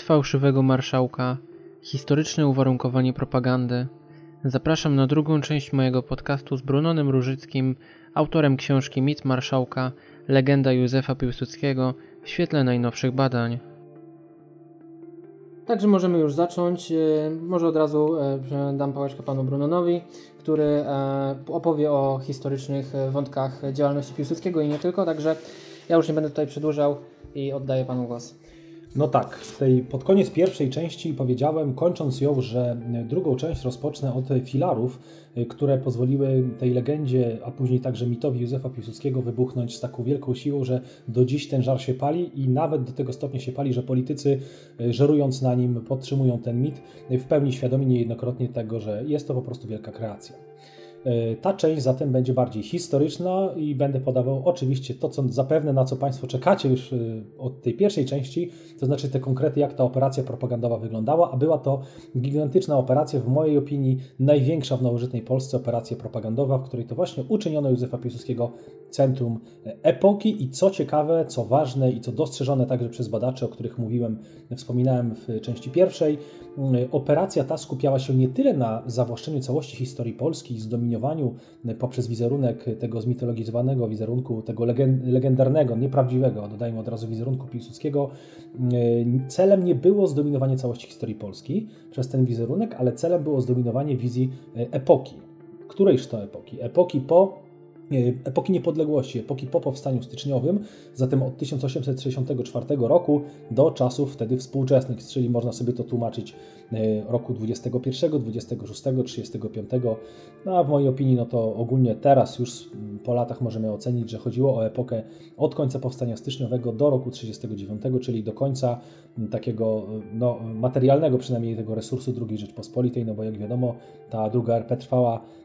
Mit fałszywego marszałka, historyczne uwarunkowanie propagandy. Zapraszam na drugą część mojego podcastu z Brunonem Różyckim, autorem książki Mit marszałka, legenda Józefa Piłsudskiego w świetle najnowszych badań. Także możemy już zacząć. E, może od razu e, dam pałeczkę panu Brunonowi, który e, opowie o historycznych wątkach działalności Piłsudskiego i nie tylko. Także ja już nie będę tutaj przedłużał i oddaję panu głos. No tak, tej, pod koniec pierwszej części powiedziałem, kończąc ją, że drugą część rozpocznę od filarów, y, które pozwoliły tej legendzie, a później także mitowi Józefa Piłsudskiego wybuchnąć z taką wielką siłą, że do dziś ten żar się pali i nawet do tego stopnia się pali, że politycy y, żerując na nim podtrzymują ten mit, w pełni świadomi niejednokrotnie tego, że jest to po prostu wielka kreacja. E, ta część zatem będzie bardziej historyczna i będę podawał oczywiście to, co zapewne na co Państwo czekacie już e, od tej pierwszej części, to znaczy te konkrety, jak ta operacja propagandowa wyglądała, a była to gigantyczna operacja, w mojej opinii największa w nowożytnej Polsce operacja propagandowa, w której to właśnie uczyniono Józefa Piłsudskiego centrum epoki i co ciekawe, co ważne i co dostrzeżone także przez badaczy, o których mówiłem, wspominałem w części pierwszej, operacja ta skupiała się nie tyle na zawłaszczeniu całości historii Polski i zdominiowaniu poprzez wizerunek tego zmitologizowanego wizerunku, tego legendarnego, nieprawdziwego, dodajmy od razu wizerunku Piłsudskiego, celem nie było zdominowanie całości historii Polski przez ten wizerunek, ale celem było zdominowanie wizji epoki. Którejż to epoki? Epoki po epoki niepodległości, epoki po powstaniu styczniowym, zatem od 1864 roku do czasów wtedy współczesnych, czyli można sobie to tłumaczyć e, roku 21, 26, 35. No a w mojej opinii, no to ogólnie teraz już po latach możemy ocenić, że chodziło o epokę od końca powstania styczniowego do roku 39, czyli do końca takiego no, materialnego przynajmniej tego resursu II Rzeczpospolitej, no bo jak wiadomo, ta druga RP trwała e,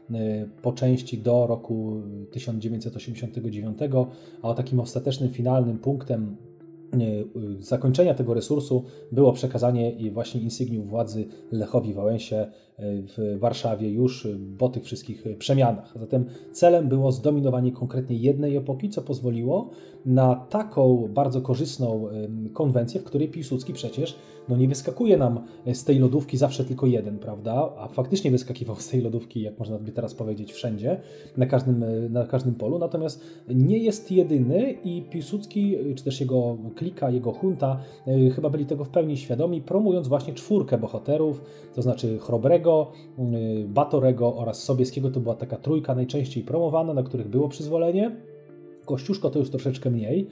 po części do roku 1989, a takim ostatecznym, finalnym punktem zakończenia tego resursu było przekazanie właśnie insygniów władzy Lechowi Wałęsie w Warszawie już po tych wszystkich przemianach. Zatem celem było zdominowanie konkretnie jednej epoki, co pozwoliło na taką bardzo korzystną konwencję, w której Piłsudski przecież no nie wyskakuje nam z tej lodówki zawsze tylko jeden, prawda? A faktycznie wyskakiwał z tej lodówki, jak można by teraz powiedzieć, wszędzie, na każdym, na każdym polu. Natomiast nie jest jedyny i Piłsudski, czy też jego klika, jego hunta, e, chyba byli tego w pełni świadomi, promując właśnie czwórkę bohaterów, to znaczy Chrobrego, e, Batorego oraz Sobieskiego. To była taka trójka najczęściej promowana, na których było przyzwolenie. Kościuszko to już troszeczkę mniej,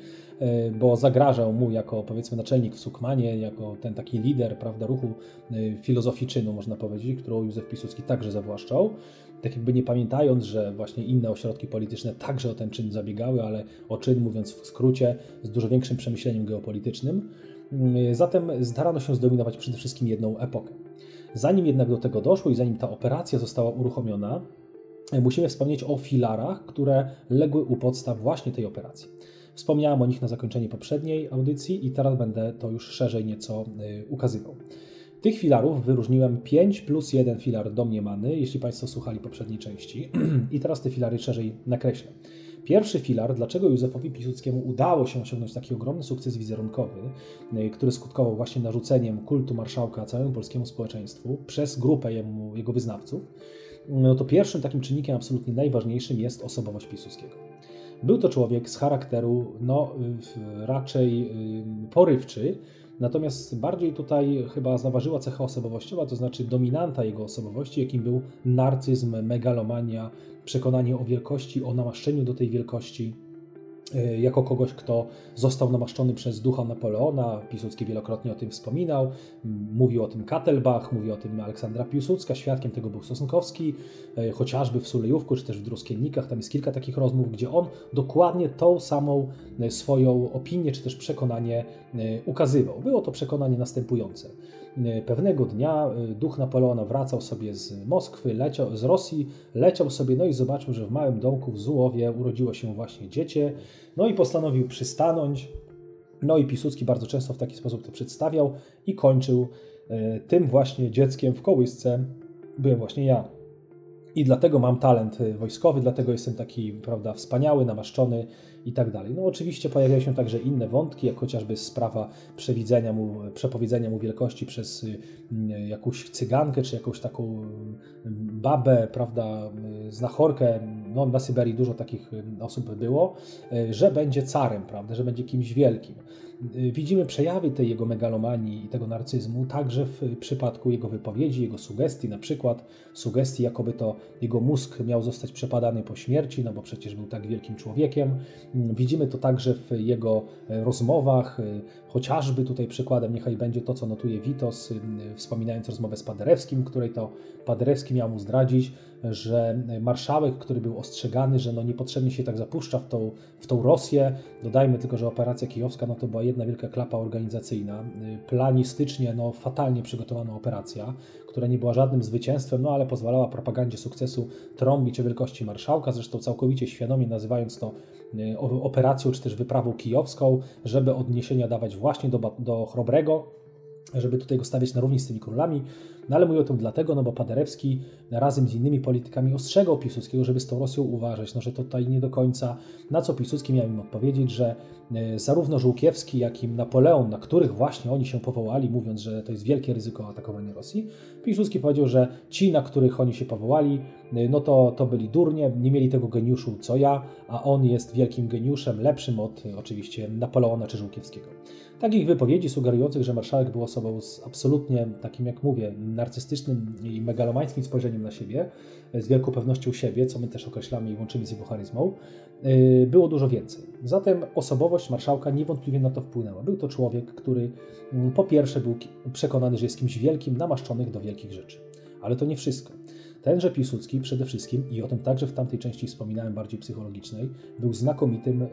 bo zagrażał mu jako powiedzmy naczelnik w Sukmanie, jako ten taki lider prawda, ruchu filozofii czynu, można powiedzieć, którą Józef Piłsudski także zawłaszczał. Tak jakby nie pamiętając, że właśnie inne ośrodki polityczne także o ten czyn zabiegały, ale o czyn, mówiąc w skrócie, z dużo większym przemyśleniem geopolitycznym. Mm, zatem starano się zdominować przede wszystkim jedną epokę. Zanim jednak do tego doszło i zanim ta operacja została uruchomiona, musimy wspomnieć o filarach, które legły u podstaw właśnie tej operacji. Wspomniałem o nich na zakończeniu poprzedniej audycji i teraz będę to już szerzej nieco y, ukazywał. Tych filarów wyróżniłem 5 plus 1 filar domniemany, jeśli Państwo słuchali poprzedniej części. I teraz te filary szerzej nakreślę. Pierwszy filar, dlaczego Józefowi Piłsudskiemu udało się osiągnąć taki ogromny sukces wizerunkowy, y, który skutkował właśnie narzuceniem kultu marszałka całemu polskiemu społeczeństwu przez grupę jemu, jego wyznawców, no to pierwszym takim czynnikiem absolutnie najważniejszym jest osobowość Piłsudskiego. Był to człowiek z charakteru no, raczej porywczy, Natomiast bardziej tutaj chyba zaważyła cecha osobowościowa, to znaczy dominanta jego osobowości, jakim był narcyzm, megalomania, przekonanie o wielkości, o namaszczeniu do tej wielkości, jako kogoś, kto został namaszczony przez ducha Napoleona. Piłsudski wielokrotnie o tym wspominał. Mówił o tym Katelbach, mówił o tym Aleksandra Piłsudska, świadkiem tego był Sosnkowski, e, chociażby w Sulejówku, czy też w Druskiennikach. Tam jest kilka takich rozmów, gdzie on dokładnie tą samą e, swoją opinię, czy też przekonanie ukazywał. Było to przekonanie następujące. Pewnego dnia duch Napoleona wracał sobie z Moskwy, leciał, z Rosji, leciał sobie, no i zobaczył, że w małym domku w Zułowie urodziło się właśnie dziecię, no i postanowił przystanąć. No i Piłsudski bardzo często w taki sposób to przedstawiał i kończył e, tym właśnie dzieckiem w kołysce byłem właśnie ja. i dlatego mam talent wojskowy, dlatego jestem taki, prawda, wspaniały, namaszczony i tak dalej. No oczywiście pojawiają się także inne wątki, jak chociażby sprawa przewidzenia mu, przepowiedzenia mu wielkości przez mm, jakąś cygankę, czy jakąś taką mm, babę, prawda, znachorkę, no na Syberii dużo takich osób było, że będzie carem, prawda, że będzie kimś wielkim. Y, widzimy przejawy tej jego megalomanii i tego narcyzmu także w przypadku jego wypowiedzi, jego sugestii, na przykład sugestii, jakoby to jego mózg miał zostać przepadany po śmierci, no bo przecież był tak wielkim człowiekiem. Widzimy to także w jego e, rozmowach, e, chociażby tutaj przykładem niechaj będzie to, co notuje Witos, y, wspominając rozmowę z Paderewskim, której to Paderewski miał mu zdradzić, że marszałek, który był ostrzegany, że no niepotrzebnie się tak zapuszcza w tą, w tą Rosję, dodajmy tylko, że operacja kijowska no to była jedna wielka klapa organizacyjna, planistycznie no fatalnie przygotowana operacja, która nie była żadnym zwycięstwem, no ale pozwalała propagandzie sukcesu trąbić o wielkości marszałka, zresztą całkowicie świadomie nazywając to y, operacją czy też wyprawą kijowską, żeby odniesienia dawać właśnie do, do Chrobrego, żeby tutaj go stawiać na równi z tymi królami. No ale mówię o tym dlatego, no bo Paderewski razem z innymi politykami ostrzegał Piłsudskiego, żeby z tą Rosją uważać, no że tutaj nie do końca, na co Piłsudski miał im odpowiedzieć, że e, zarówno Żółkiewski, jak i Napoleon, na których właśnie oni się powołali, mówiąc, że to jest wielkie ryzyko atakowania Rosji, Piłsudski powiedział, że ci, na których oni się powołali, e, no to, to byli durnie, nie mieli tego geniuszu co ja, a on jest wielkim geniuszem, lepszym od oczywiście Napoleona czy Żółkiewskiego. Takich wypowiedzi sugerujących, że marszałek był osobą z absolutnie takim, jak mówię, narcystycznym i megalomańskim spojrzeniem na siebie, z wielką pewnością siebie, co my też określamy i łączymy z jego charyzmą, y, było dużo więcej. Zatem osobowość marszałka niewątpliwie na to wpłynęła. Był to człowiek, który mm, po pierwsze był przekonany, że jest kimś wielkim, namaszczonych do wielkich rzeczy. Ale to nie wszystko. Tenże Piłsudski przede wszystkim, i o tym także w tamtej części wspominałem bardziej psychologicznej, był znakomitym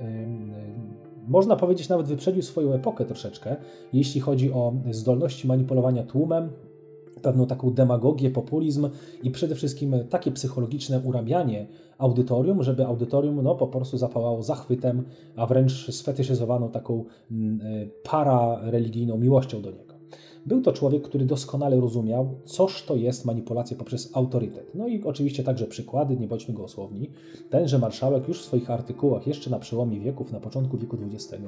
można powiedzieć, nawet wyprzedził swoją epokę troszeczkę, jeśli chodzi o zdolności manipulowania tłumem, pewną taką demagogię, populizm i przede wszystkim takie psychologiczne urabianie audytorium, żeby audytorium no, po prostu zapałało zachwytem, a wręcz sfetyszyzowaną taką mm, e, parareligijną miłością do niego. Był to człowiek, który doskonale rozumiał, coż to jest manipulacja poprzez autorytet. No i oczywiście także przykłady, nie bądźmy gołosłowni. Tenże marszałek już w swoich artykułach, jeszcze na przełomie wieków, na początku wieku XX,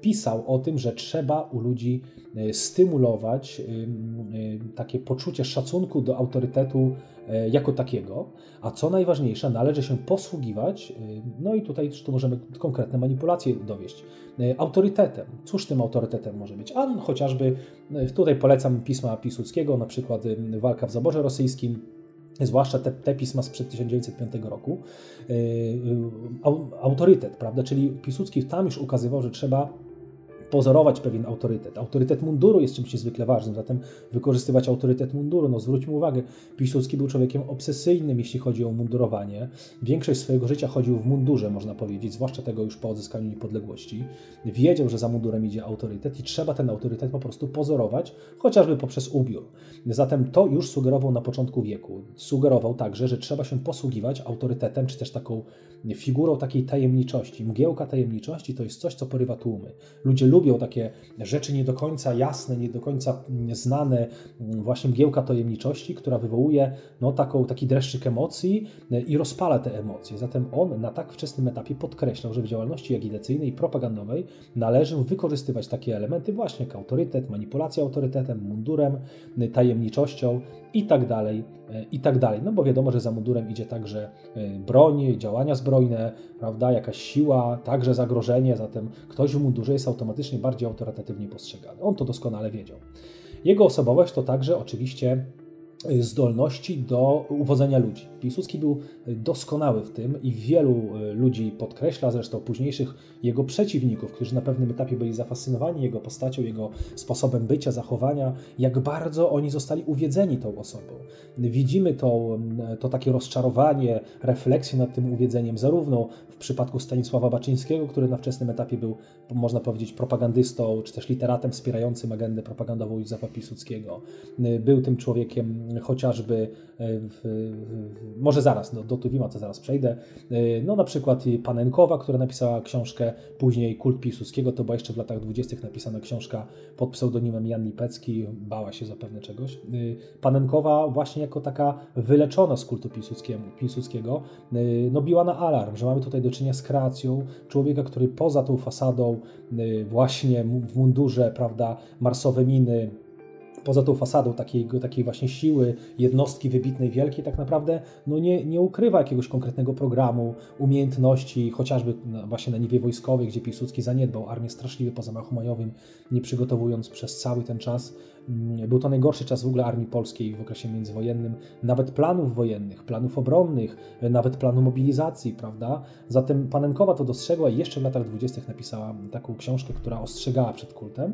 pisał o tym, że trzeba u ludzi e, stymulować takie poczucie szacunku do autorytetu jako takiego, a co najważniejsze, należy się posługiwać, no i tutaj tu możemy konkretne manipulacje dowieść, autorytetem. Cóż tym autorytetem może być? A chociażby tutaj polecam pisma Piłsudskiego, na przykład Walka w zaborze rosyjskim, zwłaszcza te, te, pisma sprzed 1905 roku, autorytet, prawda? Czyli Piłsudski tam już ukazywał, że trzeba pozorować pewien autorytet. Autorytet munduru jest czymś niezwykle ważnym, zatem wykorzystywać autorytet munduru. No zwróćmy uwagę, Piłsudski był człowiekiem obsesyjnym, jeśli chodzi o mundurowanie. Większość swojego życia chodził w mundurze, można powiedzieć, zwłaszcza tego już po odzyskaniu niepodległości. Wiedział, że za mundurem idzie autorytet i trzeba ten autorytet po prostu pozorować, chociażby poprzez ubiór. Zatem to już sugerował na początku wieku. Sugerował także, że trzeba się posługiwać autorytetem, czy też taką figurą takiej tajemniczości. Mgiełka tajemniczości to jest coś, co porywa tłumy. Ludzie lubią takie rzeczy nie do końca jasne, nie do końca znane, właśnie mgiełka tajemniczości, która wywołuje no, taką, taki dreszczyk emocji e, i rozpala te emocje. Zatem on na tak wczesnym etapie podkreślał, że w działalności agitacyjnej i propagandowej należy wykorzystywać takie elementy właśnie jak autorytet, manipulacja autorytetem, mundurem, tajemniczością i tak dalej, e, i tak dalej. No bo wiadomo, że za mundurem idzie także e, broń, działania zbrojne, prawda, jakaś siła, także zagrożenie, zatem ktoś w mundurze jest automatycznie bardziej autorytatywnie postrzegany. On to doskonale wiedział. Jego osobowość to także oczywiście zdolności do uwodzenia ludzi. Piłsudski był doskonały w tym i wielu y, ludzi podkreśla, zresztą późniejszych jego przeciwników, którzy na pewnym etapie byli zafascynowani jego postacią, jego sposobem bycia, zachowania, jak bardzo oni zostali uwiedzeni tą osobą. Widzimy to, to takie rozczarowanie, refleksję nad tym uwiedzeniem, zarówno przypadku Stanisława Baczyńskiego, który na wczesnym etapie był, można powiedzieć, propagandystą, czy też literatem wspierającym agendę propagandową Józefa Piłsudskiego. Był tym człowiekiem chociażby w, w, może zaraz, do, do Tuwima to zaraz przejdę, no na przykład Panenkowa, która napisała książkę, później Kult Piłsudskiego, to była jeszcze w latach dwudziestych napisana książka pod pseudonimem Jan Lipecki, bała się zapewne czegoś. Panenkowa właśnie jako taka wyleczona z kultu Piłsudskiego, no biła na alarm, że mamy tutaj do czynienia z kreacją człowieka, który poza tą fasadą właśnie w mundurze, prawda, marsowe miny, poza tą fasadą takiej, takiej właśnie siły, jednostki wybitnej, wielkiej, tak naprawdę no nie, nie ukrywa jakiegoś konkretnego programu, umiejętności, chociażby właśnie na niwie wojskowej, gdzie Piłsudski zaniedbał armię straszliwie po zamachu majowym, nie przygotowując przez cały ten czas. Mm, był to najgorszy czas w ogóle armii polskiej w okresie międzywojennym, nawet planów wojennych, planów obronnych, nawet planu mobilizacji, prawda? Zatem Panenkowa to dostrzegła i jeszcze w latach dwudziestych napisała taką książkę, która ostrzegała przed kultem.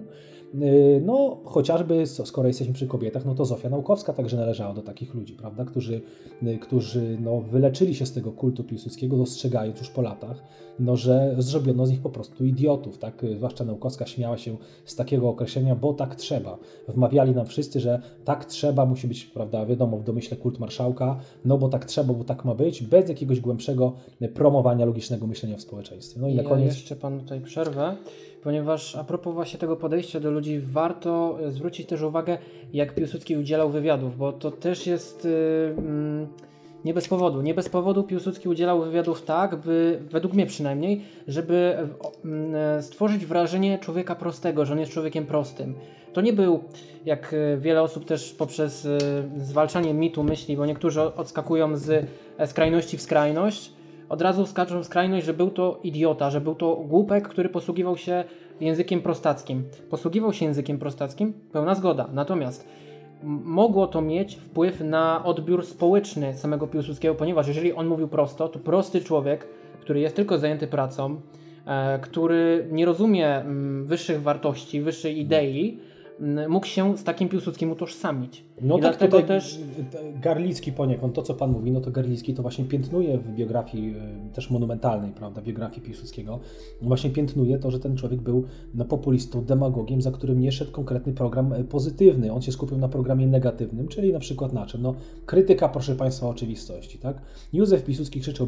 Y, no, chociażby skoro jesteśmy przy kobietach, no to Zofia Naukowska także należała do takich ludzi, prawda, którzy, y, którzy no, wyleczyli się z tego kultu piłsudskiego, dostrzegając już po latach, no, że zrobiono z nich po prostu idiotów, tak, zwłaszcza Naukowska śmiała się z takiego określenia, bo tak trzeba. Wmawiali nam wszyscy, że tak trzeba, musi być, prawda, wiadomo, w domyśle kult marszałka, no bo tak trzeba, bo tak ma być, bez jakiegoś głębszego promowania logicznego myślenia w społeczeństwie. No i ja na koniec... jeszcze Panu tutaj przerwę ponieważ a propos właśnie tego podejścia do ludzi, warto e, zwrócić też uwagę, jak Piłsudski udzielał wywiadów, bo to też jest yy, nie bez powodu. Nie bez powodu Piłsudski udzielał wywiadów tak, by, według mnie przynajmniej, żeby yy, stworzyć wrażenie człowieka prostego, że on jest człowiekiem prostym. To nie był, jak wiele osób też poprzez yy, zwalczanie mitu myśli, bo niektórzy odskakują z skrajności w skrajność, od razu skaczą w skrajność, że był to idiota, że był to głupek, który posługiwał się językiem prostackim. Posługiwał się językiem prostackim, pełna zgoda. Natomiast mogło to mieć wpływ na odbiór społeczny samego Piłsudskiego, ponieważ jeżeli on mówił prosto, to prosty człowiek, który jest tylko zajęty pracą, e, który nie rozumie mm, wyższych wartości, wyższej idei, mógł się z takim Piłsudskim utożsamić. No I tak dlatego też Garlicki poniekąd, to co Pan mówi, no to Garlicki to właśnie piętnuje w biografii e, też monumentalnej, prawda, biografii Piłsudskiego, właśnie piętnuje to, że ten człowiek był no, populistą, demagogiem, za którym nie szedł konkretny program e, pozytywny. On się skupił na programie negatywnym, czyli na przykład na czym? No, krytyka, proszę Państwa, oczywistości, tak? Józef Piłsudski krzyczał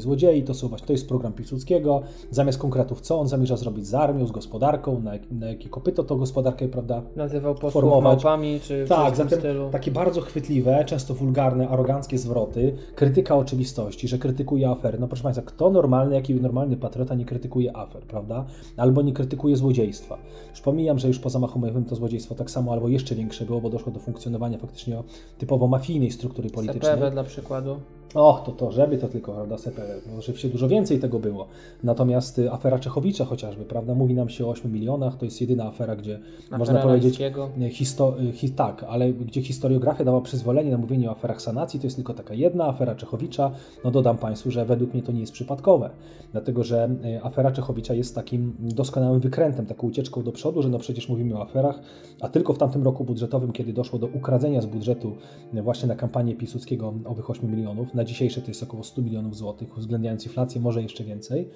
złodziei, to, są właśnie, to jest program Piłsudskiego. Zamiast konkretów, co on zamierza zrobić z armią, z gospodarką, na, na jakie kopyto to gospodarkę, prawda? Nazywał posłów formować. małpami, czy Tak, zatem stylu. takie bardzo chwytliwe, często wulgarne, aroganckie zwroty, krytyka oczywistości, że krytykuje afery. No proszę Państwa, kto normalny, jaki normalny patriota nie krytykuje afer, prawda? Albo nie krytykuje złodziejstwa. Już pomijam, że już po zamachu majowym to złodziejstwo tak samo albo jeszcze większe było, bo doszło do funkcjonowania faktycznie typowo mafijnej struktury politycznej. CPW dla przykładu. Och, to to, żeby to tylko, prawda, CPR. No, oczywiście dużo więcej tego było. Natomiast y, afera Czechowicza chociażby, prawda, mówi nam się o 8 milionach, to jest jedyna afera, gdzie afera można powiedzieć, y, histo, y, hi, tak, ale gdzie historiografia dała przyzwolenie na mówienie o aferach sanacji, to jest tylko taka jedna afera Czechowicza. No dodam Państwu, że według mnie to nie jest przypadkowe, dlatego że afera Czechowicza jest takim doskonałym wykrętem, taką ucieczką do przodu, że no przecież mówimy o aferach, a tylko w tamtym roku budżetowym, kiedy doszło do ukradzenia z budżetu właśnie na kampanię Piłsudskiego owych 8 milionów, na dzisiejsze to jest około 100 milionów złotych, uwzględniając inflację, może jeszcze więcej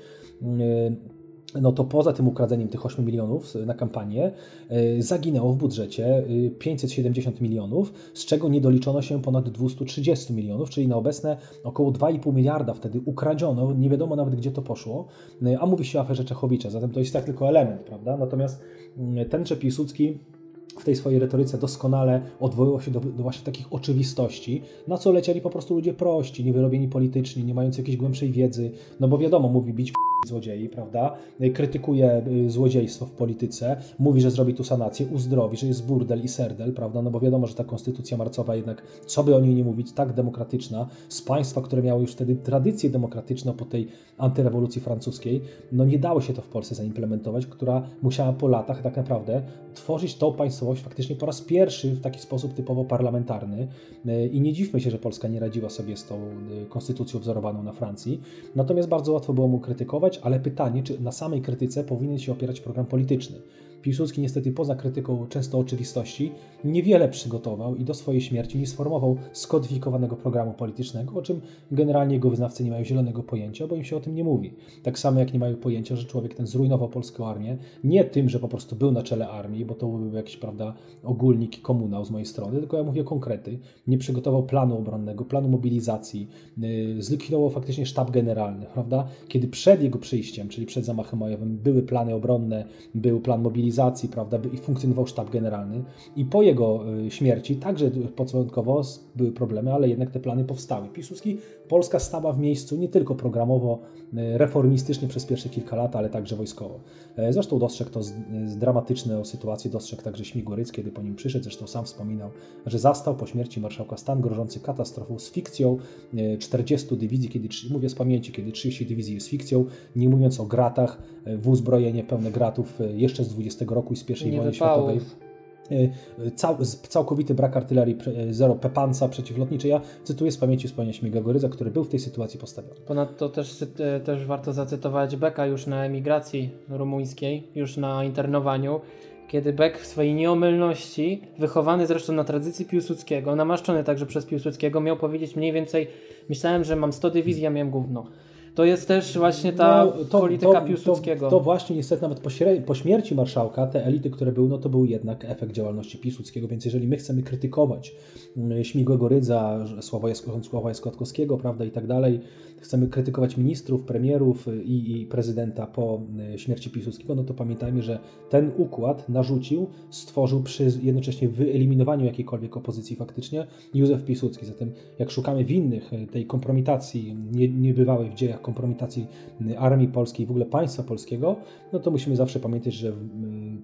yy, no to poza tym ukradzeniem tych 8 milionów na kampanię yy, zaginęło w budżecie 570 yy, milionów, z czego nie doliczono się ponad 230 milionów, czyli na obecne około 2,5 miliarda wtedy ukradziono, nie wiadomo nawet gdzie to poszło, a mówi się o aferze Czechowicza, zatem to jest tak tylko element, prawda? Natomiast tenże Piłsudski w tej swojej retoryce doskonale odwoływał się do, do, właśnie takich oczywistości, na co lecieli po prostu ludzie prości, niewyrobieni politycznie, nie mający jakiejś głębszej wiedzy, no bo wiadomo, mówi bić złodziei, prawda? Krytykuje y, złodziejstwo w polityce, mówi, że zrobi tu sanację, uzdrowi, że jest burdel i serdel, prawda? No bo wiadomo, że ta konstytucja marcowa jednak, co by o niej nie mówić, tak demokratyczna, z państwa, które miało już wtedy tradycję demokratyczną po tej antyrewolucji francuskiej, no nie dało się to w Polsce zaimplementować, która musiała po latach tak naprawdę tworzyć tą państwowość faktycznie po raz pierwszy w taki sposób typowo parlamentarny y, i nie dziwmy się, że Polska nie radziła sobie z tą y, konstytucją wzorowaną na Francji, natomiast bardzo łatwo było mu krytykować, ale pytanie, czy na samej krytyce powinien się opierać program polityczny. Piłsudski niestety poza krytyką często oczywistości niewiele przygotował i do swojej śmierci nie sformował skodyfikowanego programu politycznego, o czym generalnie jego wyznawcy nie mają zielonego pojęcia, bo im się o tym nie mówi. Tak samo jak nie mają pojęcia, że człowiek ten zrujnował polską armię, nie tym, że po prostu był na czele armii, bo to był jakiś, prawda, ogólnik i komunał z mojej strony, tylko ja mówię konkrety. Nie przygotował planu obronnego, planu mobilizacji, yy, zlikwidował faktycznie sztab generalny, prawda? Kiedy przed jego przyjściem, czyli przed zamachem majowym, były plany obronne, był plan mobilizacji, mobilizacji, prawda, i funkcjonował sztab generalny. I po jego y, śmierci także początkowo były problemy, ale jednak te plany powstały. Piłsudski, Polska stała w miejscu nie tylko programowo, y, reformistycznie przez pierwsze kilka lat, ale także wojskowo. E, zresztą dostrzegł to dramatyczną sytuację, dostrzegł także Śmigłoryc, kiedy po nim przyszedł, zresztą sam wspominał, że zastał po śmierci marszałka stan grożący katastrofą z fikcją 40 y, dywizji, kiedy, mówię z pamięci, kiedy 30 dywizji jest fikcją, nie mówiąc o gratach, w uzbrojenie pełne gratów jeszcze z 20 roku i z I wojny światowej. Cał, całkowity brak artylerii, e, zero pepanca przeciwlotniczej. Ja cytuję z pamięci wspomnienia Śmigagoryza, który był w tej sytuacji postawiony. Ponadto też, e, też warto zacytować Beka już na emigracji rumuńskiej, już na internowaniu, kiedy Beck w swojej nieomylności, wychowany zresztą na tradycji Piłsudskiego, namaszczony także przez Piłsudskiego, miał powiedzieć mniej więcej, myślałem, że mam 100 dywizji, a miałem gówno. To jest też właśnie ta no, to, polityka to, Piłsudskiego. To, to, właśnie niestety nawet po, po, śmierci marszałka te elity, które były, no to był jednak efekt działalności Piłsudskiego, więc jeżeli my chcemy krytykować mm, Śmigłego Rydza, Sława Jaskowskiego, prawda, i tak dalej, chcemy krytykować ministrów, premierów i, i, prezydenta po e, śmierci Piłsudskiego, no to pamiętajmy, że ten układ narzucił, stworzył przy jednocześnie wyeliminowaniu jakiejkolwiek opozycji faktycznie Józef Piłsudski. Zatem jak szukamy winnych e, tej kompromitacji nie, niebywałej w dziejach kompromitacji armii polskiej, w ogóle państwa polskiego, no to musimy zawsze pamiętać, że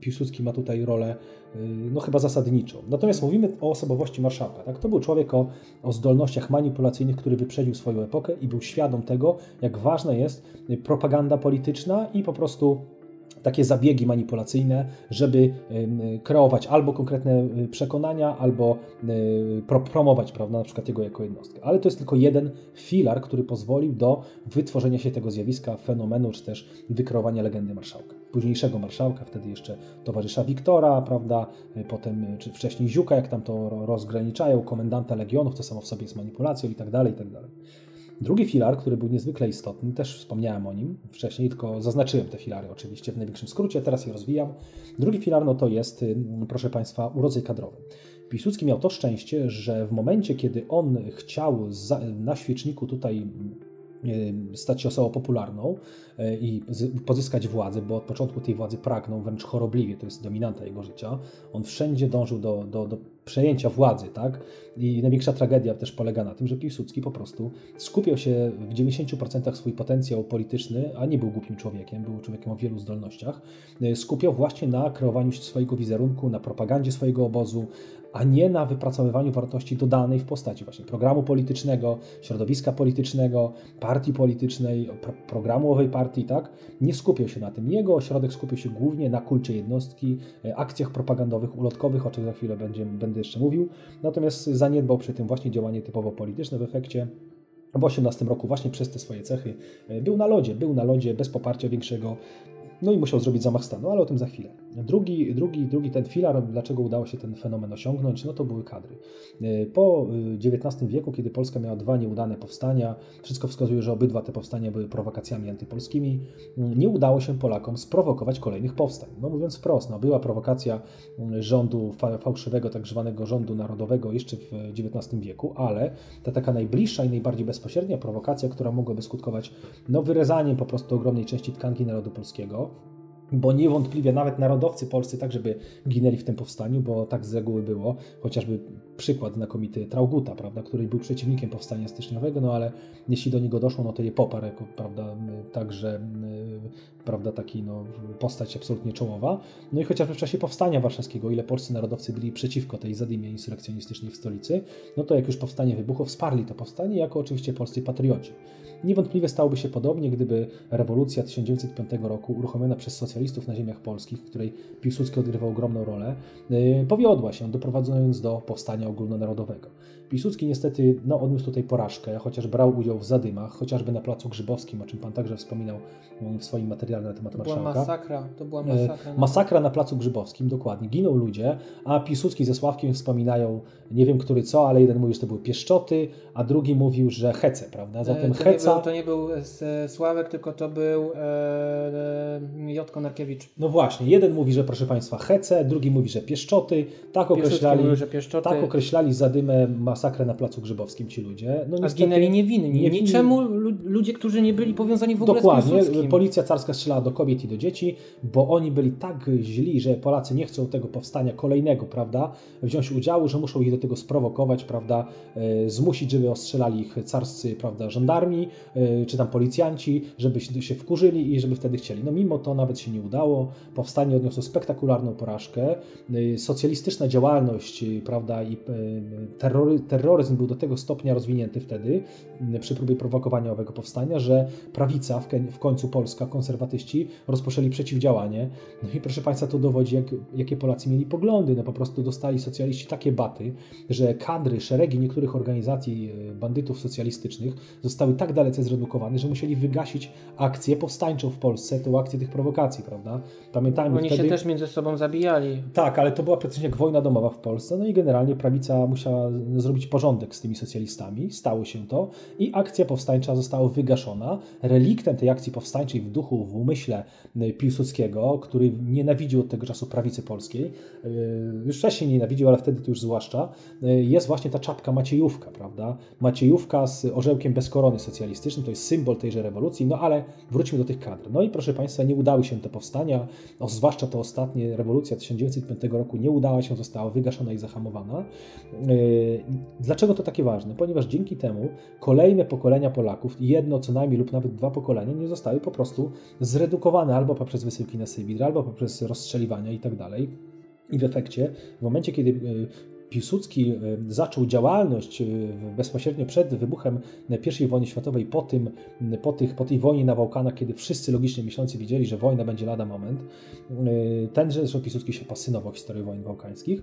Piłsudski ma tutaj rolę no chyba zasadniczą. Natomiast mówimy o osobowości marszałka. Tak? To był człowiek o, o zdolnościach manipulacyjnych, który wyprzedził swoją epokę i był świadom tego, jak ważna jest propaganda polityczna i po prostu takie zabiegi manipulacyjne, żeby kreować albo konkretne y, przekonania, albo y, promować prawda, na przykład jego jako jednostkę. Ale to jest tylko jeden filar, który pozwolił do wytworzenia się tego zjawiska, fenomenu, czy też wykreowania legendy marszałka. Późniejszego marszałka, wtedy jeszcze towarzysza Wiktora, prawda, y, potem czy wcześniej Ziuka, jak tam to rozgraniczają, komendanta legionów, to samo w sobie jest manipulacją i tak dalej, i tak dalej. Drugi filar, który był niezwykle istotny, też wspomniałem o nim wcześniej, tylko zaznaczyłem te filary oczywiście w największym skrócie, teraz je rozwijam. Drugi filar no to jest, proszę Państwa, urodzaj kadrowy. Piłsudski miał to szczęście, że w momencie, kiedy on chciał na świeczniku tutaj stać się osobą popularną e, i pozyskać władzę, bo od początku tej władzy pragnął wręcz chorobliwie, to jest dominanta jego życia. On wszędzie dążył do, do, do przejęcia władzy, tak? I największa tragedia też polega na tym, że Piłsudski po prostu skupiał się w 90% swój potencjał polityczny, a nie był głupim człowiekiem, był człowiekiem o wielu zdolnościach, e, skupiał właśnie na kreowaniu swojego wizerunku, na propagandzie swojego obozu, a nie na wypracowywaniu wartości dodanej w postaci właśnie programu politycznego, środowiska politycznego, partii politycznej, pro programu owej partii, tak? Nie skupiał się na tym. Jego ośrodek skupił się głównie na kulcie jednostki, e, akcjach propagandowych, ulotkowych, o czym za chwilę będzie, będę jeszcze mówił. Natomiast zaniedbał przy tym właśnie działanie typowo polityczne w efekcie w 18 roku właśnie przez te swoje cechy e, był na lodzie, był na lodzie bez poparcia większego, no i musiał zrobić zamach stanu, ale o tym za chwilę. Drugi, drugi, drugi ten filar, dlaczego udało się ten fenomen osiągnąć, no to były kadry. E, po XIX e, wieku, kiedy Polska miała dwa nieudane powstania, wszystko wskazuje, że obydwa te powstania były prowokacjami antypolskimi, nie udało się Polakom sprowokować kolejnych powstań. No mówiąc wprost, no była prowokacja rządu fałszywego, tak zwanego rządu narodowego jeszcze w XIX wieku, ale ta taka najbliższa i najbardziej bezpośrednia prowokacja, która mogłaby skutkować no, wyrezaniem po prostu ogromnej części tkanki narodu polskiego, bo niewątpliwie nawet narodowcy polscy także by ginęli w tym powstaniu, bo tak z reguły było, chociażby przykład znakomity Trauguta, prawda, który był przeciwnikiem powstania styczniowego, no ale jeśli do niego doszło, no to je poparł prawda, także prawda, taki no, postać absolutnie czołowa. No i chociażby w czasie powstania warszawskiego, ile polscy narodowcy byli przeciwko tej zadymie insurrekcjonistycznej w stolicy, no to jak już powstanie wybuchło, wsparli to powstanie jako oczywiście polscy patrioci. Niewątpliwie stałoby się podobnie, gdyby rewolucja 1905 roku, uruchomiona przez socjalistów na ziemiach polskich, w której Piłsudski odgrywał ogromną rolę, yy, powiodła się, doprowadzając do powstania ogólnonarodowego. Piłsudski niestety no, odniósł tutaj porażkę, chociaż brał udział w zadymach, chociażby na Placu Grzybowskim, o czym Pan także wspominał w swoim materiale na temat to marszałka. Była masakra, to była masakra. E, masakra na Placu Grzybowskim, dokładnie. Giną ludzie, a Piłsudski ze Sławkiem wspominają, nie wiem który co, ale jeden mówił, że to były pieszczoty, a drugi mówił, że hece, prawda? Zatem to heca... Nie był, to nie był Sławek, tylko to był e, e, J. Konarkiewicz. No właśnie, jeden mówi, że proszę Państwa hece, drugi mówi, że pieszczoty. Tak określali, mówił, że pieszczoty. tak określali zadymę masakrę na Placu Grzybowskim ci ludzie. No, A zginęli niewinni. niewinni. Niczemu ludzie, którzy nie byli powiązani w ogóle Dokładnie. z Dokładnie. Policja carska strzelała do kobiet i do dzieci, bo oni byli tak źli, że Polacy nie chcą tego powstania kolejnego, prawda, wziąć udziału, że muszą ich do tego sprowokować, prawda, e, zmusić, żeby ostrzelali ich carscy, prawda, żandarmi, e, czy tam policjanci, żeby się wkurzyli i żeby wtedy chcieli. No mimo to nawet się nie udało. Powstanie odniosło spektakularną porażkę. E, socjalistyczna działalność, prawda, i terrory, terroryzm był do tego stopnia rozwinięty wtedy, przy próbie prowokowania owego powstania, że prawica, w końcu Polska, konserwatyści, rozpoczęli przeciwdziałanie. No i proszę Państwa, to dowodzi, jak, jakie Polacy mieli poglądy. No po prostu dostali socjaliści takie baty, że kadry, szeregi niektórych organizacji e, bandytów socjalistycznych zostały tak dalece zredukowane, że musieli wygasić akcję powstańczą w Polsce, tą akcję tych prowokacji, prawda? Pamiętajmy Oni wtedy... się też między sobą zabijali. Tak, ale to była praktycznie jak wojna domowa w Polsce, no i generalnie prawica musiała zrobić porządek z tymi socjalistami, stało się to i akcja powstańcza została wygaszona. Reliktem tej akcji powstańczej w duchu, w umyśle Piłsudskiego, który nienawidził od tego czasu prawicy polskiej, y, już wcześniej nienawidził, ale wtedy to już zwłaszcza, y, jest właśnie ta czapka Maciejówka, prawda? Maciejówka z orzełkiem bez korony socjalistycznym, to jest symbol tejże rewolucji, no ale wróćmy do tych kadr. No i proszę Państwa, nie udały się te powstania, zwłaszcza to ostatnie, rewolucja 1905 roku nie udała się, została wygaszona i zahamowana. Dlaczego to takie ważne? Ponieważ dzięki temu kolejne pokolenia Polaków, jedno co najmniej lub nawet dwa pokolenia, nie zostały po prostu zredukowane albo poprzez wysyłki na Sybir, albo poprzez rozstrzeliwania i tak dalej. I w efekcie, w momencie, kiedy e, Piłsudski e, zaczął działalność e, bezpośrednio przed wybuchem I wojny światowej, po, tym, po, tych, po tej wojnie na Bałkanach, kiedy wszyscy logicznie myślący wiedzieli, że wojna będzie lada moment, tenże zresztą Piłsudski się pasjonował historią wojen bałkańskich,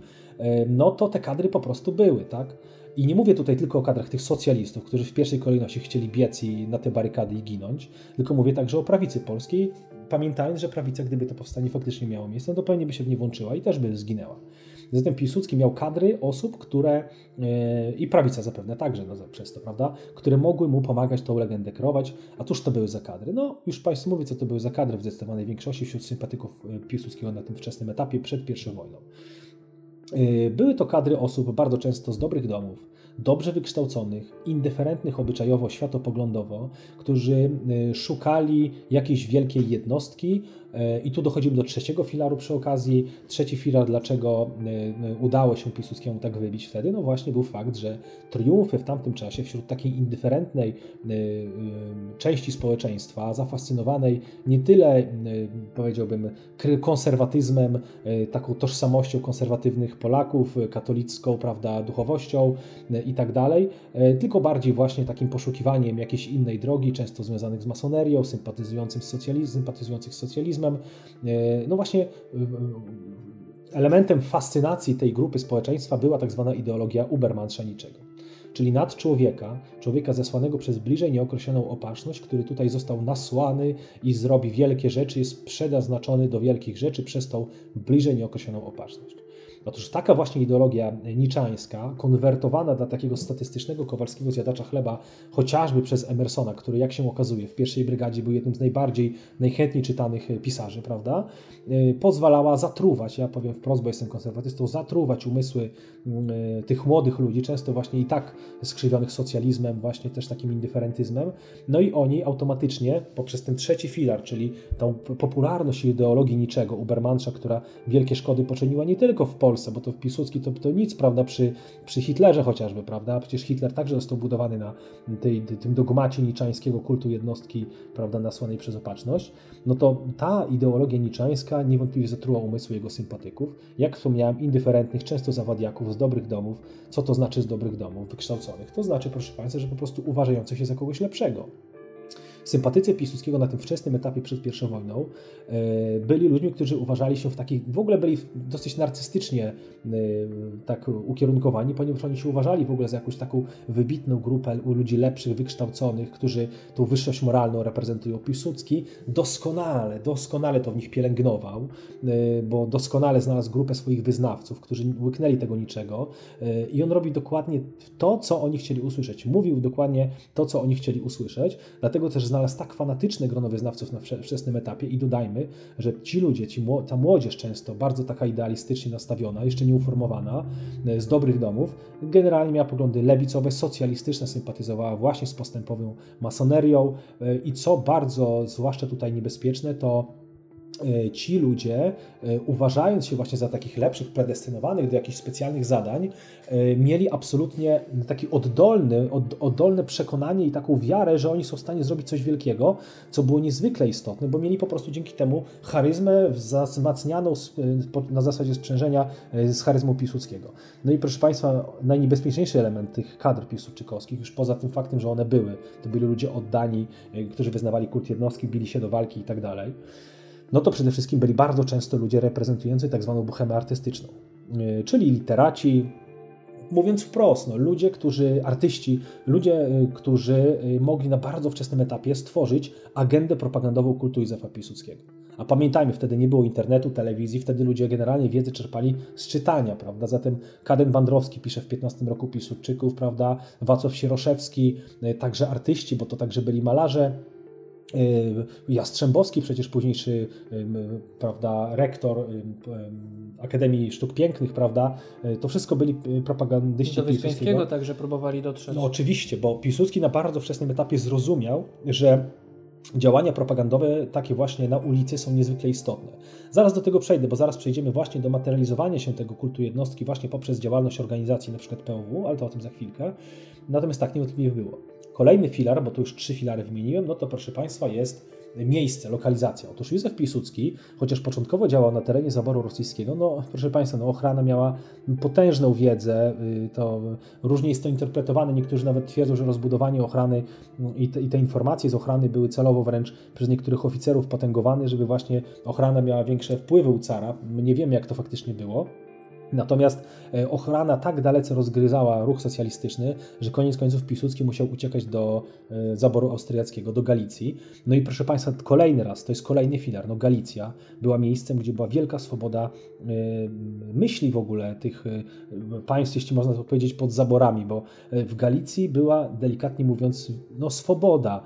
no to te kadry po prostu były, tak? I nie mówię tutaj tylko o kadrach tych socjalistów, którzy w pierwszej kolejności chcieli biec i na te barykady i ginąć, tylko mówię także o prawicy polskiej, pamiętając, że prawica, gdyby to powstanie faktycznie miało miejsce, no to pewnie by się w nie włączyła i też by zginęła. Zatem Piłsudski miał kadry osób, które yy, i prawica zapewne także no, przez to, prawda, które mogły mu pomagać tą legendę kreować. A cóż to były za kadry? No, już Państwu mówię, co to były za kadry w zdecydowanej większości wśród sympatyków e, Piłsudskiego na tym wczesnym etapie przed pierwszą wojną. Y, były to kadry osób bardzo często z dobrych domów, dobrze wykształconych, indyferentnych obyczajowo, światopoglądowo, którzy y, szukali jakiejś wielkiej jednostki, i tu dochodzimy do trzeciego filaru przy okazji. Trzeci filar, dlaczego e, e, udało się Piłsudskiemu tak wybić wtedy? No właśnie był fakt, że triumfy w tamtym czasie wśród takiej indyferentnej e, części społeczeństwa, zafascynowanej nie tyle, powiedziałbym, konserwatyzmem, taką tożsamością konserwatywnych Polaków, katolicką, prawda, duchowością i tak dalej, tylko bardziej właśnie takim poszukiwaniem jakiejś innej drogi, często związanych z masonerią, sympatyzującym z socjalizmem, sympatyzujących z socjalizmem, E, no właśnie elementem fascynacji tej grupy społeczeństwa była tak zwana ideologia Ubermansza niczego. Czyli nad człowieka, człowieka zesłanego przez bliżej nieokreśloną opatrzność, który tutaj został nasłany i zrobi wielkie rzeczy, jest przedaznaczony do wielkich rzeczy przez tą bliżej nieokreśloną opatrzność. Otóż taka właśnie ideologia niczańska, konwertowana dla takiego statystycznego kowalskiego zjadacza chleba, chociażby przez Emersona, który jak się okazuje w pierwszej brygadzie był jednym z najbardziej, najchętniej czytanych pisarzy, prawda, y, pozwalała zatruwać, ja powiem wprost, bo jestem konserwatystą, zatruwać umysły y, tych młodych ludzi, często właśnie i tak skrzywionych socjalizmem, właśnie też takim indyferentyzmem, no i oni automatycznie poprzez ten trzeci filar, czyli tą popularność ideologii niczego, Ubermansza, która wielkie szkody poczyniła nie tylko w Polsce, Polsce, bo to Piłsudski to, to nic, prawda, przy, przy Hitlerze chociażby, prawda, przecież Hitler także został budowany na tej, tym dogmacie niczańskiego kultu jednostki, prawda, nasłanej przez opatrzność, no to ta ideologia niczańska niewątpliwie zatruła umysły jego sympatyków, jak wspomniałem, indyferentnych, często zawadiaków z dobrych domów. Co to znaczy z dobrych domów, wykształconych? To znaczy, proszę Państwa, że po prostu uważających się za kogoś lepszego. Sympatycy Piłsudskiego na tym wczesnym etapie przed I wojną e, byli ludźmi, którzy uważali się w takich, w ogóle byli dosyć narcystycznie e, tak ukierunkowani, ponieważ oni się uważali w ogóle za jakąś taką wybitną grupę ludzi lepszych, wykształconych, którzy tą wyższość moralną reprezentują. Piłsudski doskonale, doskonale to w nich pielęgnował, e, bo doskonale znalazł grupę swoich wyznawców, którzy łyknęli tego niczego i on robi dokładnie to, co oni chcieli usłyszeć. Mówił dokładnie to, co oni chcieli usłyszeć, dlatego też znalazł tak fanatyczne grono wyznawców na wczesnym etapie i dodajmy, że ci ludzie, ci, ta młodzież często bardzo taka idealistycznie nastawiona, jeszcze nieuformowana, e, z dobrych domów, generalnie miała poglądy lewicowe, socjalistyczne, sympatyzowała właśnie z postępową masonerią e, i co bardzo, zwłaszcza tutaj niebezpieczne, to ci ludzie, e, uważając się właśnie za takich lepszych, predestynowanych do jakichś specjalnych zadań, e, mieli absolutnie taki oddolny, oddolne przekonanie i taką wiarę, że oni są w stanie zrobić coś wielkiego, co było niezwykle istotne, bo mieli po prostu dzięki temu charyzmę wzmacnianą na zasadzie sprzężenia z charyzmą Piłsudskiego. No i proszę Państwa, najniebezpieczniejszy element tych kadr piłsudczykowskich, już poza tym faktem, że one były, to byli ludzie oddani, którzy wyznawali kult jednostki, bili się do walki i tak dalej, no to przede wszystkim byli bardzo często ludzie reprezentujący tak zwaną artystyczną, e, czyli literaci, mówiąc wprost, no, ludzie, którzy, artyści, ludzie, e, którzy e, mogli na bardzo wczesnym etapie stworzyć agendę propagandową kultu Józefa Piłsudskiego. A pamiętajmy, wtedy nie było internetu, telewizji, wtedy ludzie generalnie wiedzę czerpali z czytania, prawda? Zatem Kaden Wandrowski pisze w 15 roku Piłsudczyków, prawda? Wacław Sieroszewski, także artyści, bo to także byli malarze, Jastrzębowski, przecież późniejszy prawda, rektor Akademii Sztuk Pięknych, prawda, y, to wszystko byli y, propagandyści Do Wyspiańskiego także próbowali dotrzeć. No oczywiście, bo Piłsudski na bardzo wczesnym etapie zrozumiał, że działania propagandowe takie właśnie na ulicy są niezwykle istotne. Zaraz do tego przejdę, bo zaraz przejdziemy właśnie do materializowania się tego kultu jednostki właśnie poprzez działalność organizacji np. POW, ale to o tym za chwilkę. Natomiast tak niewątpliwie było. Kolejny filar, bo tu już trzy filary wymieniłem, no to proszę Państwa jest miejsce, lokalizacja. Otóż Józef Piłsudski, chociaż początkowo działał na terenie zaboru rosyjskiego, no proszę Państwa, no ochrana miała potężną wiedzę, y, to różnie jest to interpretowane, niektórzy nawet twierdzą, że rozbudowanie ochrany i te, i te informacje z ochrany były celowo wręcz przez niektórych oficerów potęgowane, żeby właśnie ochrana miała większe wpływy u cara. My nie wiemy, jak to faktycznie było. Natomiast e, ochrana tak dalece rozgryzała ruch socjalistyczny, że koniec końców Piłsudski musiał uciekać do e, zaboru austriackiego, do Galicji. No i proszę Państwa, kolejny raz, to jest kolejny filar. No Galicja była miejscem, gdzie była wielka swoboda e, myśli w ogóle tych państw, jeśli można to powiedzieć, pod zaborami, bo w Galicji była, delikatnie mówiąc, no swoboda.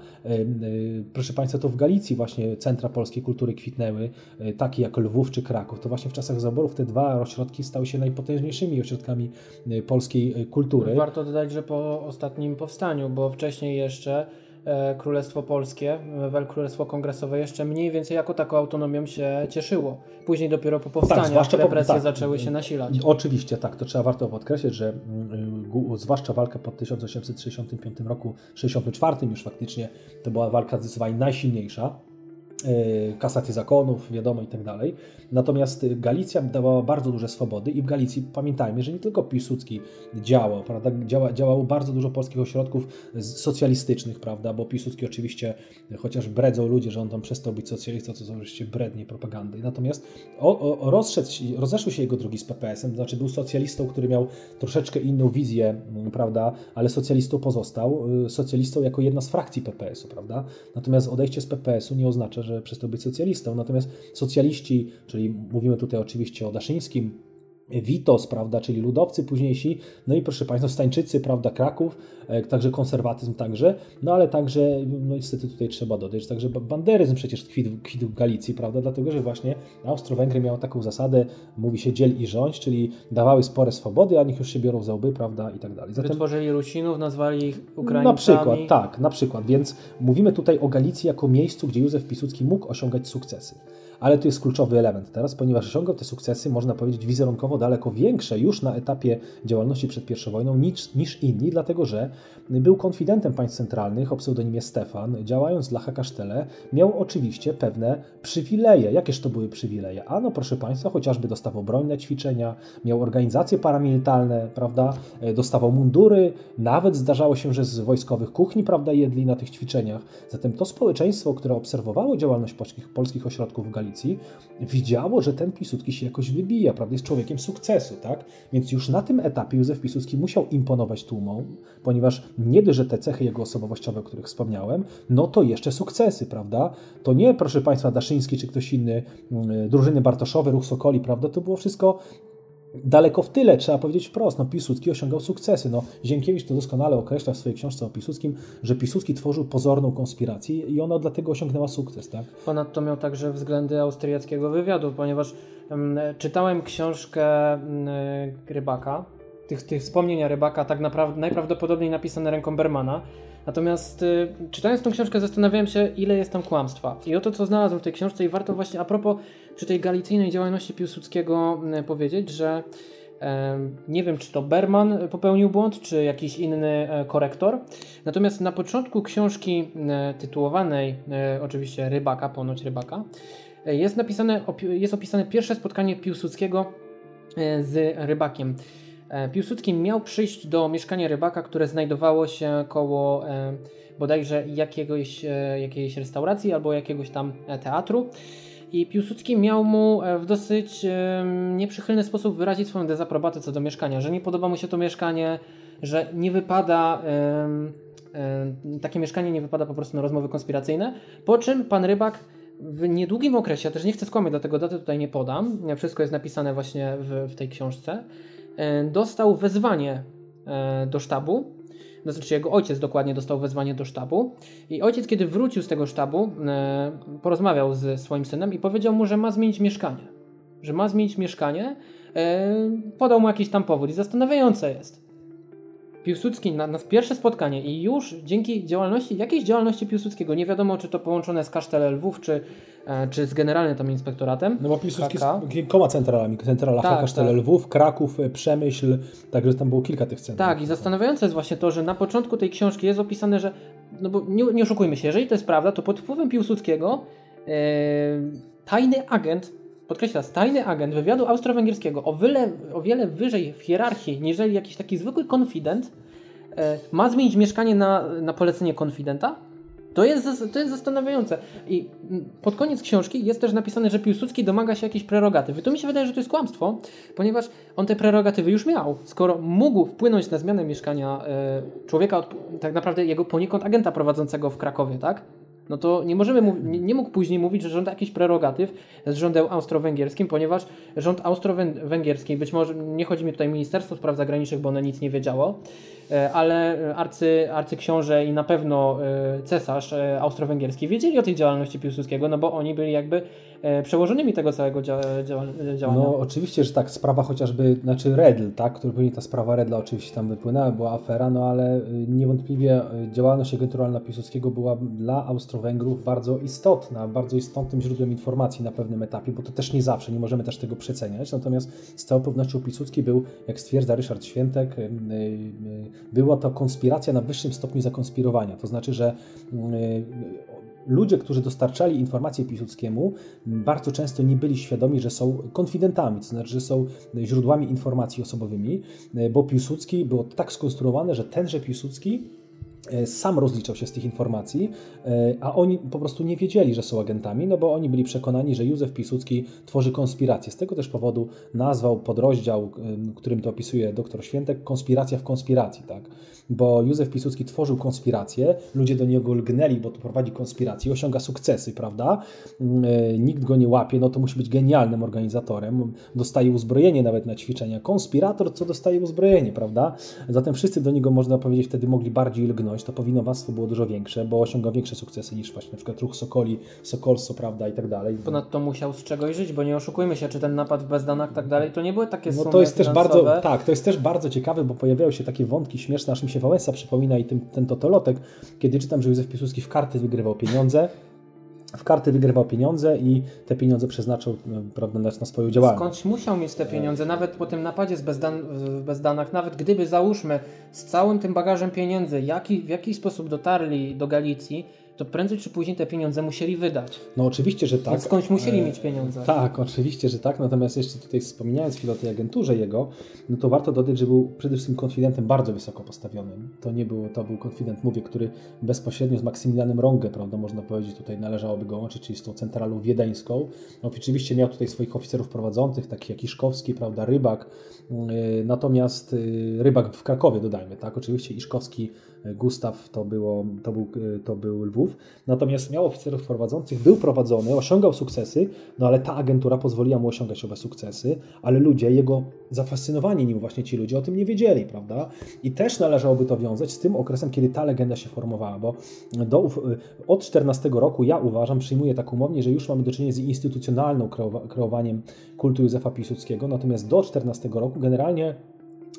Proszę Państwa, to w Galicji właśnie centra polskiej kultury kwitnęły, takie jak Lwów czy Kraków. To właśnie w czasach zaborów te dwa ośrodki stały się najpotężniejszymi ośrodkami e, polskiej e, kultury. Warto dodać, że po ostatnim powstaniu, bo wcześniej jeszcze e, Królestwo Polskie, Królestwo Kongresowe jeszcze mniej więcej jako taką autonomią się cieszyło. Później dopiero po powstaniu tak, represje po, tak, zaczęły się nasilać. Oczywiście, tak, to trzeba warto podkreślić, że mm, zwłaszcza walka po 1865 roku, 64 już faktycznie, to była walka zdecydowanie najsilniejsza kasację zakonów, wiadomo i tak dalej. Natomiast Galicja dawała bardzo duże swobody i w Galicji pamiętajmy, że nie tylko Piłsudski działał, prawda? Działa, działało bardzo dużo polskich ośrodków socjalistycznych, prawda? Bo Piłsudski oczywiście, chociaż bredzą ludzie, że on tam przestał być socjalistą, to są oczywiście brednie propagandy. Natomiast o, o, rozszedł, rozeszły się jego drogi z PPS-em, to znaczy był socjalistą, który miał troszeczkę inną wizję, prawda? Ale socjalistą pozostał, y, socjalistą jako jedna z frakcji PPS-u, prawda? Natomiast odejście z PPS-u nie oznacza, że przestał być socjalistą. Natomiast socjaliści, czyli mówimy tutaj oczywiście o Daszyńskim, Witos, prawda, czyli ludowcy późniejsi, no i proszę Państwa, Stańczycy, prawda, Kraków, e, także konserwatyzm także, no ale także, no niestety tutaj trzeba dodać, że także banderyzm przecież kwitł, kwitł w Galicji, prawda, dlatego, że właśnie Austro-Węgry miały taką zasadę, mówi się dziel i rządź, czyli dawały spore swobody, a niech już się biorą za łby, prawda, i tak dalej. Zatem, Wytworzyli Rusinów, nazwali ich Ukraińcami. Na przykład, tak, na przykład, więc mówimy tutaj o Galicji jako miejscu, gdzie Józef Piłsudski mógł osiągać sukcesy. Ale tu jest kluczowy element teraz, ponieważ osiągał te sukcesy, można powiedzieć, wizerunkowo daleko większe już na etapie działalności przed I wojną niż, niż inni, dlatego że był konfidentem państw centralnych o pseudonimie Stefan, działając dla Hakasztele, miał oczywiście pewne przywileje. Jakież to były przywileje? Ano, proszę Państwa, chociażby dostawał broń na ćwiczenia, miał organizacje paramilitarne, prawda, e, dostawał mundury, nawet zdarzało się, że z wojskowych kuchni, prawda, jedli na tych ćwiczeniach. Zatem to społeczeństwo, które obserwowało działalność polskich, polskich ośrodków w Galicji, widziało, że ten Piłsudski się jakoś wybija, prawda, jest człowiekiem sukcesu, tak? Więc już na tym etapie Józef Piłsudski musiał imponować tłumom, ponieważ nie dość, że te cechy jego osobowościowe, o których wspomniałem, no to jeszcze sukcesy, prawda? To nie, proszę Państwa, Daszyński czy ktoś inny, mm, drużyny Bartoszowe, Ruch Sokoli, prawda? To było wszystko daleko w tyle, trzeba powiedzieć wprost. No, Piłsudski osiągał sukcesy. No, Ziemkiewicz to doskonale określa w swojej książce o Piłsudskim, że Piłsudski tworzył pozorną konspirację i ona dlatego osiągnęła sukces. Tak? Ponadto miał także względy austriackiego wywiadu, ponieważ czytałem książkę Rybaka, tych, tych wspomnienia Rybaka, tak naprawdę najprawdopodobniej napisane ręką Bermana. Natomiast y, czytając tą książkę zastanawiałem się, ile jest tam kłamstwa. I oto co znalazłem w tej książce i warto właśnie a propos przy tej galicyjnej działalności Piłsudskiego powiedzieć, że nie wiem, czy to Berman popełnił błąd, czy jakiś inny e, korektor. Natomiast na początku książki e, tytułowanej, e, oczywiście Rybaka, ponoć Rybaka, jest napisane, jest opisane pierwsze spotkanie Piłsudskiego z Rybakiem. E, Piłsudski miał przyjść do mieszkania rybaka, które znajdowało się koło e, bodajże jakiegoś, e, jakiejś restauracji albo jakiegoś tam teatru. I Piłsudski miał mu w dosyć nieprzychylny sposób wyrazić swoją dezaprobatę co do mieszkania, że nie podoba mu się to mieszkanie, że nie wypada takie mieszkanie nie wypada po prostu na rozmowy konspiracyjne. Po czym pan Rybak w niedługim okresie, ja też nie chcę skłamać, dlatego daty tutaj nie podam, wszystko jest napisane właśnie w, w tej książce, E, dostał wezwanie e, do sztabu. No, znaczy, jego ojciec dokładnie dostał wezwanie do sztabu. I ojciec, kiedy wrócił z tego sztabu, e, porozmawiał z swoim synem i powiedział mu, że ma zmienić mieszkanie. Że ma zmienić mieszkanie. Podał mu jakiś tam powód. I zastanawiające jest, Piłsudski na, na, pierwsze spotkanie i już dzięki działalności, jakiejś działalności Piłsudskiego, nie wiadomo czy to połączone z kasztelem Lwów, czy, e, czy z generalnym tam inspektoratem. No bo Piłsudski z kilkoma centralami, centrala tak, Kasztele tak. Lwów, Kraków, e, Przemyśl, także tam było kilka tych centrów. Tak i zastanawiające jest właśnie to, że na początku tej książki jest opisane, że, no bo nie, nie oszukujmy się, jeżeli to jest prawda, to pod wpływem Piłsudskiego e, tajny agent podkreśla, tajny agent wywiadu austro-węgierskiego o, wyle, o wiele wyżej w hierarchii niż jakiś taki zwykły konfident e, ma zmienić mieszkanie na, na polecenie konfidenta? To jest, to jest zastanawiające. I pod koniec książki jest też napisane, że Piłsudski domaga się jakiejś prerogatywy. To mi się wydaje, że to jest kłamstwo, ponieważ on te prerogatywy już miał. Skoro mógł wpłynąć na zmianę mieszkania e, człowieka, tak naprawdę jego poniekąd agenta prowadzącego w Krakowie, tak? No to nie możemy nie, nie mógł później mówić, że żąda jakichś prerogatyw z rządem austro-węgierskim, ponieważ rząd austro-węgierski, być może nie chodzi mi tutaj o Ministerstwo Spraw Zagranicznych, bo one nic nie wiedziało, ale arcy, arcyksiąże i na pewno e, cesarz e, austro-węgierski wiedzieli o tej działalności Piłsudskiego, no bo oni byli jakby przełożonymi tego całego działania. No oczywiście, że tak, sprawa chociażby, znaczy Redl, tak, który później ta sprawa Redla oczywiście tam wypłynęła, była afera, no ale niewątpliwie działalność agenturalna Piłsudskiego była dla Austro-Węgrów bardzo istotna, bardzo istotnym źródłem informacji na pewnym etapie, bo to też nie zawsze, nie możemy też tego przeceniać, natomiast z całą pewnością Piłsudski był, jak stwierdza Ryszard Świętek, była to konspiracja na wyższym stopniu zakonspirowania. To znaczy, że y, ludzie, którzy dostarczali informacje Piłsudskiemu, bardzo często nie byli świadomi, że są konfidentami, to znaczy, że są źródłami informacji osobowymi, bo Piłsudski było tak skonstruowane, że tenże Piłsudski sam rozliczał się z tych informacji, e, a oni po prostu nie wiedzieli, że są agentami, no bo oni byli przekonani, że Józef Piłsudski tworzy konspirację. Z tego też powodu nazwał podrozdział, którym to opisuje dr Świętek, konspiracja w konspiracji, tak? Bo Józef Piłsudski tworzył konspirację, ludzie do niego lgnęli, bo to prowadzi konspirację, osiąga sukcesy, prawda? E, nikt go nie łapie, no to musi być genialnym organizatorem, dostaje uzbrojenie nawet na ćwiczenia. Konspirator, co dostaje uzbrojenie, prawda? Zatem wszyscy do niego, można powiedzieć, wtedy mogli bardziej lgnąć to powinowactwo było dużo większe, bo osiągał większe sukcesy niż właśnie na przykład ruch Sokoli, Sokolso, prawda, i tak dalej. Ponadto musiał z czegoś żyć, bo nie oszukujmy się, czy ten napad w Bezdanach tak dalej, to nie były takie No to jest finansowe. też bardzo, tak, to jest też bardzo ciekawe, bo pojawiają się takie wątki śmieszne, aż mi się Wałęsa przypomina i ten, ten totolotek, kiedy czytam, że Józef Piłsudski w karty wygrywał pieniądze, w karty wygrywał pieniądze i te pieniądze przeznaczył no, prawda, na swoją działalność. Skądś musiał mieć te pieniądze, nawet po tym napadzie z bezdan w bezdanach, nawet gdyby załóżmy z całym tym bagażem pieniędzy, jaki, w jaki sposób dotarli do Galicji, to prędzej czy później te pieniądze musieli wydać. No oczywiście, że tak. Więc skądś musieli e, mieć pieniądze. Tak, oczywiście, że tak. Natomiast jeszcze tutaj wspominając chwilę o tej agenturze jego, no to warto dodać, że był przede wszystkim konfidentem bardzo wysoko postawionym. To nie był, to był konfident, mówię, który bezpośrednio z Maksymilianem Rongę, prawda, można powiedzieć, tutaj należałoby go łączyć, czyli z tą centralą wiedeńską. No, oczywiście miał tutaj swoich oficerów prowadzących, takich jak Iszkowski, prawda, Rybak. Yy, natomiast yy, Rybak w Krakowie, dodajmy, tak, oczywiście Iszkowski Gustaw to, było, to, był, to był Lwów. Natomiast miał oficerów prowadzących, był prowadzony, osiągał sukcesy, no ale ta agentura pozwoliła mu osiągać owe sukcesy, ale ludzie, jego zafascynowani nim właśnie ci ludzie o tym nie wiedzieli, prawda? I też należałoby to wiązać z tym okresem, kiedy ta legenda się formowała, bo do, od 14 roku ja uważam, przyjmuję tak umownie, że już mamy do czynienia z instytucjonalną kreowaniem kultu Józefa Piłsudskiego, natomiast do 14 roku generalnie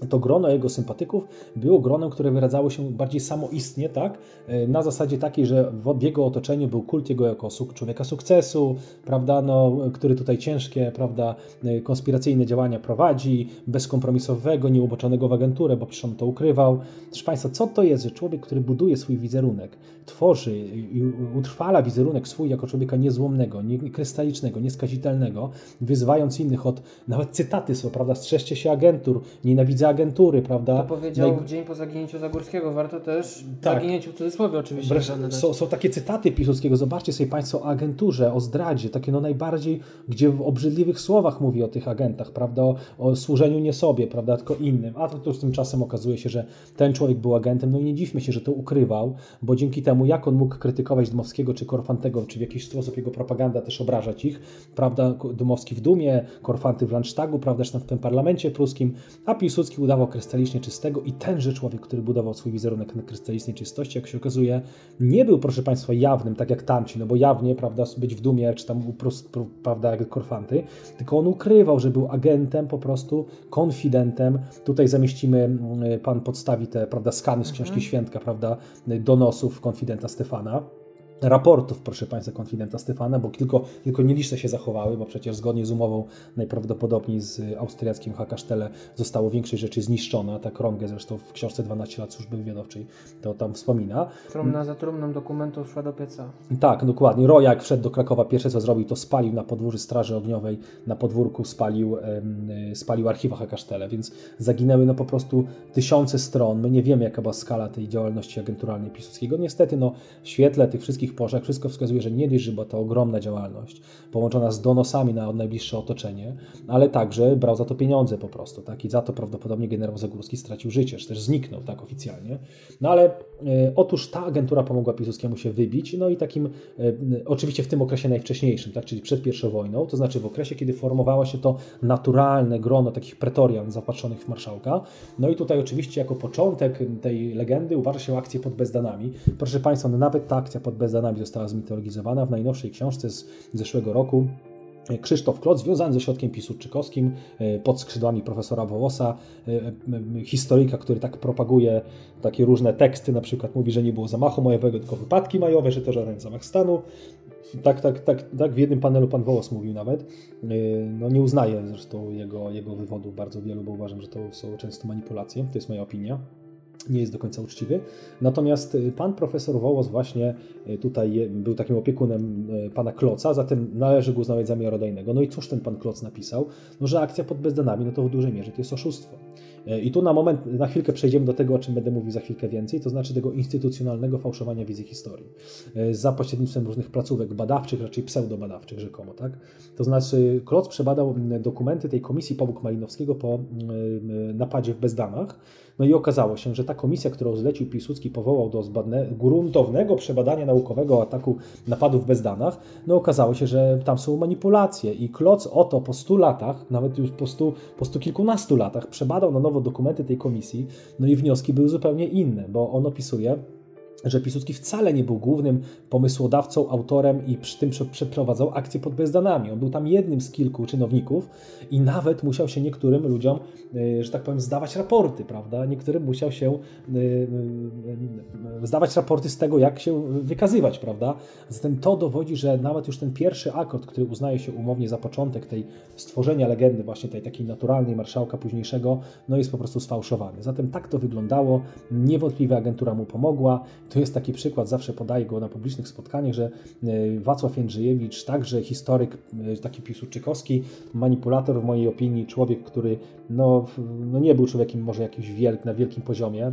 to grono jego sympatyków było gronem, które wyradzało się bardziej samoistnie, tak? E, na zasadzie takiej, że w jego otoczeniu był kult jego jako człowieka sukcesu, prawda? No, który tutaj ciężkie, prawda, e, konspiracyjne działania prowadzi, bezkompromisowego, nieuboczonego w agenturę, bo przecież on to ukrywał. Proszę Państwa, co to jest, że człowiek, który buduje swój wizerunek, tworzy i utrwala wizerunek swój jako człowieka niezłomnego, niekrystalicznego, nieskazitelnego, wyzwając innych od, nawet cytaty są, prawda, strzeżcie się agentur, nienawidzę agentury, prawda? To powiedział Naj... dzień po zaginięciu Zagórskiego. Warto też, tak. zaginięciu w cudzysłowie oczywiście. są, są, takie cytaty Piłsudskiego, zobaczcie sobie Państwo o agenturze, o zdradzie, takie no najbardziej, gdzie w obrzydliwych słowach mówi o tych agentach, prawda? O, o służeniu nie sobie, prawda? Tylko innym. A to już tymczasem okazuje się, że ten człowiek był agentem, no i nie dziwmy się, że to ukrywał, bo dzięki temu, jak on mógł krytykować Dmowskiego czy Korfantego, czy w jakiś sposób jego propaganda też obrażać ich, prawda? Dmowski w Dumie, Korfanty w Landsztagu, prawda? Czy w tym parlamencie pruskim, a Piłsudski udawał krystalicznie czystego i tenże człowiek, który budował swój wizerunek na krystalicznej czystości, jak się okazuje, nie był, proszę Państwa, jawnym, tak jak tamci, no bo jawnie, prawda, być w dumie, czy tam, prawda, jak korfanty, tylko on ukrywał, że był agentem, po prostu konfidentem. Tutaj zamieścimy, mm, pan podstawi te, prawda, skany z książki mhm. Świętka, prawda, donosów konfidenta Stefana raportów, proszę Państwa, konfidenta Stefana, bo tylko, tylko nieliczne się zachowały, bo przecież zgodnie z umową najprawdopodobniej z austriackim Hakasztele zostało większość rzeczy zniszczona, tak Ronge zresztą w książce 12 lat służby wywiadowczej to tam wspomina. Trumna za trumną dokumentów szła do pieca. Tak, dokładnie. Rojak wszedł do Krakowa, pierwsze co zrobił to spalił na podwórzu Straży Ogniowej, na podwórku spalił, spalił archiwa Hakasztele, więc zaginęły no po prostu tysiące stron. My nie wiemy jaka była skala tej działalności agenturalnej Piłsudskiego. Niestety no w świetle tych wszystkich wszystkich wszystko wskazuje, że nie dość, że była to ogromna działalność, połączona z donosami na najbliższe otoczenie, ale także brał za to pieniądze po prostu, tak? I za to prawdopodobnie generał Zagórski stracił życie, czy też zniknął, tak oficjalnie. No ale e, otóż ta agentura pomogła Piłsudskiemu się wybić, no i takim, e, oczywiście w tym okresie najwcześniejszym, tak? Czyli przed pierwszą wojną, to znaczy w okresie, kiedy formowało się to naturalne grono takich pretorian zapatrzonych w marszałka. No i tutaj oczywiście jako początek tej legendy uważa się akcję pod Bezdanami. Proszę Państwa, no nawet ta akcja pod Bezdanami Stanami została zmitologizowana w najnowszej książce z zeszłego roku. Krzysztof Klot, związany ze środkiem pisudczykowskim, e, pod skrzydłami profesora Wołosa, e, e, historyka, który tak propaguje takie różne teksty, na przykład mówi, że nie było zamachu majowego, tylko wypadki majowe, że to żaden zamach stanu. Tak, tak, tak, tak w jednym panelu pan Wołos mówił nawet. No nie uznaję zresztą jego, jego wywodu bardzo wielu, bo uważam, że to są często manipulacje, to jest moja opinia nie jest do końca uczciwy. Natomiast y, pan profesor Wołos właśnie y, tutaj był takim opiekunem y, pana Kloca, zatem należy go uznawać za miarodajnego. No i cóż ten pan Kloc napisał? No, że akcja pod Bezdanami, no to w dużej mierze to jest oszustwo. I tu na moment, na chwilkę przejdziemy do tego, o czym będę mówił za chwilkę więcej, to znaczy tego instytucjonalnego fałszowania wizji historii. Za pośrednictwem różnych placówek badawczych, raczej pseudobadawczych rzekomo, tak? To znaczy Kloc przebadał dokumenty tej komisji Pobóg Malinowskiego po napadzie w Bezdanach, no i okazało się, że ta komisja, którą zlecił Piłsudski, powołał do zbadne, gruntownego przebadania naukowego ataku napadów w Bezdanach, no okazało się, że tam są manipulacje i Kloc oto po 100 latach, nawet już po 100, po 100 kilkunastu latach przebadał na nowo dokumenty tej komisji, no i wnioski były zupełnie inne, bo on opisuje, że Piłsudski wcale nie był głównym pomysłodawcą, autorem i przy tym przeprowadzał akcję pod Bezdanami. On był tam jednym z kilku czynowników i nawet musiał się niektórym ludziom, e, że tak powiem, zdawać raporty, prawda? Niektórym musiał się e, e, zdawać raporty z tego, jak się wykazywać, prawda? Zatem to dowodzi, że nawet już ten pierwszy akord, który uznaje się umownie za początek tej stworzenia legendy, właśnie tej takiej naturalnej marszałka późniejszego, no jest po prostu sfałszowany. Zatem tak to wyglądało. Niewątpliwie agentura mu pomogła. To jest taki przykład, zawsze podaję go na publicznych spotkaniach, że e, Wacław Jędrzejewicz, także historyk, e, taki Piłsudczykowski, manipulator w mojej opinii, człowiek, który no, no nie był człowiekiem może jakimś wielk, na wielkim poziomie,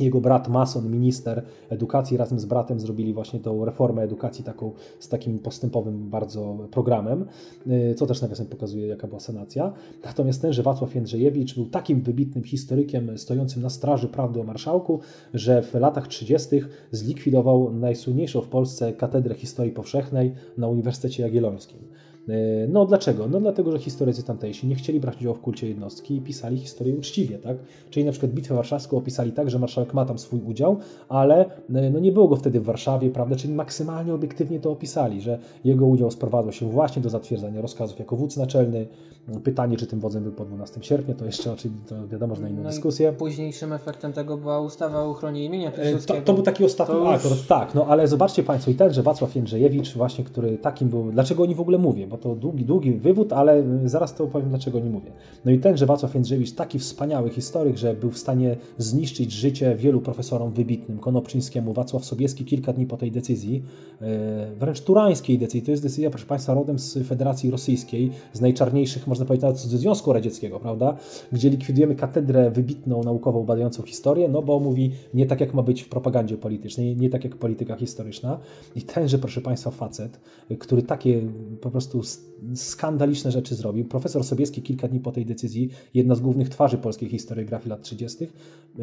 jego brat Mason, minister edukacji, razem z bratem zrobili właśnie tą reformę edukacji taką z takim postępowym bardzo programem, y, co też nawiasem pokazuje, jaka była senacja. Natomiast tenże Wacław Jędrzejewicz był takim wybitnym historykiem stojącym na straży prawdy o marszałku, że w latach 30. zlikwidował najsłynniejszą w Polsce katedrę historii powszechnej na Uniwersytecie Jagiellońskim. E, no dlaczego? No dlatego, że historycy tamtejsi nie chcieli brać udziału w kulcie jednostki i pisali historię uczciwie, tak? Czyli na przykład Bitwę Warszawską opisali tak, że marszałek ma tam swój udział, ale e, no nie było go wtedy w Warszawie, prawda? Czyli maksymalnie obiektywnie to opisali, że jego udział sprowadzał się właśnie do zatwierdzania rozkazów jako wódz naczelny. Pytanie, czy tym wodzem był po 12 sierpnia, to jeszcze oczywiście to wiadomo, że na inną no dyskusję. Późniejszym efektem tego była ustawa o ochronie imienia e, to, to, był taki ostatni już... akord, tak, no ale zobaczcie Państwo i ten, że Wacław Jędrzejewicz właśnie, który takim był, dlaczego oni w ogóle mówię, bo to długi, długi wywód, ale zaraz to opowiem, dlaczego nie mówię. No i ten, że Wacław Jędrzejewicz, taki wspaniały historyk, że był w stanie zniszczyć życie wielu profesorom wybitnym, Konopczyńskiemu, Wacław Sobieski kilka dni po tej decyzji, e, wręcz turańskiej decyzji, to jest decyzja, proszę Państwa, rodem z Federacji Rosyjskiej, z najczarniejszych, można powiedzieć, nawet ze Związku Radzieckiego, prawda, gdzie likwidujemy katedrę wybitną, naukową, badającą historię, no bo mówi nie tak, jak ma być w propagandzie politycznej, nie tak, jak polityka historyczna. I tenże, proszę Państwa, facet, który takie po prostu skandaliczne rzeczy zrobił. Profesor Sobieski kilka dni po tej decyzji, jedna z głównych twarzy polskiej historiografii lat 30.,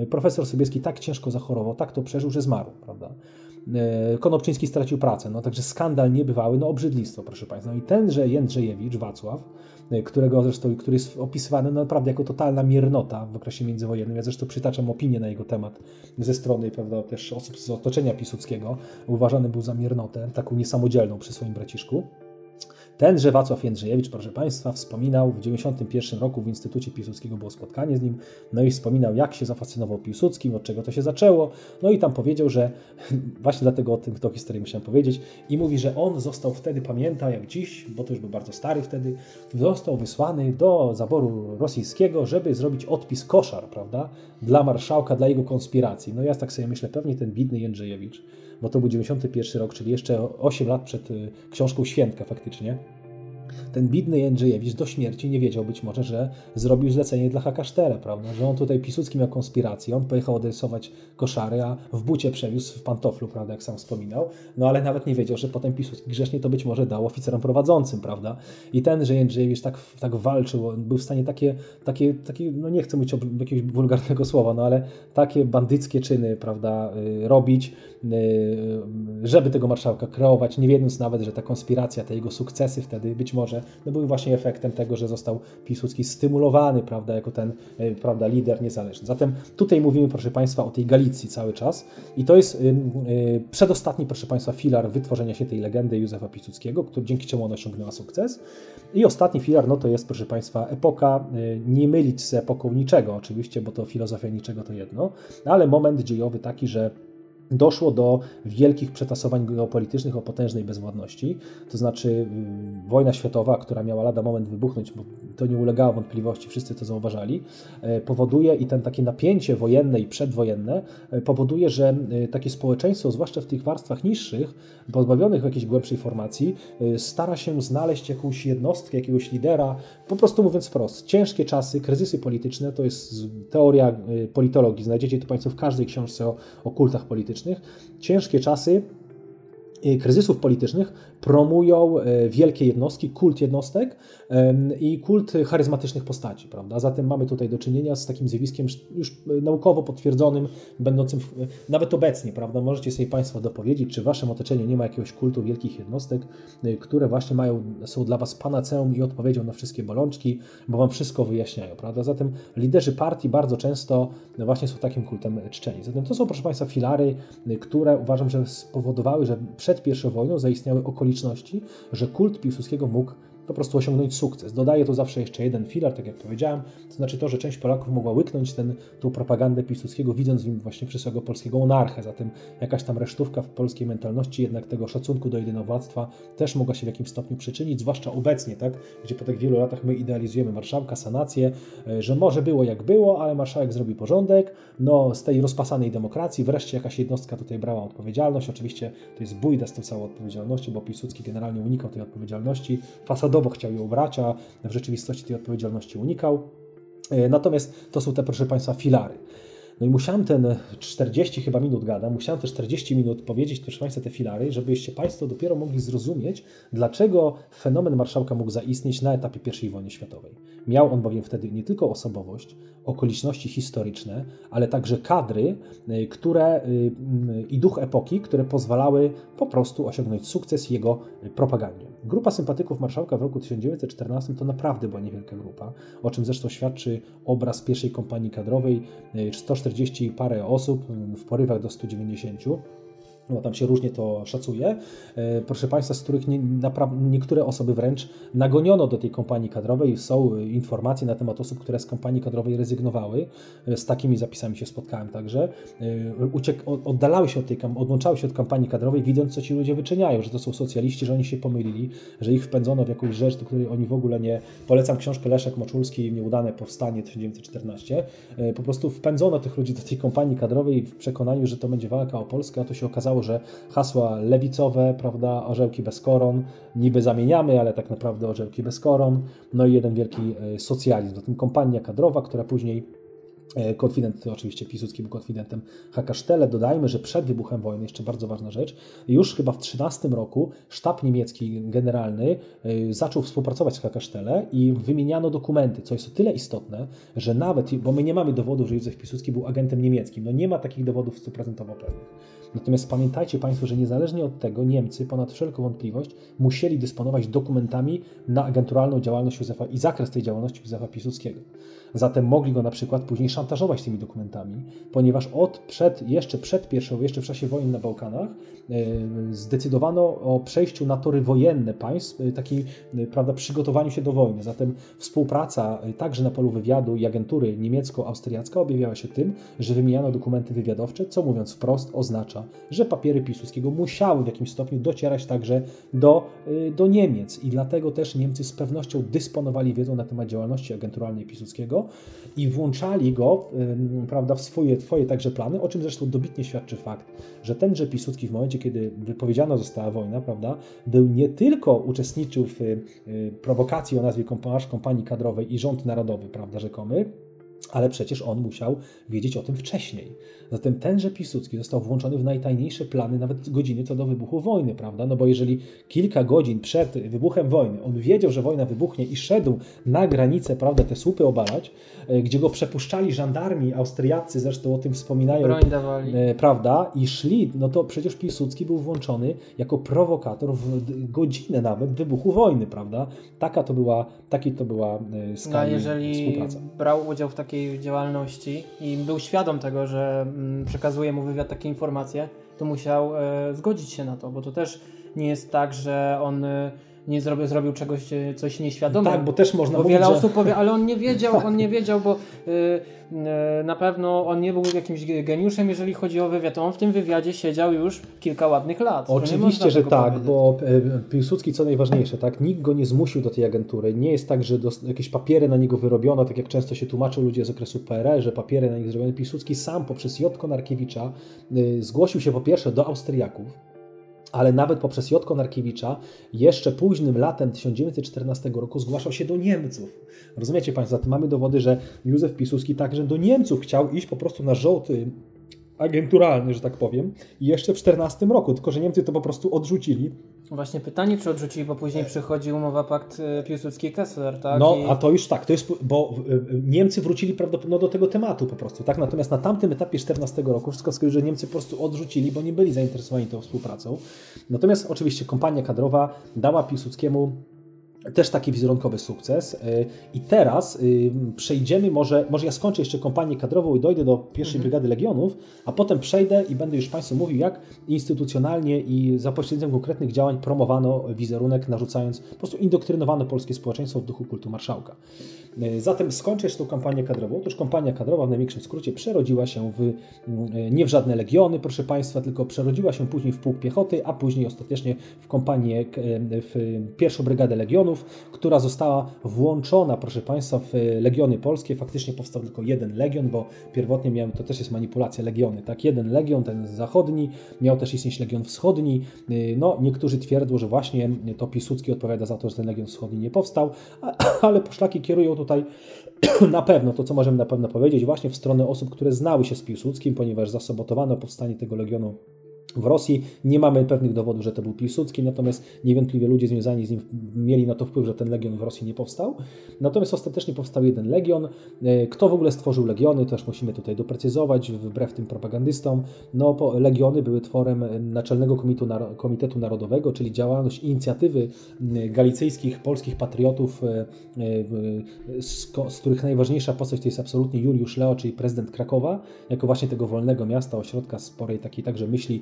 profesor Sobieski tak ciężko zachorował, tak to przeżył, że zmarł, prawda? Konopczyński stracił pracę, no także skandal niebywały, no obrzydlistwo, proszę Państwa. No i tenże Jędrzejewicz, Wacław, którego zresztą, który jest opisywany no, naprawdę jako totalna miernota w okresie międzywojennym. Ja zresztą przytaczam opinię na jego temat ze strony prawda, też osób z otoczenia Piłsudskiego. Uważany był za miernotę, taką niesamodzielną przy swoim braciszku. Tenże Wacław Jędrzejewicz, proszę Państwa, wspominał w 1991 roku w Instytucie Piłsudskiego było spotkanie z nim, no i wspominał, jak się zafascynował Piłsudskim, od czego to się zaczęło, no i tam powiedział, że właśnie dlatego o tym, kto historię musiałem powiedzieć, i mówi, że on został wtedy, pamięta jak dziś, bo to już był bardzo stary wtedy, został wysłany do zaboru rosyjskiego, żeby zrobić odpis koszar, prawda, dla marszałka, dla jego konspiracji. No ja tak sobie myślę, pewnie ten bidny Jędrzejewicz, bo to był 91 rok, czyli jeszcze 8 lat przed y, książką Świętka faktycznie ten bidny Jędrzejewicz do śmierci nie wiedział być może, że zrobił zlecenie dla Hakasztera, prawda? Że on tutaj Piłsudski miał konspirację, on pojechał odrysować koszary, a w bucie przewiózł w pantoflu, prawda, jak sam wspominał, no ale nawet nie wiedział, że potem Piłsudski grzecznie to być może dał oficerom prowadzącym, prawda? I ten, że Jędrzejewicz tak, tak walczył, on był w stanie takie, takie, takie, no nie chcę mówić jakiegoś wulgarnego słowa, no ale takie bandyckie czyny, prawda, y, robić, y, żeby tego marszałka kreować, nie wiedząc nawet, że ta konspiracja, te jego sukcesy wtedy być może no były właśnie efektem tego, że został Piłsudski stymulowany, prawda, jako ten, e, prawda, lider niezależny. Zatem tutaj mówimy, proszę Państwa, o tej Galicji cały czas i to jest yy, przedostatni, proszę Państwa, filar wytworzenia się tej legendy Józefa Piłsudskiego, który, dzięki czemu ona osiągnęła sukces. I ostatni filar, no to jest, proszę Państwa, epoka, yy, nie mylić z epoką niczego oczywiście, bo to filozofia niczego to jedno, ale moment dziejowy taki, że doszło do wielkich przetasowań geopolitycznych o potężnej bezwładności. To znaczy y, wojna światowa, która miała lada moment wybuchnąć, bo to nie ulegało wątpliwości, wszyscy to zauważali, e, powoduje i ten takie napięcie wojenne i przedwojenne e, powoduje, że e, takie społeczeństwo, zwłaszcza w tych warstwach niższych, pozbawionych jakiejś głębszej formacji, stara się znaleźć jakąś jednostkę, jakiegoś lidera, po prostu mówiąc wprost, ciężkie czasy, kryzysy polityczne, to jest teoria politologii, znajdziecie to Państwo w każdej książce o, o kultach politycznych, ciężkie czasy kryzysów politycznych promują wielkie jednostki, kult jednostek i kult charyzmatycznych postaci, prawda? Zatem mamy tutaj do czynienia z takim zjawiskiem już naukowo potwierdzonym, będącym w, nawet obecnie, prawda? Możecie sobie Państwo dopowiedzieć, czy w Waszym otoczeniu nie ma jakiegoś kultu wielkich jednostek, które właśnie mają, są dla Was panaceum i odpowiedzią na wszystkie bolączki, bo Wam wszystko wyjaśniają, prawda? Zatem liderzy partii bardzo często właśnie są takim kultem czczeni. Zatem to są, proszę Państwa, filary, które uważam, że spowodowały, że przed I wojną zaistniały okoliczności, że kult Piłsudskiego mógł po prostu osiągnąć sukces. Dodaję tu zawsze jeszcze jeden filar, tak jak powiedziałem, to znaczy to, że część Polaków mogła łyknąć ten, tą propagandę Piłsudskiego, widząc w nim właśnie przyszłego polskiego monarchę. Zatem jakaś tam resztówka w polskiej mentalności jednak tego szacunku do jedynowładztwa też mogła się w jakimś stopniu przyczynić, zwłaszcza obecnie, tak, gdzie po tak wielu latach my idealizujemy marszałka, sanację, e, że może było jak było, ale marszałek zrobi porządek, no z tej rozpasanej demokracji wreszcie jakaś jednostka tutaj brała odpowiedzialność. Oczywiście to jest bójda z tą całą odpowiedzialnością, bo Piłsudski generalnie unikał tej odpowiedzialności fasadowo zawodowo chciał ją brać, a w rzeczywistości tej odpowiedzialności unikał. E, natomiast to są te, proszę Państwa, filary. No i musiałem ten 40 chyba minut gada, musiałem te 40 minut powiedzieć, proszę Państwa, te filary, żebyście Państwo dopiero mogli zrozumieć, dlaczego fenomen marszałka mógł zaistnieć na etapie I wojny światowej. Miał on bowiem wtedy nie tylko osobowość, okoliczności historyczne, ale także kadry, y, które y, i duch epoki, które pozwalały po prostu osiągnąć sukces jego propagandzie. Grupa sympatyków marszałka w roku 1914 to naprawdę była niewielka grupa, o czym zresztą świadczy obraz pierwszej kompanii kadrowej, 140 y, parę osób w porywach do 190 no tam się różnie to szacuje, e, proszę Państwa, z których nie, niektóre osoby wręcz nagoniono do tej kompanii kadrowej. Są informacje na temat osób, które z kompanii kadrowej rezygnowały. E, z takimi zapisami się spotkałem także. E, uciek, oddalały się od tej, odłączały się od kampanii kadrowej, widząc, co ci ludzie wyczyniają, że to są socjaliści, że oni się pomylili, że ich wpędzono w jakąś rzecz, do której oni w ogóle nie... Polecam książkę Leszek Moczulski, Nieudane Powstanie 1914. Po prostu wpędzono tych ludzi do tej kompanii kadrowej w przekonaniu, że to będzie walka o Polskę, a to się okazało, że hasła lewicowe, prawda, orzełki bez koron, niby zamieniamy, ale tak naprawdę orzełki bez koron, no i jeden wielki e, socjalizm. Zatem kompania kadrowa, która później e, Konfident, oczywiście Piłsudski był konfidentem Hakasztele. Dodajmy, że przed wybuchem wojny, jeszcze bardzo ważna rzecz, już chyba w 13 roku sztab niemiecki generalny e, zaczął współpracować z Hakasztele i wymieniano dokumenty, co jest o tyle istotne, że nawet, bo my nie mamy dowodów, że Józef Piłsudski był agentem niemieckim, no nie ma takich dowodów stuprocentowo pewnych. Natomiast pamiętajcie Państwo, że niezależnie od tego Niemcy ponad wszelką wątpliwość musieli dysponować dokumentami na agenturalną działalność Józefa i zakres tej działalności Józefa Piłsudskiego. Zatem mogli go na przykład później szantażować tymi dokumentami, ponieważ od przed, jeszcze przed pierwszą, jeszcze w czasie wojen na Bałkanach yy, zdecydowano o przejściu na tory wojenne państw, yy, takiej, prawda, przygotowaniu się do wojny. Zatem współpraca także na polu wywiadu i agentury niemiecko-austriacka objawiała się tym, że wymieniano dokumenty wywiadowcze, co mówiąc wprost oznacza, że papiery Piłsudskiego musiały w jakimś stopniu docierać także do, do Niemiec i dlatego też Niemcy z pewnością dysponowali wiedzą na temat działalności agenturalnej Piłsudskiego, i włączali go prawda, w swoje, swoje także plany, o czym zresztą dobitnie świadczy fakt, że tenże Piłsudski w momencie, kiedy wypowiedziana została wojna, prawda, był nie tylko uczestniczył w prowokacji o nazwie kompanii kadrowej i rząd narodowy, prawda, rzekomy, ale przecież on musiał wiedzieć o tym wcześniej. Zatem tenże Piłsudski został włączony w najtajniejsze plany, nawet godziny co do wybuchu wojny, prawda? No bo jeżeli kilka godzin przed wybuchem wojny on wiedział, że wojna wybuchnie i szedł na granicę, prawda, te słupy obalać, e, gdzie go przepuszczali żandarmi austriacy, zresztą o tym wspominają, Broń dawali. E, prawda, i szli, no to przecież Piłsudski był włączony jako prowokator w godzinę nawet wybuchu wojny, prawda? Taka to była, taki to była e, skala no, jeżeli współpraca. brał udział w takiej działalności i był świadom tego, że Mm, przekazuje mu wywiad takie informacje, to musiał e, zgodzić się na to, bo to też nie jest tak, że on e, nie zrobił, zrobił czegoś, e, coś nieświadomie. Tak, bo też można bo mówić, wiele że... osób powie, ale on nie wiedział, on nie wiedział, bo y, y, na pewno on nie był jakimś geniuszem, jeżeli chodzi o wywiad. On w tym wywiadzie siedział już kilka ładnych lat. Oczywiście, że tak, powiedzieć. bo Piłsudski co najważniejsze, tak, nikt go nie zmusił do tej agentury. Nie jest tak, że jakieś papiery na niego wyrobiono, tak jak często się tłumaczą ludzie z okresu PRL, że papiery na niego zrobiono. Piłsudski sam poprzez J. Konarkiewicza y, zgłosił się po pierwsze do Austriaków, ale nawet poprzez J. Konarkiewicza jeszcze późnym latem 1914 roku zgłaszał się do Niemców. Rozumiecie Państwo, zatem mamy dowody, że Józef Piłsudski także do Niemców chciał iść po prostu na żołty agenturalny, że tak powiem, jeszcze w 14 roku, tylko że Niemcy to po prostu odrzucili, Właśnie pytanie, czy odrzucili, bo później przychodzi umowa pakt e, Piłsudski-Kessler, tak? No, I... a to już tak, to jest, bo Niemcy wrócili prawdopodobnie no, do tego tematu po prostu, tak? Natomiast na tamtym etapie 14 roku wszystko wskazuje, że Niemcy po prostu odrzucili, bo nie byli zainteresowani tą współpracą. Natomiast oczywiście kompania kadrowa dała Piłsudskiemu też taki wizerunkowy sukces. Y, I teraz y, przejdziemy, może, może ja skończę jeszcze kompanię kadrową i dojdę do pierwszej mhm. brygady legionów, a potem przejdę i będę już Państwu mówił, jak instytucjonalnie i za pośrednictwem konkretnych działań promowano wizerunek, narzucając, po prostu indoktrynowano polskie społeczeństwo w duchu kultu marszałka. Y, zatem skończę jeszcze tą kampanię kadrową. Otóż kampania kadrowa w największym skrócie przerodziła się w, nie w żadne legiony, proszę Państwa, tylko przerodziła się później w pułk piechoty, a później ostatecznie w kompanię, w pierwszą brygadę legionów która została włączona, proszę Państwa, w legiony polskie. Faktycznie powstał tylko jeden legion, bo pierwotnie miałem, to też jest manipulacja legiony, tak? Jeden legion, ten zachodni, miał też istnieć legion wschodni. No, niektórzy twierdzą, że właśnie to Piłsudski odpowiada za to, że ten legion wschodni nie powstał, ale poszlaki kierują tutaj na pewno, to co możemy na pewno powiedzieć, właśnie w stronę osób, które znały się z Piłsudskim, ponieważ zasobotowano powstanie tego legionu w Rosji. Nie mamy pewnych dowodów, że to był Piłsudski, natomiast niewątpliwie ludzie związani z nim mieli na to wpływ, że ten legion w Rosji nie powstał. Natomiast ostatecznie powstał jeden legion. E, kto w ogóle stworzył legiony, też musimy tutaj doprecyzować, wbrew tym propagandystom. No, legiony były tworem Naczelnego Komitetu Narodowego, czyli działalność inicjatywy galicyjskich, polskich patriotów, e, e, z których najważniejsza postać to jest absolutnie Juliusz Leo, czyli prezydent Krakowa, jako właśnie tego wolnego miasta, ośrodka sporej takiej także myśli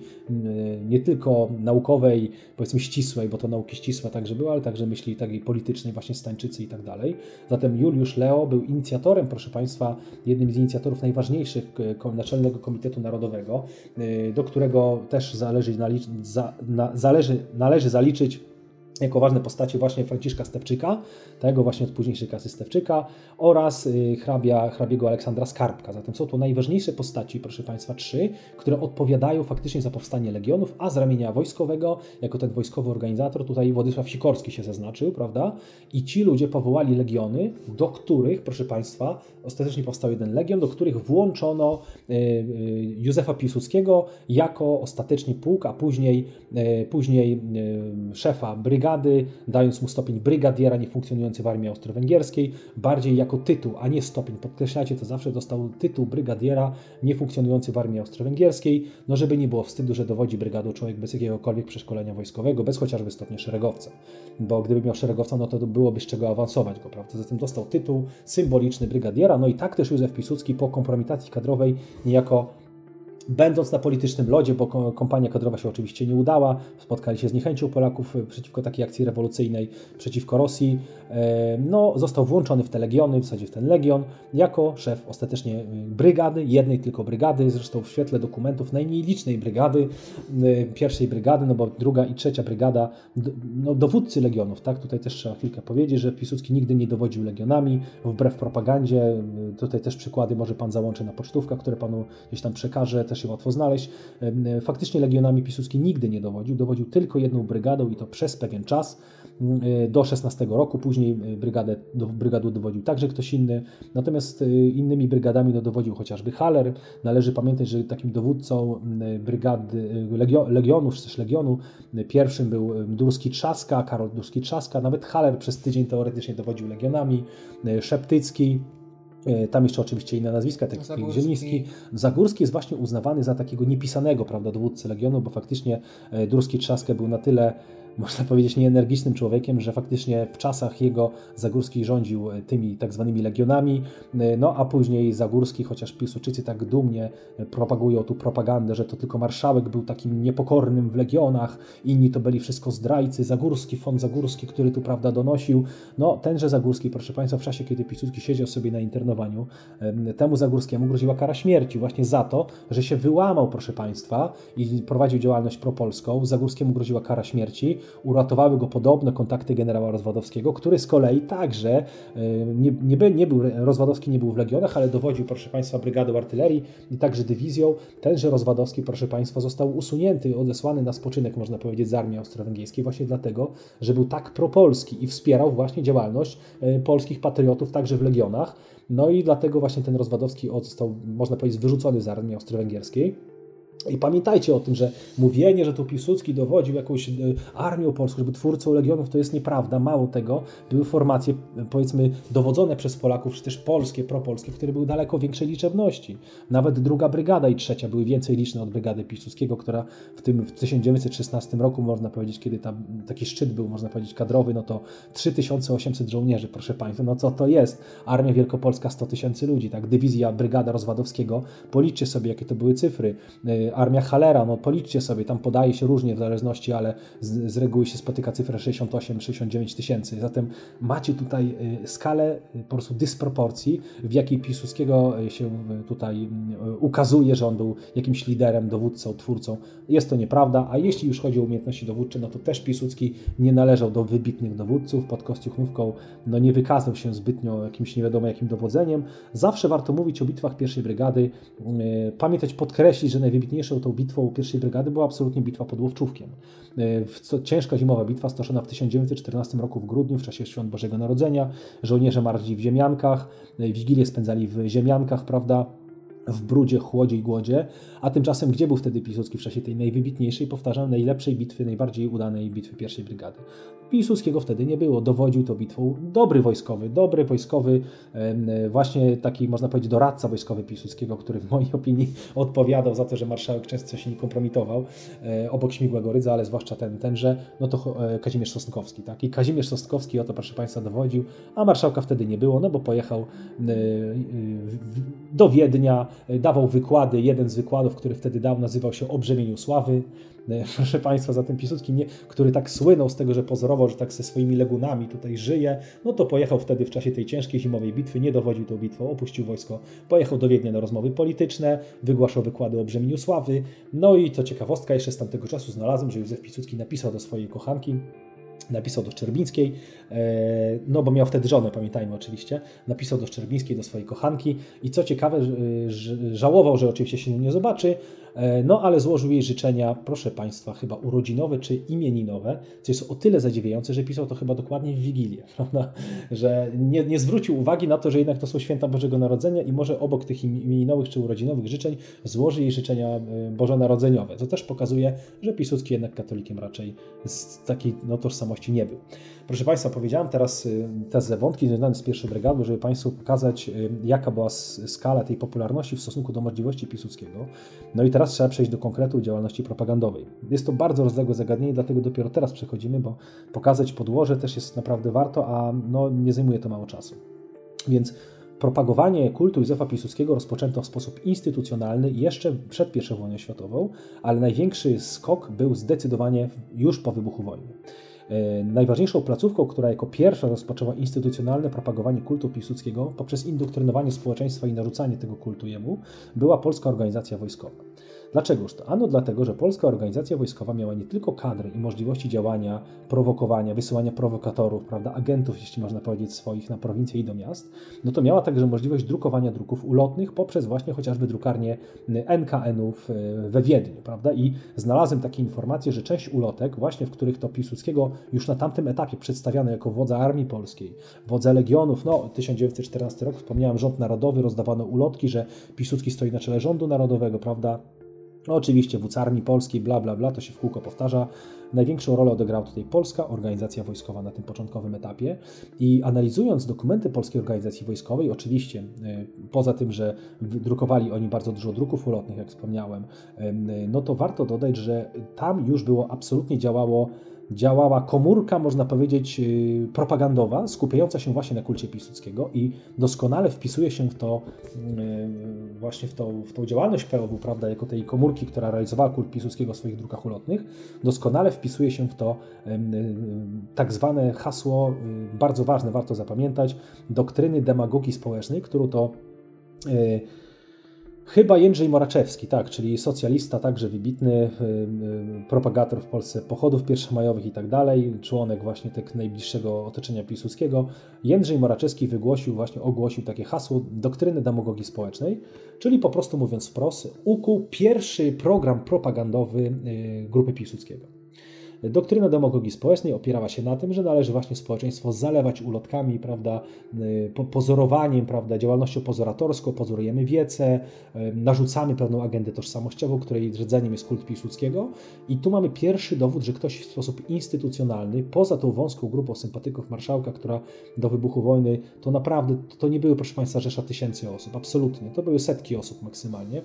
nie tylko naukowej, powiedzmy ścisłej, bo to nauki ścisłe także były, ale także myśli takiej politycznej, właśnie Stańczycy i tak dalej. Zatem Juliusz Leo był inicjatorem, proszę Państwa, jednym z inicjatorów najważniejszych Naczelnego Komitetu Narodowego, y, do którego też zależy, należy zaliczyć jako ważne postacie właśnie Franciszka Stewczyka, tego właśnie od późniejszej klasy Stewczyka oraz y, hrabia, hrabiego Aleksandra Skarbka. Zatem są to najważniejsze postaci, proszę Państwa, trzy, które odpowiadają faktycznie za powstanie legionów, a z ramienia wojskowego, jako ten wojskowy organizator, tutaj Władysław Sikorski się zaznaczył, prawda? I ci ludzie powołali legiony, do których, proszę Państwa, ostatecznie powstał jeden legion, do których włączono y, y, Józefa Piłsudskiego jako ostatecznie pułk, a później, później szefa brygady brygady, dając mu stopień brygadiera niefunkcjonujący w armii austro-węgierskiej, bardziej jako tytuł, a nie stopień. Podkreślacie, to zawsze dostał tytuł brygadiera niefunkcjonujący w armii austro-węgierskiej, no żeby nie było wstydu, że dowodzi brygadą człowiek bez jakiegokolwiek przeszkolenia wojskowego, bez chociażby stopnia szeregowca. Bo gdyby miał szeregowca, no to byłoby z czego awansować go, prawda? Zatem dostał tytuł symboliczny brygadiera, no i tak też Józef Piłsudski po kompromitacji kadrowej niejako Będąc na politycznym lodzie, bo kompania kadrowa się oczywiście nie udała, spotkali się z niechęcią Polaków e, przeciwko takiej akcji rewolucyjnej przeciwko Rosji, e, no, został włączony w te legiony, w zasadzie w ten legion, jako szef ostatecznie e, brygady, jednej tylko brygady, zresztą w świetle dokumentów najmniej licznej brygady, pierwszej brygady, no bo druga i trzecia brygada, no, dowódcy legionów, tak, tutaj też trzeba chwilkę powiedzieć, że Piłsudski nigdy nie dowodził legionami, wbrew propagandzie, tutaj też przykłady może Pan załączy na pocztówkach, które Panu gdzieś tam przekaże, też się łatwo znaleźć. Faktycznie legionami Piłsudski nigdy nie dowodził, dowodził tylko jedną brygadą i to przez pewien czas e, do 16 roku, później e, brygadę, do brygadu dowodził także ktoś inny, natomiast e, innymi brygadami no, dowodził chociażby Haller. Należy pamiętać, że takim dowódcą brygady, legio, legionów, czy też legionu pierwszym był Durski Trzaska, Karol Durski Trzaska, nawet Haller przez tydzień teoretycznie dowodził legionami, Szeptycki, E, tam jeszcze oczywiście inne nazwiska, takie jak Zieliński. Zagórski jest właśnie uznawany za takiego niepisanego prawda, dowódcę Legionu, bo faktycznie e, Durski Trzaskę był na tyle można powiedzieć, nieenergicznym człowiekiem, że faktycznie w czasach jego Zagórski rządził e, tymi tak zwanymi legionami, e, no a później Zagórski, chociaż Piłsudczycy tak dumnie e, propagują tu propagandę, że to tylko marszałek był takim niepokornym w legionach, inni to byli wszystko zdrajcy, Zagórski, fon Zagórski, który tu prawda donosił, no tenże Zagórski, proszę Państwa, w czasie kiedy Piłsudski siedział sobie na internowaniu, temu Zagórskiemu groziła kara śmierci właśnie za to, że się wyłamał, proszę Państwa, i prowadził działalność propolską, Zagórskiemu groziła kara śmierci, uratowały go podobne kontakty generała Rozwadowskiego, który z kolei także e, nie, nie, nie był, Rozwadowski nie był w legionach, ale dowodził, proszę Państwa, brygadą artylerii i także dywizją. Tenże Rozwadowski, proszę Państwa, został usunięty, odesłany na spoczynek, można powiedzieć, z armii austro-węgierskiej właśnie dlatego, że był tak propolski i wspierał właśnie działalność e, polskich patriotów także w legionach. No i dlatego właśnie ten Rozwadowski został, można powiedzieć, wyrzucony z armii austro-węgierskiej. I pamiętajcie o tym, że mówienie, że tu Piłsudski dowodził jakąś e, armią polską, żeby twórcą legionów, to jest nieprawda. Mało tego, były formacje, powiedzmy, dowodzone przez Polaków, czy też polskie, propolskie, które były daleko większej liczebności. Nawet druga brygada i trzecia były więcej liczne od brygady Piłsudskiego, która w tym w 1916 roku, można powiedzieć, kiedy tam taki szczyt był, można powiedzieć, kadrowy, no to 3800 żołnierzy, proszę Państwa. No co to jest? Armia Wielkopolska 100 tysięcy ludzi, tak? Dywizja, brygada Rozwadowskiego. Policzcie sobie, jakie to były cyfry e, armia Halera, no policzcie sobie, tam podaje się różnie w zależności, ale z, z reguły się spotyka cyfra 68-69 tysięcy. Zatem macie tutaj y, skalę y, po prostu dysproporcji, w jakiej Piłsudskiego y, się tutaj ukazuje, że on był jakimś liderem, dowódcą, twórcą. Jest to nieprawda, a jeśli już chodzi o umiejętności dowódcze, no to też Piłsudski nie należał do wybitnych dowódców. Pod Kostiuchnówką no nie wykazał się zbytnio jakimś nie wiadomo jakim dowodzeniem. Zawsze warto mówić o bitwach pierwszej brygady, pamiętać, podkreślić, że najwybitniejsze najważniejszą tą bitwą pierwszej brygady była absolutnie bitwa pod Łowczówkiem. E, ciężka zimowa bitwa stoczona w 1914 roku w grudniu, w czasie świąt Bożego Narodzenia. Żołnierze marli w ziemiankach, e, wigilię spędzali w ziemiankach, prawda? w brudzie, chłodzie i głodzie, a tymczasem gdzie był wtedy Piłsudski w czasie tej najwybitniejszej, powtarzam, najlepszej bitwy, najbardziej udanej bitwy pierwszej brygady? Piłsudskiego wtedy nie było, dowodził tą bitwą. Dobry wojskowy, dobry wojskowy, właśnie taki można powiedzieć doradca wojskowy Piłsudskiego, który w mojej opinii odpowiadał za to, że marszałek często się nie kompromitował e, obok Śmigłego Rydza, ale zwłaszcza ten, tenże, no to e, Kazimierz Sosnkowski, tak? I Kazimierz Sosnkowski o to, proszę Państwa, dowodził, a marszałka wtedy nie było, no bo pojechał e, do Wiednia, dawał wykłady, jeden z wykładów, który wtedy dał, nazywał się O brzemieniu sławy, proszę Państwa, zatem Piłsudski, nie, który tak słynął z tego, że pozorował, że tak ze swoimi legunami tutaj żyje, no to pojechał wtedy w czasie tej ciężkiej zimowej bitwy, nie dowodził tą bitwą, opuścił wojsko, pojechał do Wiednia na rozmowy polityczne, wygłaszał wykłady o brzemieniu sławy, no i to ciekawostka, jeszcze z tamtego czasu znalazłem, że Józef Piłsudski napisał do swojej kochanki, napisał do Szczerbińskiej, e, no bo miał wtedy żonę, pamiętajmy oczywiście, napisał do Szczerbińskiej, do swojej kochanki i co ciekawe, żałował, że oczywiście się nie zobaczy, E, no ale złożył jej życzenia, proszę Państwa, chyba urodzinowe czy imieninowe, co jest o tyle zadziwiające, że pisał to chyba dokładnie w Wigilię, prawda? że nie, nie zwrócił uwagi na to, że jednak to są święta Bożego Narodzenia i może obok tych imieninowych czy urodzinowych życzeń złoży jej życzenia e, bożonarodzeniowe, co też pokazuje, że Piłsudski jednak katolikiem raczej z takiej no, tożsamości nie był. Proszę Państwa, powiedziałem teraz y, te wątki związane z pierwszą brygadą, żeby Państwu pokazać, y, jaka była skala tej popularności w stosunku do możliwości Piłsudskiego. No i teraz trzeba przejść do konkretu działalności propagandowej. Jest to bardzo rozległe zagadnienie, dlatego dopiero teraz przechodzimy, bo pokazać podłoże też jest naprawdę warto, a no, nie zajmuje to mało czasu. Więc Propagowanie kultu Józefa Piłsudskiego rozpoczęto w sposób instytucjonalny jeszcze przed I wojną światową, ale największy skok był zdecydowanie już po wybuchu wojny. E, najważniejszą placówką, która jako pierwsza rozpoczęła instytucjonalne propagowanie kultu Piłsudskiego poprzez indoktrynowanie społeczeństwa i narzucanie tego kultu jemu, była Polska Organizacja Wojskowa. Dlaczegoż to? Ano dlatego, że polska organizacja wojskowa miała nie tylko kadry i możliwości działania, prowokowania, wysyłania prowokatorów, prawda, agentów, jeśli można powiedzieć, swoich na prowincje i do miast, no to miała także możliwość drukowania druków ulotnych poprzez właśnie chociażby drukarnię NKN-ów e, we Wiedniu, prawda? I znalazłem takie informacje, że część ulotek, właśnie w których to Piłsudskiego już na tamtym etapie przedstawiano jako wodza Armii Polskiej, wodza Legionów, no 1914 rok, wspomniałem, rząd narodowy, rozdawano ulotki, że Piłsudski stoi na czele rządu narodowego, prawda? No oczywiście Armii Polskiej, bla, bla, bla, to się w kółko powtarza. Największą rolę odegrała tutaj Polska Organizacja Wojskowa na tym początkowym etapie i analizując dokumenty Polskiej Organizacji Wojskowej, oczywiście y, poza tym, że drukowali oni bardzo dużo druków ulotnych, jak wspomniałem, y, no to warto dodać, że tam już było absolutnie działało działała komórka, można powiedzieć, y, propagandowa, skupiająca się właśnie na kulcie Piłsudskiego i doskonale wpisuje się w to, y, właśnie w tą, w tą działalność POW, prawda, jako tej komórki, która realizowała kult Piłsudskiego w swoich drukach ulotnych, doskonale wpisuje się w to y, tak zwane hasło, bardzo ważne, warto zapamiętać, doktryny demagogii społecznej, którą to Chyba Jędrzej Moraczewski, tak, czyli socjalista, także wybitny y, y, propagator w Polsce pochodów pierwszomajowych i tak dalej, członek właśnie tego najbliższego otoczenia Piłsudskiego. Jędrzej Moraczewski wygłosił, właśnie ogłosił takie hasło doktryny demagogii społecznej, czyli po prostu mówiąc wprost, ukuł pierwszy program propagandowy y, grupy Piłsudskiego. Doktryna demagogii społecznej opierała się na tym, że należy właśnie społeczeństwo zalewać ulotkami, prawda, pozorowaniem, prawda, działalnością pozoratorską, pozorujemy wiece, narzucamy pewną agendę tożsamościową, której rdzeniem jest kult Piłsudskiego. I tu mamy pierwszy dowód, że ktoś w sposób instytucjonalny, poza tą wąską grupą sympatyków marszałka, która do wybuchu wojny, to naprawdę, to nie były, proszę Państwa, rzesza tysięcy osób, absolutnie, to były setki osób maksymalnie,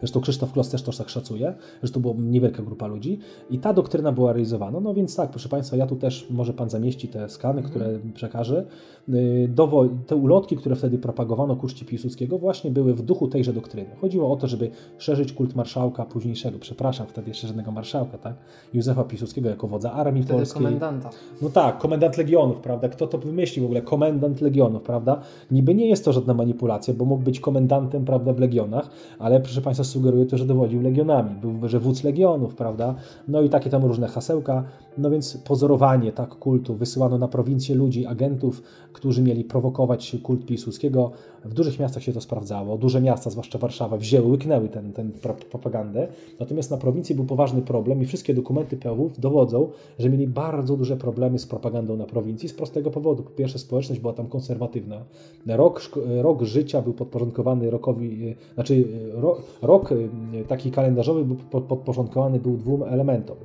zresztą Krzysztof Klos też to tak szacuje, że to była niewielka grupa ludzi i ta doktryna była realizowana. No więc tak, proszę Państwa, ja tu też, może Pan zamieści te skany, mhm. które przekażę. E, do, te ulotki, które wtedy propagowano ku czci Piłsudskiego właśnie były w duchu tejże doktryny. Chodziło o to, żeby szerzyć kult marszałka późniejszego, przepraszam, wtedy jeszcze żadnego marszałka, tak? Józefa Piłsudskiego jako wodza armii wtedy polskiej. komendanta. No tak, komendant legionów, prawda? Kto to wymyślił w ogóle? Komendant legionów, prawda? Niby nie jest to żadna manipulacja, bo mógł być komendantem, prawda, w legionach, ale proszę Państwa, sugeruje to, że dowodził legionami, był, że wódz legionów, prawda? No i takie tam różne hasełka. No więc pozorowanie tak kultu, wysyłano na prowincję ludzi, agentów, którzy mieli prowokować kult Piłsudskiego. W dużych miastach się to sprawdzało. Duże miasta, zwłaszcza Warszawa, wzięły, łyknęły tę ten, ten propagandę. Natomiast na prowincji był poważny problem i wszystkie dokumenty POW dowodzą, że mieli bardzo duże problemy z propagandą na prowincji z prostego powodu. Po pierwsze, społeczność była tam konserwatywna. Rok, rok życia był podporządkowany rokowi, znaczy rok taki kalendarzowy był podporządkowany był dwóm elementom.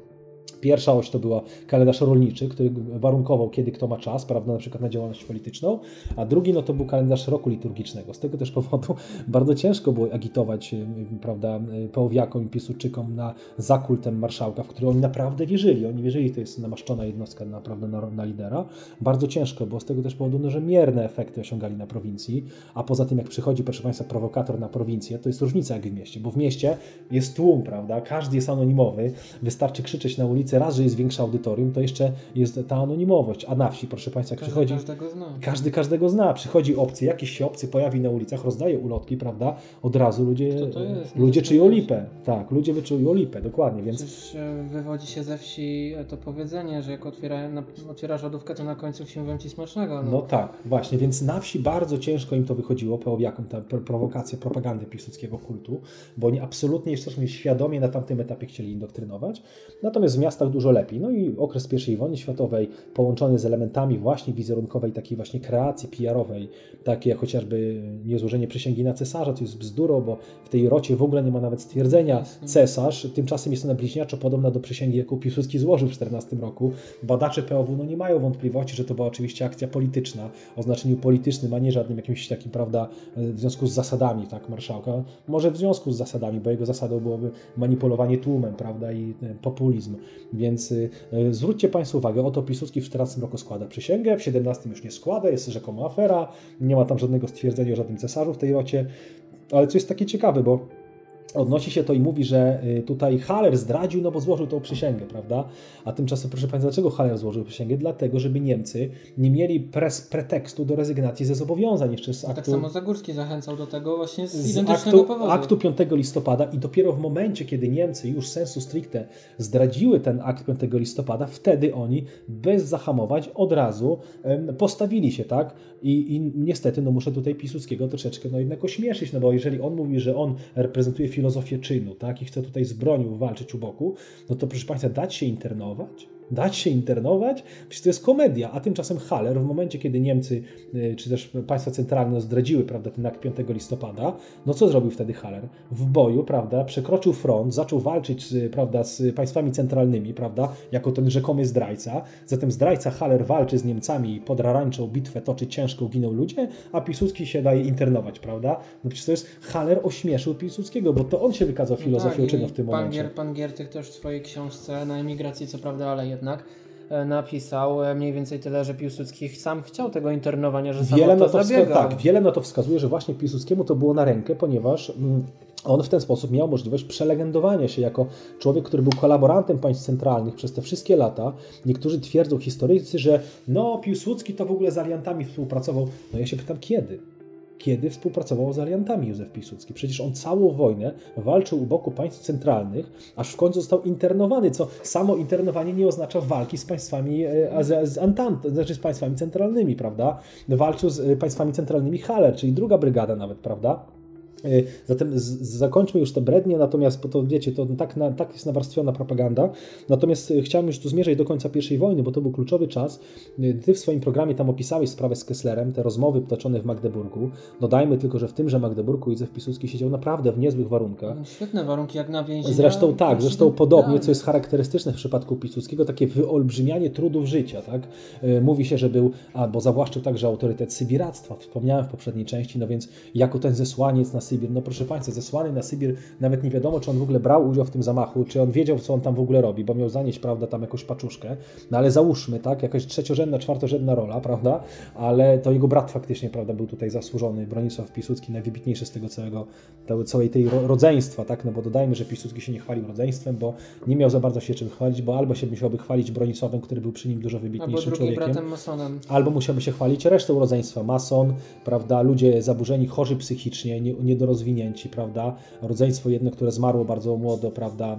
Pierwsza oś to była kalendarz rolniczy, który warunkował, kiedy kto ma czas, prawda, na przykład na działalność polityczną, a drugi no to był kalendarz roku liturgicznego. Z tego też powodu bardzo ciężko było agitować, y, prawda, y, połowiakom i pisuczykom na zakultem marszałka, w który oni naprawdę wierzyli. Oni wierzyli, to jest namaszczona jednostka naprawdę na, na lidera. Bardzo ciężko było z tego też powodu, no, że mierne efekty osiągali na prowincji, a poza tym jak przychodzi, proszę Państwa, prowokator na prowincję, to jest różnica jak w mieście, bo w mieście jest tłum, prawda, każdy jest anonimowy, wystarczy krzyczeć na ulicy raz, że jest większe audytorium, to jeszcze jest ta anonimowość. A na wsi, proszę Państwa, jak każdy przychodzi... Każdego zna. Każdy każdego zna. Przychodzi obcy, jakiś się obcy pojawi na ulicach, rozdaje ulotki, prawda? Od razu ludzie, ludzie czują lipę. Tak, ludzie wyczują lipę, dokładnie. Więc... Przecież e, wywodzi się ze wsi to powiedzenie, że jak otwiera, na, otwierasz lodówkę, to na końcu wsi mówią Ci smacznego. No. no tak, właśnie, więc na wsi bardzo ciężko im to wychodziło, pełowiakom, ta prowokacja propagandy piłsudskiego kultu, bo oni absolutnie jeszcze świadomie na tamtym etapie chcieli indoktrynować. Natomiast w miastach dużo lepiej. No i okres I wojny światowej połączony z elementami właśnie wizerunkowej, takiej właśnie kreacji PR-owej, takie jak chociażby niezłożenie przysięgi na cesarza, to jest bzduro, bo w tej rocie w ogóle nie ma nawet stwierdzenia cesarz, tymczasem jest ona bliźniaczo podobna do przysięgi, jaką Piłsudski złożył w 14 roku. Badacze POW no nie mają wątpliwości, że to była oczywiście akcja polityczna, o znaczeniu politycznym, a nie żadnym jakimś takim, prawda, w związku z zasadami, tak, marszałka. Może w związku z zasadami, bo jego zasadą byłoby manipulowanie tłumem, prawda, i e, populizm. Więc y, zwróćcie Państwo uwagę, oto Piłsudski w 14 roku składa przysięgę, w 17 już nie składa, jest rzekomo afera, nie ma tam żadnego stwierdzenia o żadnym cesarzu w tej rocie. Ale co jest takie ciekawe, bo odnosi się to i mówi, że y, tutaj Haller zdradził, no bo złożył tą przysięgę, prawda? A tymczasem, proszę Państwa, dlaczego Haller złożył przysięgę? Dlatego, żeby Niemcy nie mieli pres, pretekstu do rezygnacji ze zobowiązań jeszcze z tak aktu... Tak samo Zagórski zachęcał do tego właśnie z, z identycznego aktu, powodu. aktu 5 listopada i dopiero w momencie, kiedy Niemcy już sensu stricte zdradziły ten akt 5 listopada, wtedy oni bez zahamować od razu postawili się, tak? I, i niestety, no muszę tutaj Piłsudskiego troszeczkę no jednak ośmieszyć, no bo jeżeli on mówi, że on reprezentuje filozofię czynu, tak, i chce tutaj z bronią walczyć u boku, no to proszę Państwa, dać się internować? Dać się internować, przecież to jest komedia, a tymczasem Haller w momencie, kiedy Niemcy, y, czy też państwa centralne zdradziły, prawda, ten akt 5 listopada, no co zrobił wtedy Haller? W boju, prawda, przekroczył front, zaczął walczyć, prawda, z państwami centralnymi, prawda, jako ten rzekomy zdrajca, zatem zdrajca Haller walczy z Niemcami, podrarańczą bitwę toczy ciężko, giną ludzie, a Piłsudski się daje internować, prawda? No przecież to jest, Haller ośmieszył Piłsudskiego, bo to on się wykazał filozofią no tak, czynu w tym pan momencie. Gier, pan Giertych też w swojej książce na emigracji, co prawda, ale jednak e, napisał e, mniej więcej tyle, że Piłsudski sam chciał tego internowania, że wiele sam to, to zabiegał. Tak, wiele na to wskazuje, że właśnie Piłsudskiemu to było na rękę, ponieważ mm, on w ten sposób miał możliwość przelegendowania się jako człowiek, który był kolaborantem państw centralnych przez te wszystkie lata. Niektórzy twierdzą historycy, że no Piłsudski to w ogóle z aliantami współpracował. No ja się pytam, kiedy? Kiedy współpracował z aliantami Józef Piłsudski. Przecież on całą wojnę walczył u boku państw centralnych, aż w końcu został internowany, co samo internowanie nie oznacza walki z państwami e, z, z Entente, znaczy z państwami centralnymi, prawda? Walczył z e, państwami centralnymi Haller, czyli druga brygada nawet, prawda? Y, zatem zakończmy już te brednie, natomiast, bo to wiecie, to tak, na, tak jest nawarstwiona propaganda. Natomiast y, chciałem już tu zmierzać do końca I wojny, bo to był kluczowy czas. Y, ty w swoim programie tam opisałeś sprawę z Kesslerem, te rozmowy toczone w Magdeburgu. Dodajmy tylko, że w tymże Magdeburgu Józef Piłsudski siedział naprawdę w niezłych warunkach. No, świetne warunki, jak na więzieniu. Zresztą tak, zresztą podobnie, co jest charakterystyczne w przypadku Piłsudskiego, takie wyolbrzymianie trudów życia. Tak? Mówi się, że był, albo zawłaszczył także autorytet sybiractwa, wspomniałem w poprzedniej części, no więc jako ten zesłaniec na Sybir. No proszę Państwa, zesłany na Sybir, nawet nie wiadomo, czy on w ogóle brał udział w tym zamachu, czy on wiedział, co on tam w ogóle robi, bo miał zanieść, prawda, tam jakąś paczuszkę. No ale załóżmy, tak, jakaś trzeciorzędna, czwartorzędna rola, prawda, ale to jego brat faktycznie, prawda, był tutaj zasłużony, Bronisław Piłsudski, najwybitniejszy z tego całego, całej tej rodzeństwa, tak, no bo dodajmy, że Piłsudski się nie chwalił rodzeństwem, bo nie miał za bardzo się czym chwalić, bo albo się musiałby chwalić Bronisławem, który był przy nim dużo wybitniejszym człowiekiem. Albo musiałby się chwalić resztą rodzeństwa, mason, prawda, ludzie zaburzeni, chorzy psychicznie, nie, niedorozwinięci, prawda? Rodzeństwo jedno, które zmarło bardzo młodo, prawda?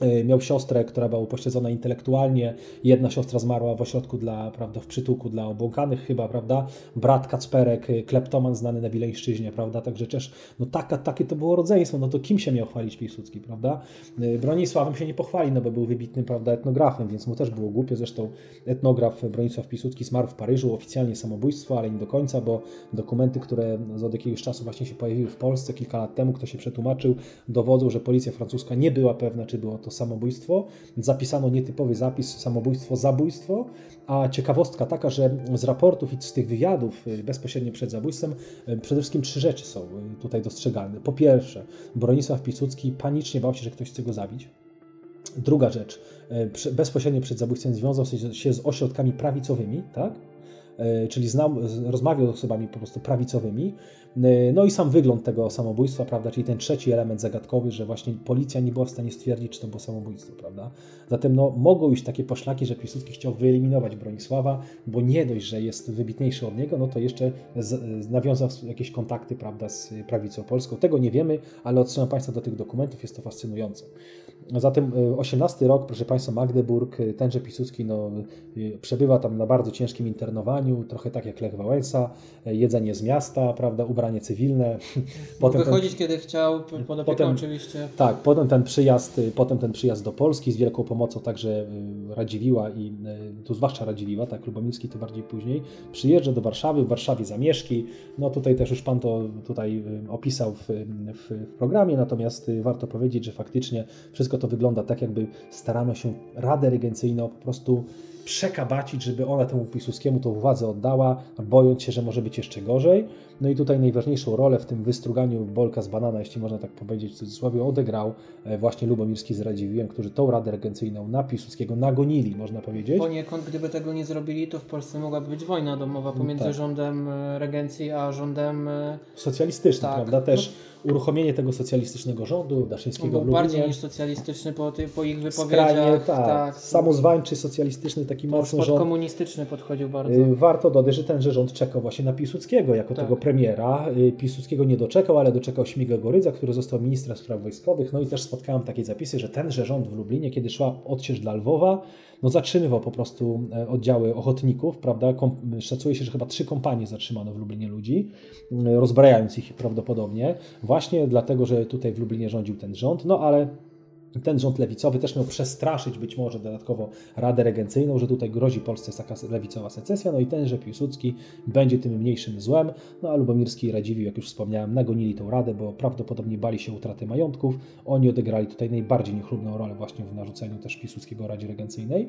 E, miał siostrę, która była upośledzona intelektualnie, jedna siostra zmarła w ośrodku dla, prawda, w przytułku dla obłąkanych chyba, prawda, brat Kacperek, e, kleptoman znany na Wileńszczyźnie, prawda, także też, no taka, takie to było rodzeństwo, no to kim się miał chwalić Piłsudski, prawda, e, Bronisławem się nie pochwali, no bo był wybitnym, prawda, etnografem, więc mu też było głupie, zresztą etnograf Bronisław Piłsudski zmarł w Paryżu, oficjalnie samobójstwo, ale nie do końca, bo dokumenty, które od jakiegoś czasu właśnie się pojawiły w Polsce kilka lat temu, kto się przetłumaczył, dowodzą, że policja francuska nie była pewna, czy było to to samobójstwo. Zapisano nietypowy zapis samobójstwo, zabójstwo, a ciekawostka taka, że z raportów i z tych wywiadów y, bezpośrednio przed zabójstwem y, przede wszystkim trzy rzeczy są y, tutaj dostrzegalne. Po pierwsze, Bronisław Piłsudski panicznie bał się, że ktoś chce go zabić. Druga rzecz, bezpośrednio przed zabójstwem związał się z ośrodkami prawicowymi, tak? czyli znał, rozmawiał z osobami po prostu prawicowymi, no i sam wygląd tego samobójstwa, prawda, czyli ten trzeci element zagadkowy, że właśnie policja nie była w stanie stwierdzić, czy to było samobójstwo, prawda. Zatem no, mogą iść takie poszlaki, że Piłsudski chciał wyeliminować Bronisława, bo nie dość, że jest wybitniejszy od niego, no to jeszcze z, nawiązał jakieś kontakty, prawda, z prawicą polską. Tego nie wiemy, ale odsyłam Państwa do tych dokumentów, jest to fascynujące. Zatem 18 e, rok, proszę Państwa, Magdeburg, tenże Piłsudski no, przebywa tam na bardzo ciężkim internowaniu, trochę tak jak Lech Wałęsa, jedzenie z miasta, prawda, ubranie cywilne. Potem wychodzić ten, kiedy chciał, pod opieką oczywiście. Tak, potem ten przyjazd, potem ten przyjazd do Polski z wielką pomocą także y, Radziwiła i y, tu zwłaszcza Radziwiła, tak, Lubomirski to bardziej później, przyjeżdża do Warszawy, w Warszawie zamieszki, no tutaj też już Pan to tutaj y, opisał w, w, w programie, natomiast warto powiedzieć, że faktycznie wszystko to wygląda tak, jakby starano się Radę Regencyjną po prostu przekabacić, żeby ona temu Piłsudskiemu tą władzę oddała, bojąc się, że może być jeszcze gorzej. No i tutaj najważniejszą rolę w tym wystruganiu bolka z banana, jeśli można tak powiedzieć w cudzysłowie, odegrał e, właśnie Lubomirski z Radziwiłem, którzy tą Radę Regencyjną na Piłsudskiego nagonili, można powiedzieć. Poniekąd, gdyby tego nie zrobili, to w Polsce mogłaby być wojna domowa pomiędzy tak. rządem e, regencji a rządem e, socjalistycznym, tak. prawda? Też no uruchomienie tego socjalistycznego rządu Daszyńskiego Był bardziej niż socjalistyczny po, ty, po ich wypowiedziach. Skrajnie, tak, tak. Samozwańczy, socjalistyczny, taki mocny rząd. komunistyczny podchodził bardzo. Y, warto dodać, że tenże rząd czekał właśnie na Piłsudskiego jako tak. tego premiera. Y, Piłsudskiego nie doczekał, ale doczekał Śmigła Gorydza, który został ministrem spraw wojskowych. No i też spotkałem takie zapisy, że tenże rząd w Lublinie, kiedy szła odsiecz dla Lwowa, no zatrzymywał po prostu e, oddziały ochotników, prawda? Szacuje się, że chyba trzy kompanie zatrzymano w Lublinie ludzi, rozbrajając ich prawdopodobnie, właśnie dlatego, że tutaj w Lublinie rządził ten rząd, no ale ten rząd lewicowy też miał przestraszyć być może dodatkowo Radę Regencyjną, że tutaj grozi Polsce taka lewicowa secesja, no i tenże Piłsudski będzie tym mniejszym złem, no a Lubomirski i Radziwiłł, jak już wspomniałem, nagonili tą Radę, bo prawdopodobnie bali się utraty majątków, oni odegrali tutaj najbardziej niechlubną rolę właśnie w narzuceniu też Piłsudskiego Radzie Regencyjnej,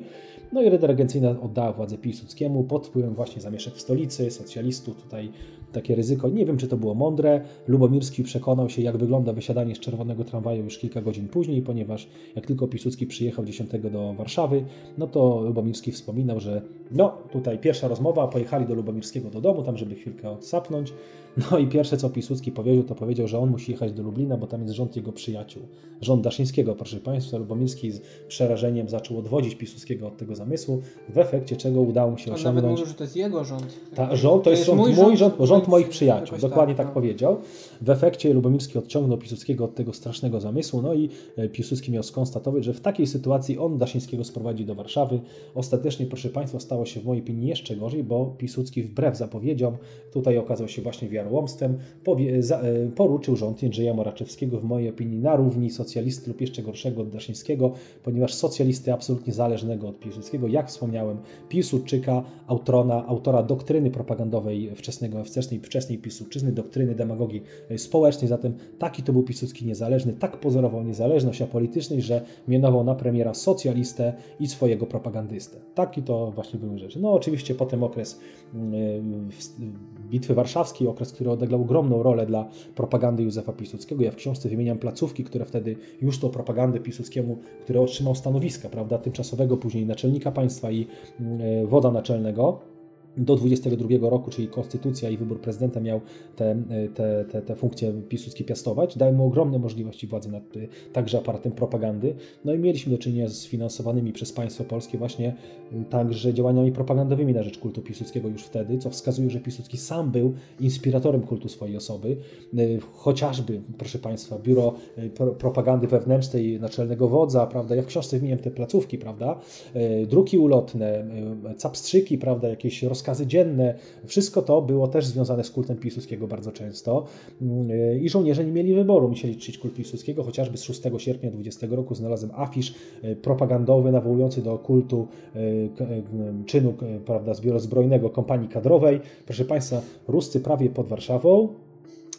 no i Rada Regencyjna oddała władzę Piłsudskiemu pod wpływem właśnie zamieszek w stolicy, socjalistów, tutaj takie ryzyko. Nie wiem, czy to było mądre. Lubomirski przekonał się, jak wygląda wysiadanie z czerwonego tramwaju już kilka godzin później, ponieważ jak tylko Piłsudski przyjechał 10 do Warszawy, no to Lubomirski wspominał, że no tutaj pierwsza rozmowa, pojechali do Lubomirskiego do domu, tam żeby chwilkę odsapnąć. No i pierwsze co Piłsudski powiedział, to powiedział, że on musi jechać do Lublina, bo tam jest rząd jego przyjaciół. Rząd Daszyńskiego, proszę Państwa. Lubomirski z przerażeniem zaczął odwodzić Piłsudskiego od tego zamysłu, w efekcie czego udało mu się osiągnąć... nawet mówił, że to jest jego rząd. Ta, rząd to, to jest, jest rząd, mój rząd, rząd, rząd moich przyjaciół. Dokładnie tak, tak powiedział. W efekcie Lubomirski odciągnął Piłsudskiego od tego strasznego zamysłu, no i e, Piłsudski miał skonstatować, że w takiej sytuacji on Daszyńskiego sprowadzi do Warszawy. Ostatecznie, proszę Państwa, stało się w mojej opinii jeszcze gorzej, bo Piłsudski wbrew zapowiedziom, tutaj okazał się właśnie wiarołomstwem, powie, za, e, poruczył rząd Jędrzeja Moraczewskiego w mojej opinii na równi socjalisty lub jeszcze gorszego od Daszyńskiego, ponieważ socjalisty absolutnie zależnego od Piłsudskiego, jak wspomniałem, Piłsudczyka, autrona, autora doktryny propagandowej wczesnego, wczesnej, wczesnej Piłsudczyzny, doktryny demagogii społecznej, zatem taki to był Piłsudski niezależny, tak pozorował niezależność apolitycznej, że mianował na premiera socjalistę i swojego propagandystę. Taki to właśnie były rzeczy. No oczywiście potem okres mm, Bitwy Warszawskiej, okres, który odegrał ogromną rolę dla propagandy Józefa Piłsudskiego. Ja w książce wymieniam placówki, które wtedy już to propagandę Piłsudskiemu, który otrzymał stanowiska, prawda, tymczasowego, później naczelnika państwa i mm, woda naczelnego do 22 roku, czyli konstytucja i wybór prezydenta miał te, te, te, te funkcje Piłsudski piastować, dały mu ogromne możliwości władzy nad y, także aparatem propagandy. No i mieliśmy do czynienia z finansowanymi przez państwo polskie właśnie y, także działaniami propagandowymi na rzecz kultu Piłsudskiego już wtedy, co wskazuje, że Piłsudski sam był inspiratorem kultu swojej osoby. Y, chociażby, proszę Państwa, biuro propagandy wewnętrznej naczelnego wodza, prawda, ja w książce wymieniam te placówki, prawda, druki ulotne, capstrzyki, prawda, jakieś rozkazy rozkazy dzienne. Wszystko to było też związane z kultem Piłsudskiego bardzo często i żołnierze nie mieli wyboru, musieli czcić kult Piłsudskiego, chociażby z 6 sierpnia 20 roku znalazłem afisz e, propagandowy nawołujący do kultu e, e, czynu prawda, zbrojnego kompanii kadrowej. Proszę Państwa, Ruscy prawie pod Warszawą,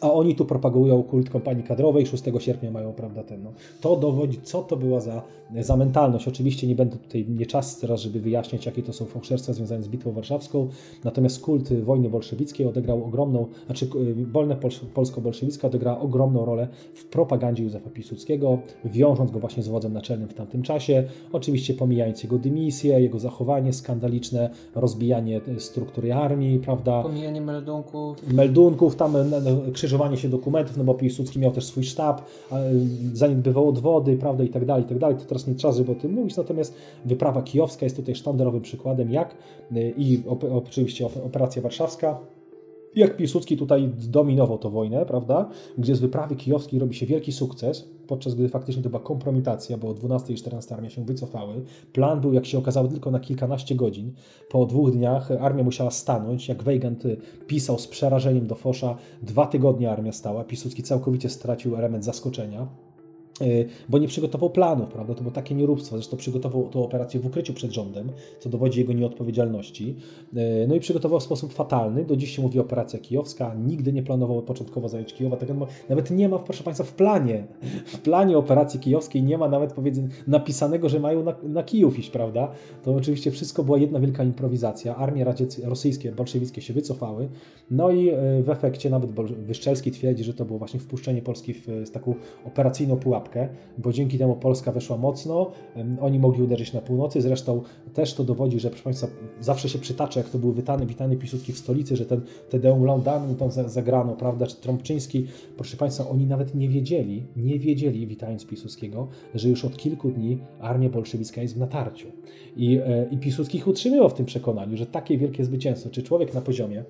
a oni tu propagują kult kompanii kadrowej, 6 sierpnia mają, prawda, ten, no. To dowodzi, co to była za, za mentalność. Oczywiście nie będę tutaj, nie czas teraz, żeby wyjaśniać, jakie to są fałszerstwa związane z Bitwą Warszawską, natomiast kult wojny bolszewickiej odegrał ogromną, znaczy wolna polsko-bolszewicka odegrała ogromną rolę w propagandzie Józefa Piłsudskiego, wiążąc go właśnie z wodzem naczelnym w tamtym czasie, oczywiście pomijając jego dymisję, jego zachowanie skandaliczne, rozbijanie struktury armii, prawda. Pomijanie meldunków. Meldunków, tam krzyż krzyżowanie się dokumentów, no bo Piłsudski miał też swój sztab, zaniedbywał odwody, prawda, i tak dalej, i tak dalej. To teraz nie czas, żeby o tym mówić, natomiast wyprawa kijowska jest tutaj sztandarowym przykładem, jak y, i oczywiście operacja warszawska, jak Piłsudski tutaj dominował tę wojnę, prawda, gdzie z wyprawy kijowskiej robi się wielki sukces, podczas gdy faktycznie to była kompromitacja, bo 12 i 14 armia się wycofały. Plan był, jak się okazało, tylko na kilkanaście godzin. Po dwóch dniach armia musiała stanąć. Jak Weigand pisał z przerażeniem do Fosza, dwa tygodnie armia stała. Piłsudski całkowicie stracił element zaskoczenia. Y, bo nie przygotował planów, prawda? To było takie nieróbstwo. Zresztą przygotował tę operację w ukryciu przed rządem, co dowodzi jego nieodpowiedzialności. Y, no i przygotował w sposób fatalny. Do dziś się mówi operacja kijowska. Nigdy nie planował początkowo zająć Kijowa. Tak, nawet nie ma, proszę Państwa, w planie, w planie operacji kijowskiej nie ma nawet powiedzmy napisanego, że mają na, na Kijów iść, prawda? To oczywiście wszystko była jedna wielka improwizacja. Armie radzieckie, rosyjskie, bolszewickie się wycofały. No i y, w efekcie nawet Wyszczelski twierdzi, że to było właśnie wpuszczenie Polski w, w taką operacyjną pułapkę bo dzięki temu Polska weszła mocno, oni mogli uderzyć na północy, zresztą też to dowodzi, że proszę Państwa, zawsze się przytacza, jak to był witany, witany Piłsudski w stolicy, że ten Tedeum Laudanum tam zagrano, prawda, czy Trąbczyński, proszę Państwa, oni nawet nie wiedzieli, nie wiedzieli, witając Piłsudskiego, że już od kilku dni armia bolszewicka jest w natarciu. I, e, i Piłsudski ich utrzymywał w tym przekonaniu, że takie wielkie zwycięstwo, czy człowiek na poziomie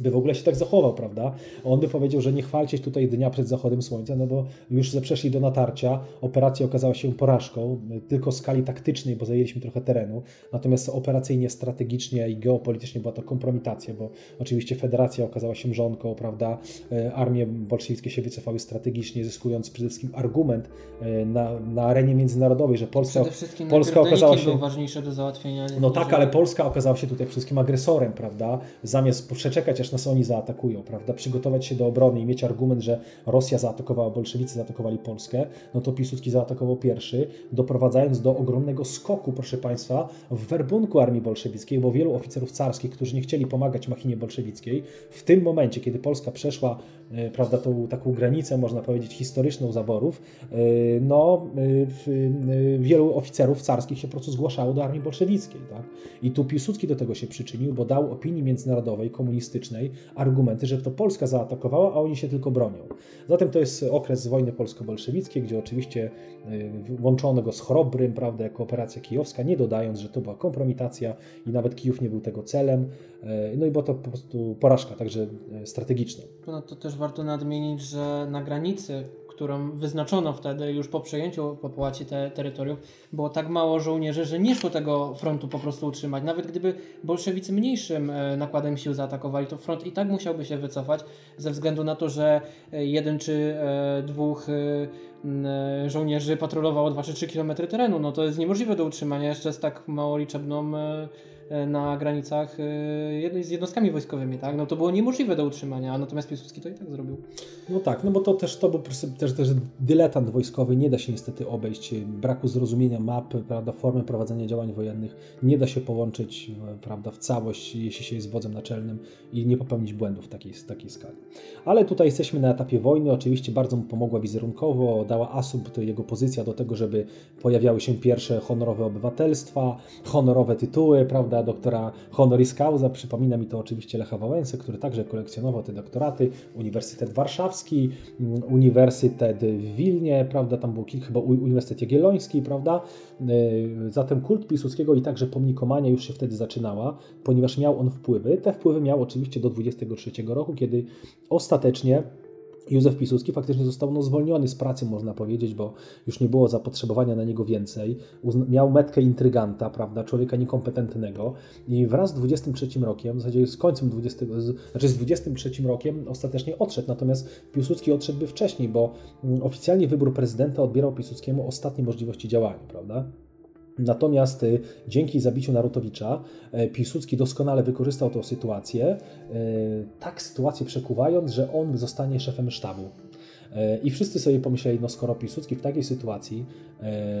by w ogóle się tak zachował, prawda? On by powiedział, że nie chwalcie tutaj dnia przed zachodem słońca, no bo już przeszli do natarcia, operacja okazała się porażką, tylko w skali taktycznej, bo zajęliśmy trochę terenu, natomiast operacyjnie, strategicznie i geopolitycznie była to kompromitacja, bo oczywiście federacja okazała się mrzonką, prawda? E, armie bolszewickie się wycofały strategicznie, zyskując przede wszystkim argument e, na, na arenie międzynarodowej, że Polska, przede wszystkim Polska okazała się... ważniejsze do załatwienia. No tak, ale Polska okazała się tutaj wszystkim agresorem, prawda? Zamiast przeczekać chociaż nas oni zaatakują, prawda? Przygotować się do obrony i mieć argument, że Rosja zaatakowała, bolszewicy zaatakowali Polskę, no to Piłsudski zaatakował pierwszy, doprowadzając do ogromnego skoku, proszę Państwa, w werbunku armii bolszewickiej, bo wielu oficerów carskich, którzy nie chcieli pomagać machinie bolszewickiej, w tym momencie, kiedy Polska przeszła, e, prawda, tą taką granicę, można powiedzieć, historyczną zaborów, e, no, e, wielu oficerów carskich się po prostu zgłaszało do armii bolszewickiej, tak? I tu Piłsudski do tego się przyczynił, bo dał opinii międzynarodowej, komunistycznej, argumenty, że to Polska zaatakowała, a oni się tylko bronią. Zatem to jest okres wojny polsko-bolszewickiej, gdzie oczywiście y, łączono go z Chorobrym, prawda, jako operacja kijowska, nie dodając, że to była kompromitacja i nawet Kijów nie był tego celem. Y, no i była to po prostu porażka, także y, strategiczna. No to też warto nadmienić, że na granicy którą wyznaczono wtedy już po przejęciu popłaci te terytoriów, było tak mało żołnierzy, że nie szło tego frontu po prostu utrzymać. Nawet gdyby bolszewicy mniejszym e, nakładem sił zaatakowali, to front i tak musiałby się wycofać ze względu na to, że e, jeden czy dwóch żołnierzy patrolowało 2 czy 3 km terenu. No to jest niemożliwe do utrzymania jeszcze z tak mało liczebną E, na granicach e, z jednostkami wojskowymi, tak? No to było niemożliwe do utrzymania, natomiast Piłsudski to i tak zrobił. No tak, no bo to też to był też, też dyletant wojskowy, nie da się niestety obejść braku zrozumienia map, prawda, formy prowadzenia działań wojennych, nie da się połączyć, prawda, w całość, jeśli się jest wodzem naczelnym i nie popełnić błędów takiej, takiej skali. Ale tutaj jesteśmy na etapie wojny, oczywiście bardzo mu pomogła wizerunkowo, dała asumpt to jego pozycja do tego, żeby pojawiały się pierwsze honorowe obywatelstwa, honorowe tytuły, prawda, doktora honoris causa, przypomina mi to oczywiście Lecha Wałęsy, który także kolekcjonował te doktoraty, Uniwersytet Warszawski, mm, Uniwersytet w Wilnie, prawda, tam był kilka, chyba Uniwersytet Jagielloński, prawda, y, zatem kult Piłsudskiego i także pomnikomania już się wtedy zaczynała, ponieważ miał on wpływy, te wpływy miał oczywiście do 23 roku, kiedy ostatecznie Józef Piłsudski faktycznie został no, zwolniony z pracy, można powiedzieć, bo już nie było zapotrzebowania na niego więcej. Miał metkę intryganta, prawda, człowieka niekompetentnego i wraz z 23 rokiem, w zasadzie z końcem 20, znaczy z 23 rokiem ostatecznie odszedł, natomiast Piłsudski odszedłby wcześniej, bo mm, oficjalnie wybór prezydenta odbierał Piłsudskiemu ostatnie możliwości działania, prawda? Natomiast y, dzięki zabiciu Narutowicza y, Piłsudski doskonale wykorzystał tę sytuację, y, tak sytuację przekuwając, że on zostanie szefem sztabu. I wszyscy sobie pomyśleli, no skoro Piłsudski w takiej sytuacji,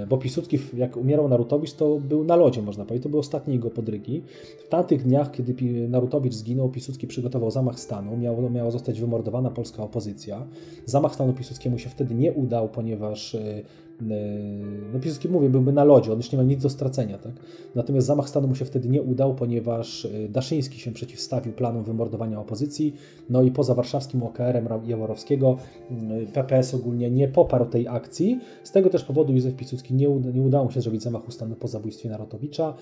bo Piłsudski jak umierał Narutowicz, to był na lodzie, można powiedzieć, to były ostatnie jego podrygi. W tamtych dniach, kiedy Narutowicz zginął, Piłsudski przygotował zamach stanu, miała zostać wymordowana polska opozycja. Zamach stanu Piłsudskiemu się wtedy nie udał, ponieważ Yy, no Piłsudski mówię, byłby na lodzie, on już nie ma nic do stracenia, tak? Natomiast zamach stanu mu się wtedy nie udał, ponieważ yy, Daszyński się przeciwstawił planom wymordowania opozycji, no i poza warszawskim OKR-em Jaworowskiego yy, PPS ogólnie nie poparł tej akcji. Z tego też powodu Józef Piłsudski nie, uda, nie udało mu się zrobić zamachu stanu po zabójstwie Narotowicza.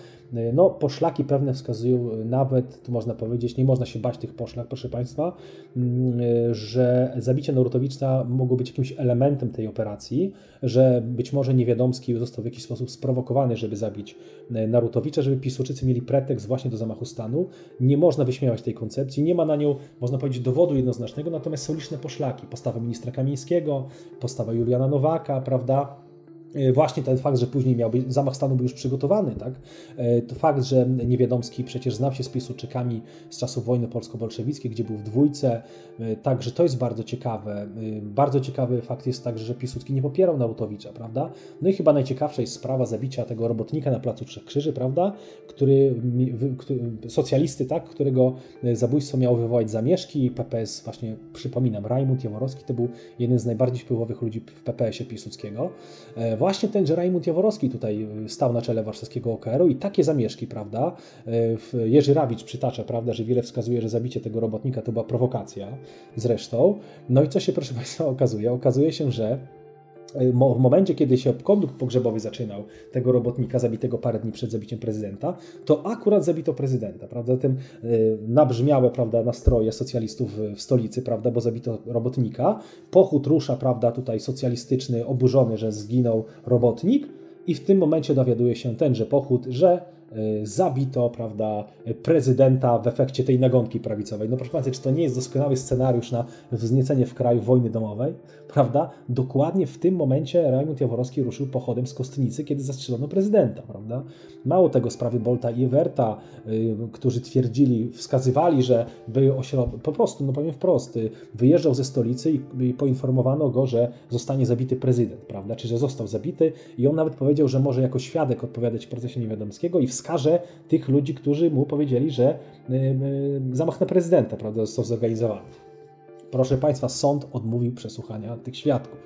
No, poszlaki pewne wskazują nawet, tu można powiedzieć, nie można się bać tych poszlak, proszę Państwa, że zabicie Narutowicza mogło być jakimś elementem tej operacji, że być może Niewiadomski został w jakiś sposób sprowokowany, żeby zabić e, Narutowicza, żeby Piłsudczycy mieli pretekst właśnie do zamachu stanu. Nie można wyśmiewać tej koncepcji, nie ma na nią, można powiedzieć, dowodu jednoznacznego, natomiast są liczne poszlaki. Postawa ministra Kamińskiego, postawa Juliana Nowaka, prawda? E, właśnie ten fakt, że później miał być, zamach stanu był już przygotowany, tak? E, to fakt, że Niewiadomski przecież znał się z Piłsudczykami z czasów wojny polsko-bolszewickiej, gdzie był w dwójce, e, także to jest bardzo ciekawe. Bardzo ciekawy fakt jest także, że Piłsudski nie popierał Narutowicza, prawda? No i chyba najciekawsza jest sprawa zabicia tego robotnika na Placu Trzech Krzyży, prawda? Który, socjalisty, tak? Którego zabójstwo miało wywołać zamieszki. PPS, właśnie przypominam, Rajmund Jaworowski to był jeden z najbardziej wpływowych ludzi w PPS-ie Piłsudskiego właśnie ten, że Rajmund Jaworowski tutaj y, stał na czele warszawskiego OKR-u i takie zamieszki, prawda, y, Jerzy Rawicz przytacza, prawda, że wiele wskazuje, że zabicie tego robotnika to była prowokacja zresztą. No i co się, proszę Państwa, okazuje? Okazuje się, że w momencie, kiedy się kondukt pogrzebowy zaczynał tego robotnika zabitego parę dni przed zabiciem prezydenta, to akurat zabito prezydenta, prawda? Tym y, nabrzmiałe, prawda, nastroje socjalistów w stolicy, prawda, bo zabito robotnika. Pochód rusza, prawda, tutaj socjalistyczny, oburzony, że zginął robotnik i w tym momencie dowiaduje się tenże pochód, że Y, zabito prawda, prezydenta w efekcie tej nagonki prawicowej. No proszę Państwa, czy to nie jest doskonały scenariusz na wzniecenie w kraju wojny domowej? Prawda? Dokładnie w tym momencie Rajmund Jaworowski ruszył pochodem z Kostnicy, kiedy zastrzelono prezydenta. Prawda? Mało tego, sprawy Bolta i Ewerta, y, którzy twierdzili, wskazywali, że by ośrodek, po prostu, no powiem wprost, y, wyjeżdżał ze stolicy i, i poinformowano go, że zostanie zabity prezydent, prawda? Czy że został zabity i on nawet powiedział, że może jako świadek odpowiadać w procesie niewiadomskiego i wskaże tych ludzi, którzy mu powiedzieli, że y, y, zamach na prezydenta prawda, został zorganizowany. Proszę Państwa, sąd odmówił przesłuchania tych świadków.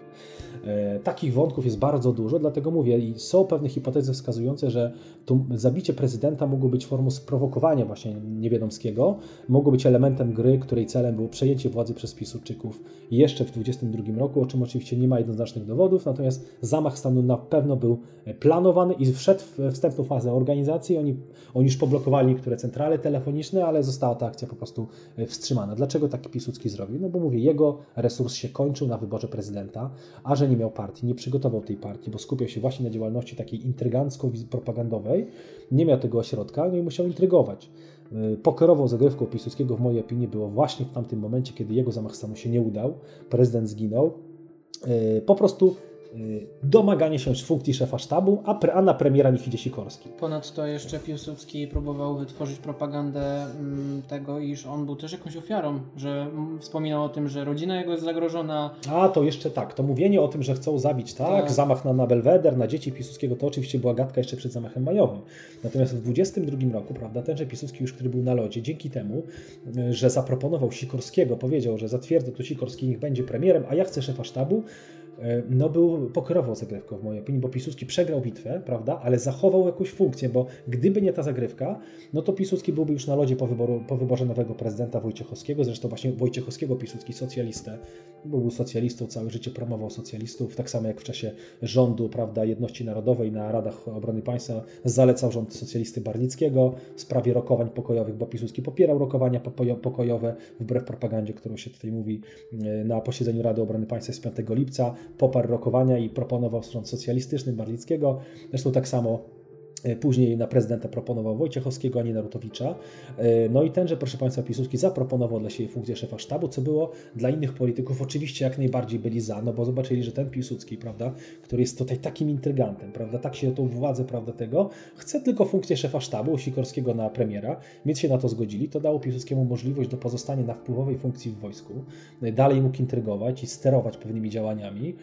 E, takich wątków jest bardzo dużo, dlatego mówię, i są pewne hipotezy wskazujące, że to zabicie prezydenta mogło być formą sprowokowania właśnie Niewiadomskiego, mogło być elementem gry, której celem było przejęcie władzy przez Piłsudczyków jeszcze w 2022 roku, o czym oczywiście nie ma jednoznacznych dowodów, natomiast zamach stanu na pewno był planowany i wszedł w wstępną fazę organizacji. Oni, oni już poblokowali niektóre centrale telefoniczne, ale została ta akcja po prostu wstrzymana. Dlaczego taki Piłsudski zrobił? No bo mówię, jego resurs się kończył na wyborze prezydenta, a że nie miał partii, nie przygotował tej partii, bo skupiał się właśnie na działalności takiej intrygancko-propagandowej, nie miał tego ośrodka, no i musiał intrygować. Y, pokerową zagrywką Piłsudskiego w mojej opinii było właśnie w tamtym momencie, kiedy jego zamach stanu się nie udał, prezydent zginął, y, po prostu domaganie się funkcji szefa sztabu, a, pre, a na premiera idzie Sikorski. Ponadto jeszcze Piłsudski próbował wytworzyć propagandę mm, tego, iż on był też jakąś ofiarą, że mm, wspominał o tym, że rodzina jego jest zagrożona. A, to jeszcze tak, to mówienie o tym, że chcą zabić, tak, tak. zamach na, na Belweder, na dzieci Piłsudskiego, to oczywiście była gadka jeszcze przed zamachem majowym. Natomiast w 22 roku, prawda, tenże Piłsudski już, który był na lodzie, dzięki temu, y, że zaproponował Sikorskiego, powiedział, że zatwierdza to Sikorski niech będzie premierem, a ja chcę szefa sztabu, no był pokrował zagrywką w mojej opinii, bo Piłsudski przegrał bitwę, prawda, ale zachował jakąś funkcję, bo gdyby nie ta zagrywka, no to Piłsudski byłby już na lodzie po, wyboru, po wyborze nowego prezydenta Wojciechowskiego, zresztą właśnie Wojciechowskiego Piłsudski, socjalistę, był socjalistą, całe życie promował socjalistów, tak samo jak w czasie rządu, prawda, jedności narodowej na Radach Obrony Państwa. Zalecał rząd socjalisty Barnickiego w sprawie rokowań pokojowych, bo Piłsudski popierał rokowania pokojowe wbrew propagandzie, którą się tutaj mówi e, na posiedzeniu Rady Obrony Państwa z 5 lipca poparł rokowania i proponował stron socjalistyczny Barlickiego. Zresztą tak samo później na prezydenta proponował Wojciechowskiego, a nie Narutowicza. E, no i tenże, proszę Państwa, Piłsudski zaproponował dla siebie funkcję szefa sztabu, co było dla innych polityków oczywiście jak najbardziej byli za, no bo zobaczyli, że ten Piłsudski, prawda, który jest tutaj takim intrygantem, prawda, tak się o tą władzę, prawda, tego, chce tylko funkcję szefa sztabu, Sikorskiego na premiera, więc się na to zgodzili. To dało Piłsudskiemu możliwość do pozostania na wpływowej funkcji w wojsku, e, dalej mógł intrygować i sterować pewnymi działaniami.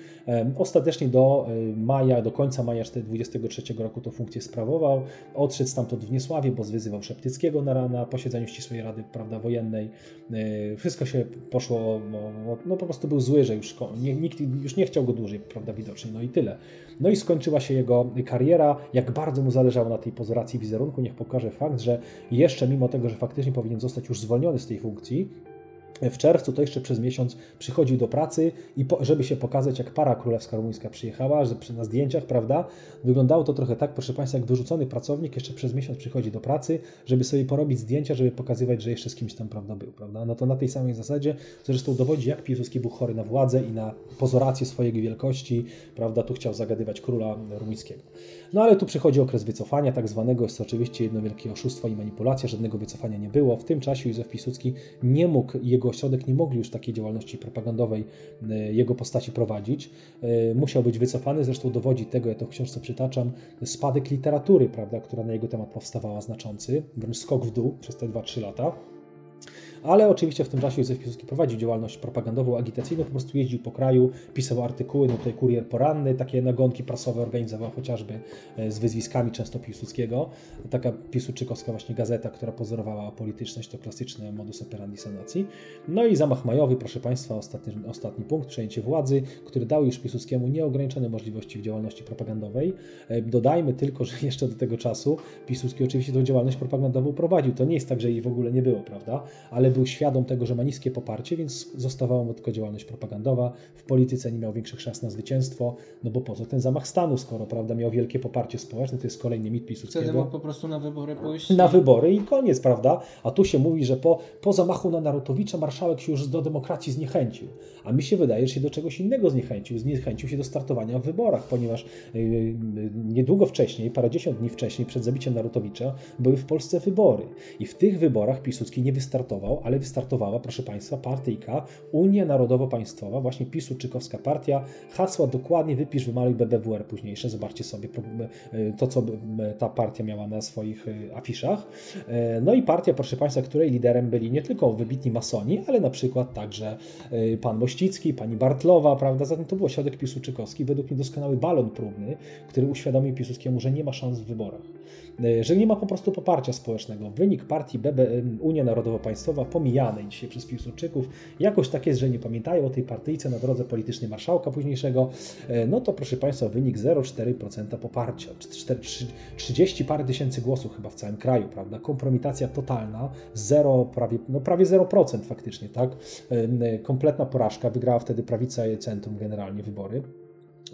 Ostatecznie do maja, do końca maja 2023 roku to funkcję sprawował odszedł stamtąd w Niesławie, bo zwyzywał Szeptyckiego na, na posiedzeniu ścisłej Rady prawda, Wojennej. E, wszystko się poszło, no, no po prostu był zły, że już nie, nikt już nie chciał go dłużej, prawda, widocznie, no i tyle. No i skończyła się jego kariera, jak bardzo mu zależało na tej pozoracji wizerunku, niech pokaże fakt, że jeszcze mimo tego, że faktycznie powinien zostać już zwolniony z tej funkcji, w czerwcu to jeszcze przez miesiąc przychodził do pracy i po, żeby się pokazać, jak para królewska rumuńska przyjechała, że na zdjęciach, prawda, wyglądało to trochę tak, proszę Państwa, jak wyrzucony pracownik jeszcze przez miesiąc przychodzi do pracy, żeby sobie porobić zdjęcia, żeby pokazywać, że jeszcze z kimś tam, prawda, był, prawda. No to na tej samej zasadzie zresztą dowodzi, jak Piłsudski był chory na władzę i na pozorację swojej wielkości, prawda, tu chciał zagadywać króla rumuńskiego. No ale tu przychodzi okres wycofania tak zwanego, jest to oczywiście jedno wielkie oszustwo i manipulacja, żadnego wycofania nie było. W tym czasie Józef Piłsudski nie mógł, jego ośrodek nie mogli już takiej działalności propagandowej e, jego postaci prowadzić. E, musiał być wycofany, zresztą dowodzi tego, ja to w książce przytaczam, spadek literatury, prawda, która na jego temat powstawała znaczący, wręcz skok w dół przez te 2-3 lata ale oczywiście w tym czasie Józef Piłsudski prowadził działalność propagandową, agitacyjną, po prostu jeździł po kraju, pisał artykuły, no tutaj kurier poranny, takie nagonki prasowe organizował chociażby e, z wyzwiskami często Piłsudskiego. Taka piłsudczykowska właśnie gazeta, która pozorowała polityczność, to klasyczny modus operandi sanacji. No i zamach majowy, proszę Państwa, ostatni, ostatni punkt, przejęcie władzy, który dał już Piłsudskiemu nieograniczone możliwości w działalności propagandowej. E, dodajmy tylko, że jeszcze do tego czasu Piłsudski oczywiście tą działalność propagandową prowadził. To nie jest tak, że jej w ogóle nie było, prawda? Ale był świadom tego, że ma niskie poparcie, więc zostawała mu tylko działalność propagandowa. W polityce nie miał większych szans na zwycięstwo, no bo po co ten zamach stanu, skoro prawda, miał wielkie poparcie społeczne, to jest kolejny mit Piłsudskiego. Wtedy mógł po prostu na wybory pójść. Na wybory i koniec, prawda? A tu się mówi, że po, po zamachu na Narutowicza marszałek się już do demokracji zniechęcił. A mi się wydaje, że się do czegoś innego zniechęcił. Zniechęcił się do startowania w wyborach, ponieważ yy, niedługo wcześniej, parędziesiąt dni wcześniej, przed zabiciem Narutowicza, były w Polsce wybory. I w tych wyborach Piłsudski nie wystartował, ale wystartowała, proszę Państwa, partyjka Unia Narodowo-Państwowa, właśnie Piłsudczykowska partia. Hasła dokładnie wypisz, wymaluj BBWR późniejsze. Zobaczcie sobie e, to, co ta partia miała na swoich e, afiszach. E, no i partia, proszę Państwa, której liderem byli nie tylko wybitni masoni, ale na przykład także pan Mościcki, pani Bartlowa, prawda? Zatem to był ośrodek piłsudczykowski, według mnie doskonały balon próbny, który uświadomił Piłsudskiemu, że nie ma szans w wyborach. Że nie ma po prostu poparcia społecznego. Wynik partii BB, Unia Narodowo-Państwowa pomijanej dzisiaj przez Piłsudczyków. Jakoś tak jest, że nie pamiętają o tej partyjce na drodze politycznej marszałka późniejszego. E, no to proszę Państwa, wynik 0,4% poparcia. 30 parę tysięcy głosów chyba w całym kraju, prawda? Kompromitacja totalna, 0, prawie, no prawie 0% faktycznie, tak? E, kompletna porażka, wygrała wtedy prawica i centrum generalnie wybory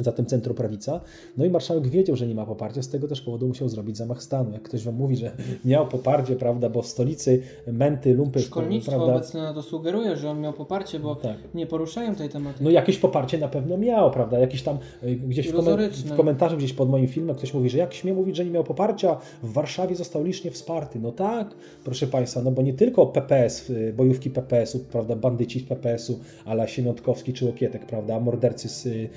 zatem centroprawica. No i marszałek wiedział, że nie ma poparcia, z tego też powodu musiał zrobić zamach stanu. Jak ktoś wam mówi, że miał poparcie, prawda, bo w stolicy męty, lumpy... Szkolnictwo prawda, obecne na to sugeruje, że on miał poparcie, bo tak. nie poruszają tej tematyki. No jakieś poparcie na pewno miał, prawda, jakiś tam y, gdzieś w, komen w komentarzu gdzieś pod moim filmem ktoś mówi, że jak śmie mówić, że nie miał poparcia, w Warszawie został licznie wsparty. No tak, proszę Państwa, no bo nie tylko PPS, y, bojówki PPS-u, prawda, bandyci z PPS-u, ale Siemiątkowski czy Okietek, prawda, mordercy z, y,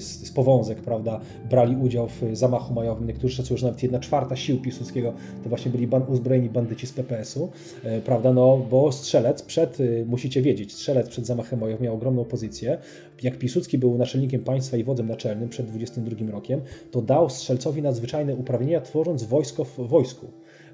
z z Powązek, prawda, brali udział w zamachu majowym. Niektórzy szacują, że nawet jedna czwarta sił Piłsudskiego to właśnie byli ban uzbrojeni bandyci z PPS-u, e, prawda, no bo strzelec przed, y, musicie wiedzieć, strzelec przed zamachem majowym miał ogromną pozycję. Jak Piłsudski był naczelnikiem państwa i wodzem naczelnym przed 22 rokiem, to dał strzelcowi nadzwyczajne uprawnienia, tworząc wojsko w wojsku.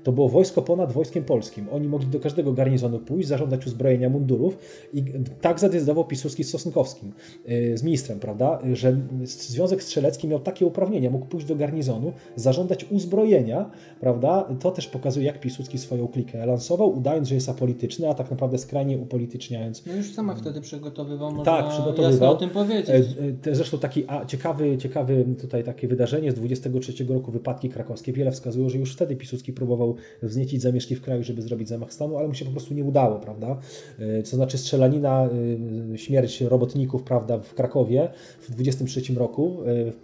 To było wojsko ponad wojskiem polskim. Oni mogli do każdego garnizonu pójść, zażądać uzbrojenia mundurów i tak zadecydował Piłsudski z Sosnkowskim, y, z ministrem, prawda, że Związek Strzelecki miał takie uprawnienia, mógł pójść do garnizonu, zażądać uzbrojenia, prawda, to też pokazuje, jak Piłsudski swoją klikę lansował, udając, że jest apolityczny, a tak naprawdę skrajnie upolityczniając. No już sama wtedy przygotowywał, można tak, przygotowywał. jasno o tym powiedzieć. E, e, zresztą taki a, ciekawy, ciekawy tutaj takie wydarzenie z 23 roku, wypadki krakowskie, wiele wskazuje, że już wtedy Piłsudski próbował wzniecić zamieszki w kraju, żeby zrobić zamach stanu, ale mu się po prostu nie udało, prawda? E, co znaczy strzelanina, e, śmierć robotników, prawda, w Krakowie w 23 roku,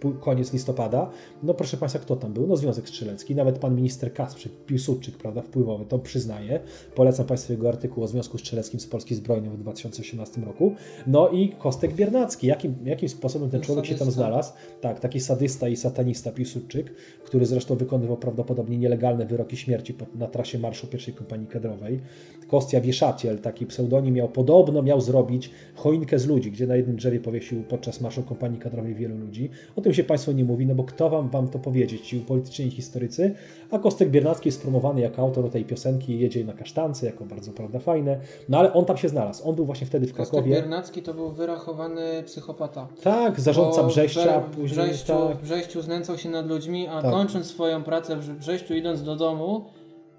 e, koniec listopada. No proszę Państwa, kto tam był? No Związek Strzelecki, nawet pan minister Kasprzyk, Piłsudczyk, prawda, wpływowy, to przyznaje. Polecam Państwu jego artykuł o Związku Strzeleckim z Polski Zbrojnej w 2018 roku. No i Kostek Biernacki. Jakim, jakim sposobem ten człowiek sadysta. się tam znalazł? Tak, taki sadysta i satanista Piłsudczyk, który zresztą wykonywał prawdopodobnie nielegalne wyroki śmierci śmierci na trasie marszu pierwszej kompanii kadrowej. Kostia Wieszaciel, taki pseudonim miał, podobno miał zrobić choinkę z ludzi, gdzie na jednym drzewie powiesił podczas marszu kompanii kadrowej wielu ludzi. O tym się Państwo nie mówi, no bo kto Wam, wam to powiedzieć, ci upolitycznieni historycy, a Kostek Biernacki jest promowany jako autor tej piosenki Jedzie na kasztance, jako bardzo prawda fajne, no ale on tam się znalazł, on był właśnie wtedy w Krakowie. Kostek Biernacki to był wyrachowany psychopata. Tak, zarządca Brześcia. W, później, Brześciu, tak. w Brześciu znęcał się nad ludźmi, a tak. kończąc swoją pracę w Brześciu, idąc do domu,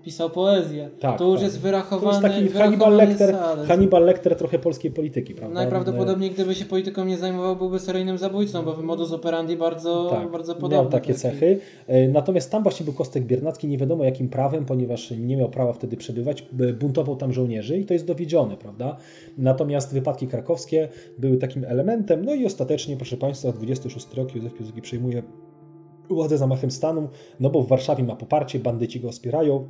pisał poezję. Tak, to już tak. jest wyrachowany. To jest taki Hannibal Lecter, Hannibal Lecter trochę polskiej polityki, prawda? Najprawdopodobniej gdyby się polityką nie zajmował, byłby seryjnym zabójcą, bo w modus operandi bardzo, tak, bardzo podobny. Miał takie taki. cechy. E, natomiast tam właśnie był Kostek Biernacki, nie wiadomo jakim prawem, ponieważ nie miał prawa wtedy przebywać, buntował tam żołnierzy i to jest dowiedzione, prawda? Natomiast wypadki krakowskie były takim elementem, no i ostatecznie, proszę Państwa, 26 rok Józef Piłsudski przejmuje władzę zamachem stanu, no bo w Warszawie ma poparcie, bandyci go wspierają,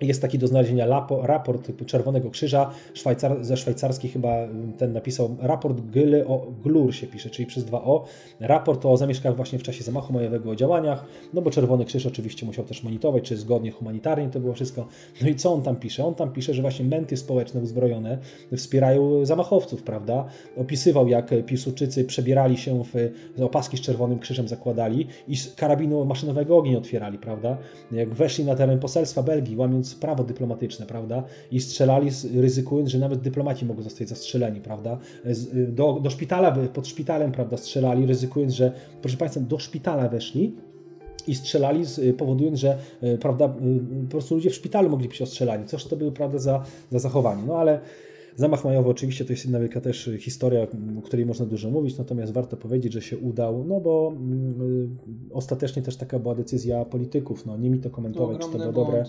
jest taki do znalezienia raport Czerwonego Krzyża, Szwajcar, ze szwajcarski chyba ten napisał, raport Gyly o Glur się pisze, czyli przez dwa O. Raport o zamieszkach właśnie w czasie zamachu majowego o działaniach, no bo Czerwony Krzyż oczywiście musiał też monitorować, czy zgodnie humanitarnie to było wszystko. No i co on tam pisze? On tam pisze, że właśnie menty społeczne uzbrojone wspierają zamachowców, prawda? Opisywał, jak Piłsudczycy przebierali się w opaski z Czerwonym Krzyżem zakładali i z karabinu maszynowego ogień otwierali, prawda? Jak weszli na teren poselstwa Belgii, łamiąc prawo dyplomatyczne, prawda? I strzelali, ryzykując, że nawet dyplomaci mogą zostać zastrzeleni, prawda? Do, do szpitala, pod szpitalem, prawda, strzelali, ryzykując, że, proszę Państwa, do szpitala weszli i strzelali, powodując, że prawda, po prostu ludzie w szpitalu mogli być ostrzelani. Coż to były, prawda, za, za zachowanie. No ale Zamach majowy oczywiście to jest jedna wielka też historia, o której można dużo mówić, natomiast warto powiedzieć, że się udał, no bo mm, ostatecznie też taka była decyzja polityków. No, nie mi to komentować, to czy to było błąd. dobre.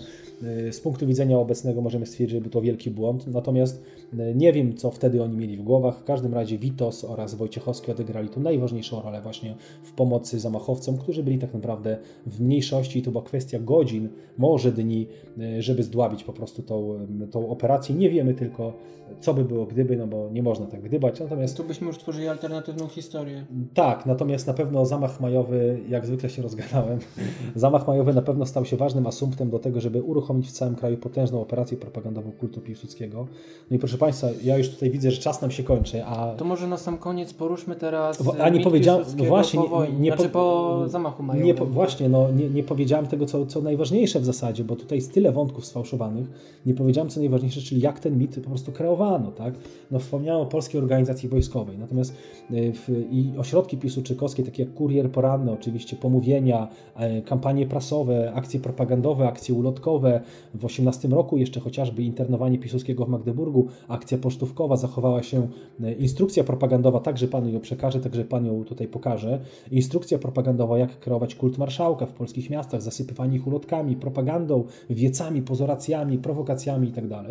Y, z punktu widzenia obecnego możemy stwierdzić, że był to wielki błąd, natomiast y, nie wiem, co wtedy oni mieli w głowach. W każdym razie Witos oraz Wojciechowski odegrali tu najważniejszą rolę właśnie w pomocy zamachowcom, którzy byli tak naprawdę w mniejszości i to była kwestia godzin, może dni, y, żeby zdławić po prostu tą, tą operację. Nie wiemy tylko, co by było gdyby, no bo nie można tak gdybać. Natomiast tu byśmy już tworzyli alternatywną historię. Tak, natomiast na pewno zamach majowy, jak zwykle się rozgadałem, zamach majowy na pewno stał się ważnym asumptem do tego, żeby uruchomić w całym kraju potężną operację propagandową kultu Piłsudskiego. No i proszę Państwa, ja już tutaj widzę, że czas nam się kończy, a... To może na sam koniec poruszmy teraz a nie powiedziałem, no właśnie, po wojnie, nie, nie znaczy po zamachu majowym. Nie, właśnie, no nie, nie powiedziałem tego, co, co najważniejsze w zasadzie, bo tutaj jest tyle wątków sfałszowanych, nie powiedziałem co najważniejsze, czyli jak ten mit po prostu kreowano, tak? No wspomniałem o Polskiej Organizacji Wojskowej, natomiast y, w, i ośrodki piłsudczykowskie, takie jak Kurier Poranny, oczywiście pomówienia, e, kampanie prasowe, akcje propagandowe, akcje ulotkowe. W 18 roku jeszcze chociażby internowanie Piłsudskiego w Magdeburgu, akcja pocztówkowa, zachowała się e, instrukcja propagandowa, także Panu ją przekażę, także Pan ją tutaj pokażę. Instrukcja propagandowa, jak kreować kult marszałka w polskich miastach, zasypywanie ich ulotkami, propagandą, wiecami, pozoracjami, prowokacjami itd. Tak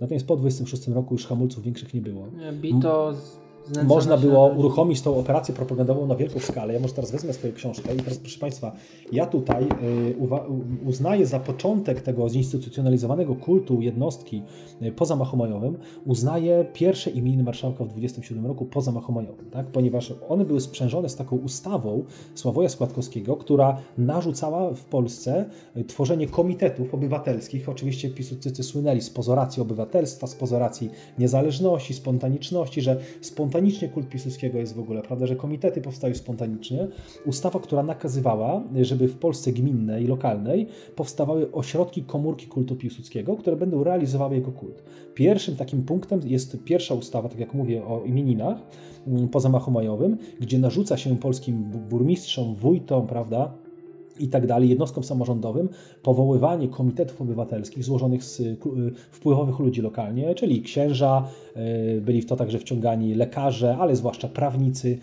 Natomiast po 26 roku już hamulców większych nie było. Bito można było uruchomić tą operację propagandową na wielką skalę. Ja może teraz wezmę swoją książkę i teraz proszę Państwa, ja tutaj y, uznaję za początek tego zinstytucjonalizowanego kultu jednostki y, po zamachu majowym, uznaję pierwsze imieniny marszałka w 27 roku po zamachu majowym, tak? ponieważ one były sprzężone z taką ustawą Sławoja Składkowskiego, która narzucała w Polsce y, tworzenie komitetów obywatelskich. Oczywiście Piłsudczycy słynęli z pozoracji obywatelstwa, z pozoracji niezależności, spontaniczności, że spontaniczność spontanicznie kult Piłsudskiego jest w ogóle, prawda, że komitety powstają spontanicznie. Ustawa, która nakazywała, żeby w Polsce gminnej i lokalnej powstawały ośrodki, komórki kultu Piłsudskiego, które będą realizowały jego kult. Pierwszym takim punktem jest pierwsza ustawa, tak jak mówię o imieninach mm, po zamachu majowym, gdzie narzuca się polskim burmistrzom, wójtom, prawda, i tak dalej, jednostkom samorządowym, powoływanie komitetów obywatelskich złożonych z y, wpływowych ludzi lokalnie, czyli księża, byli w to także wciągani lekarze, ale zwłaszcza prawnicy,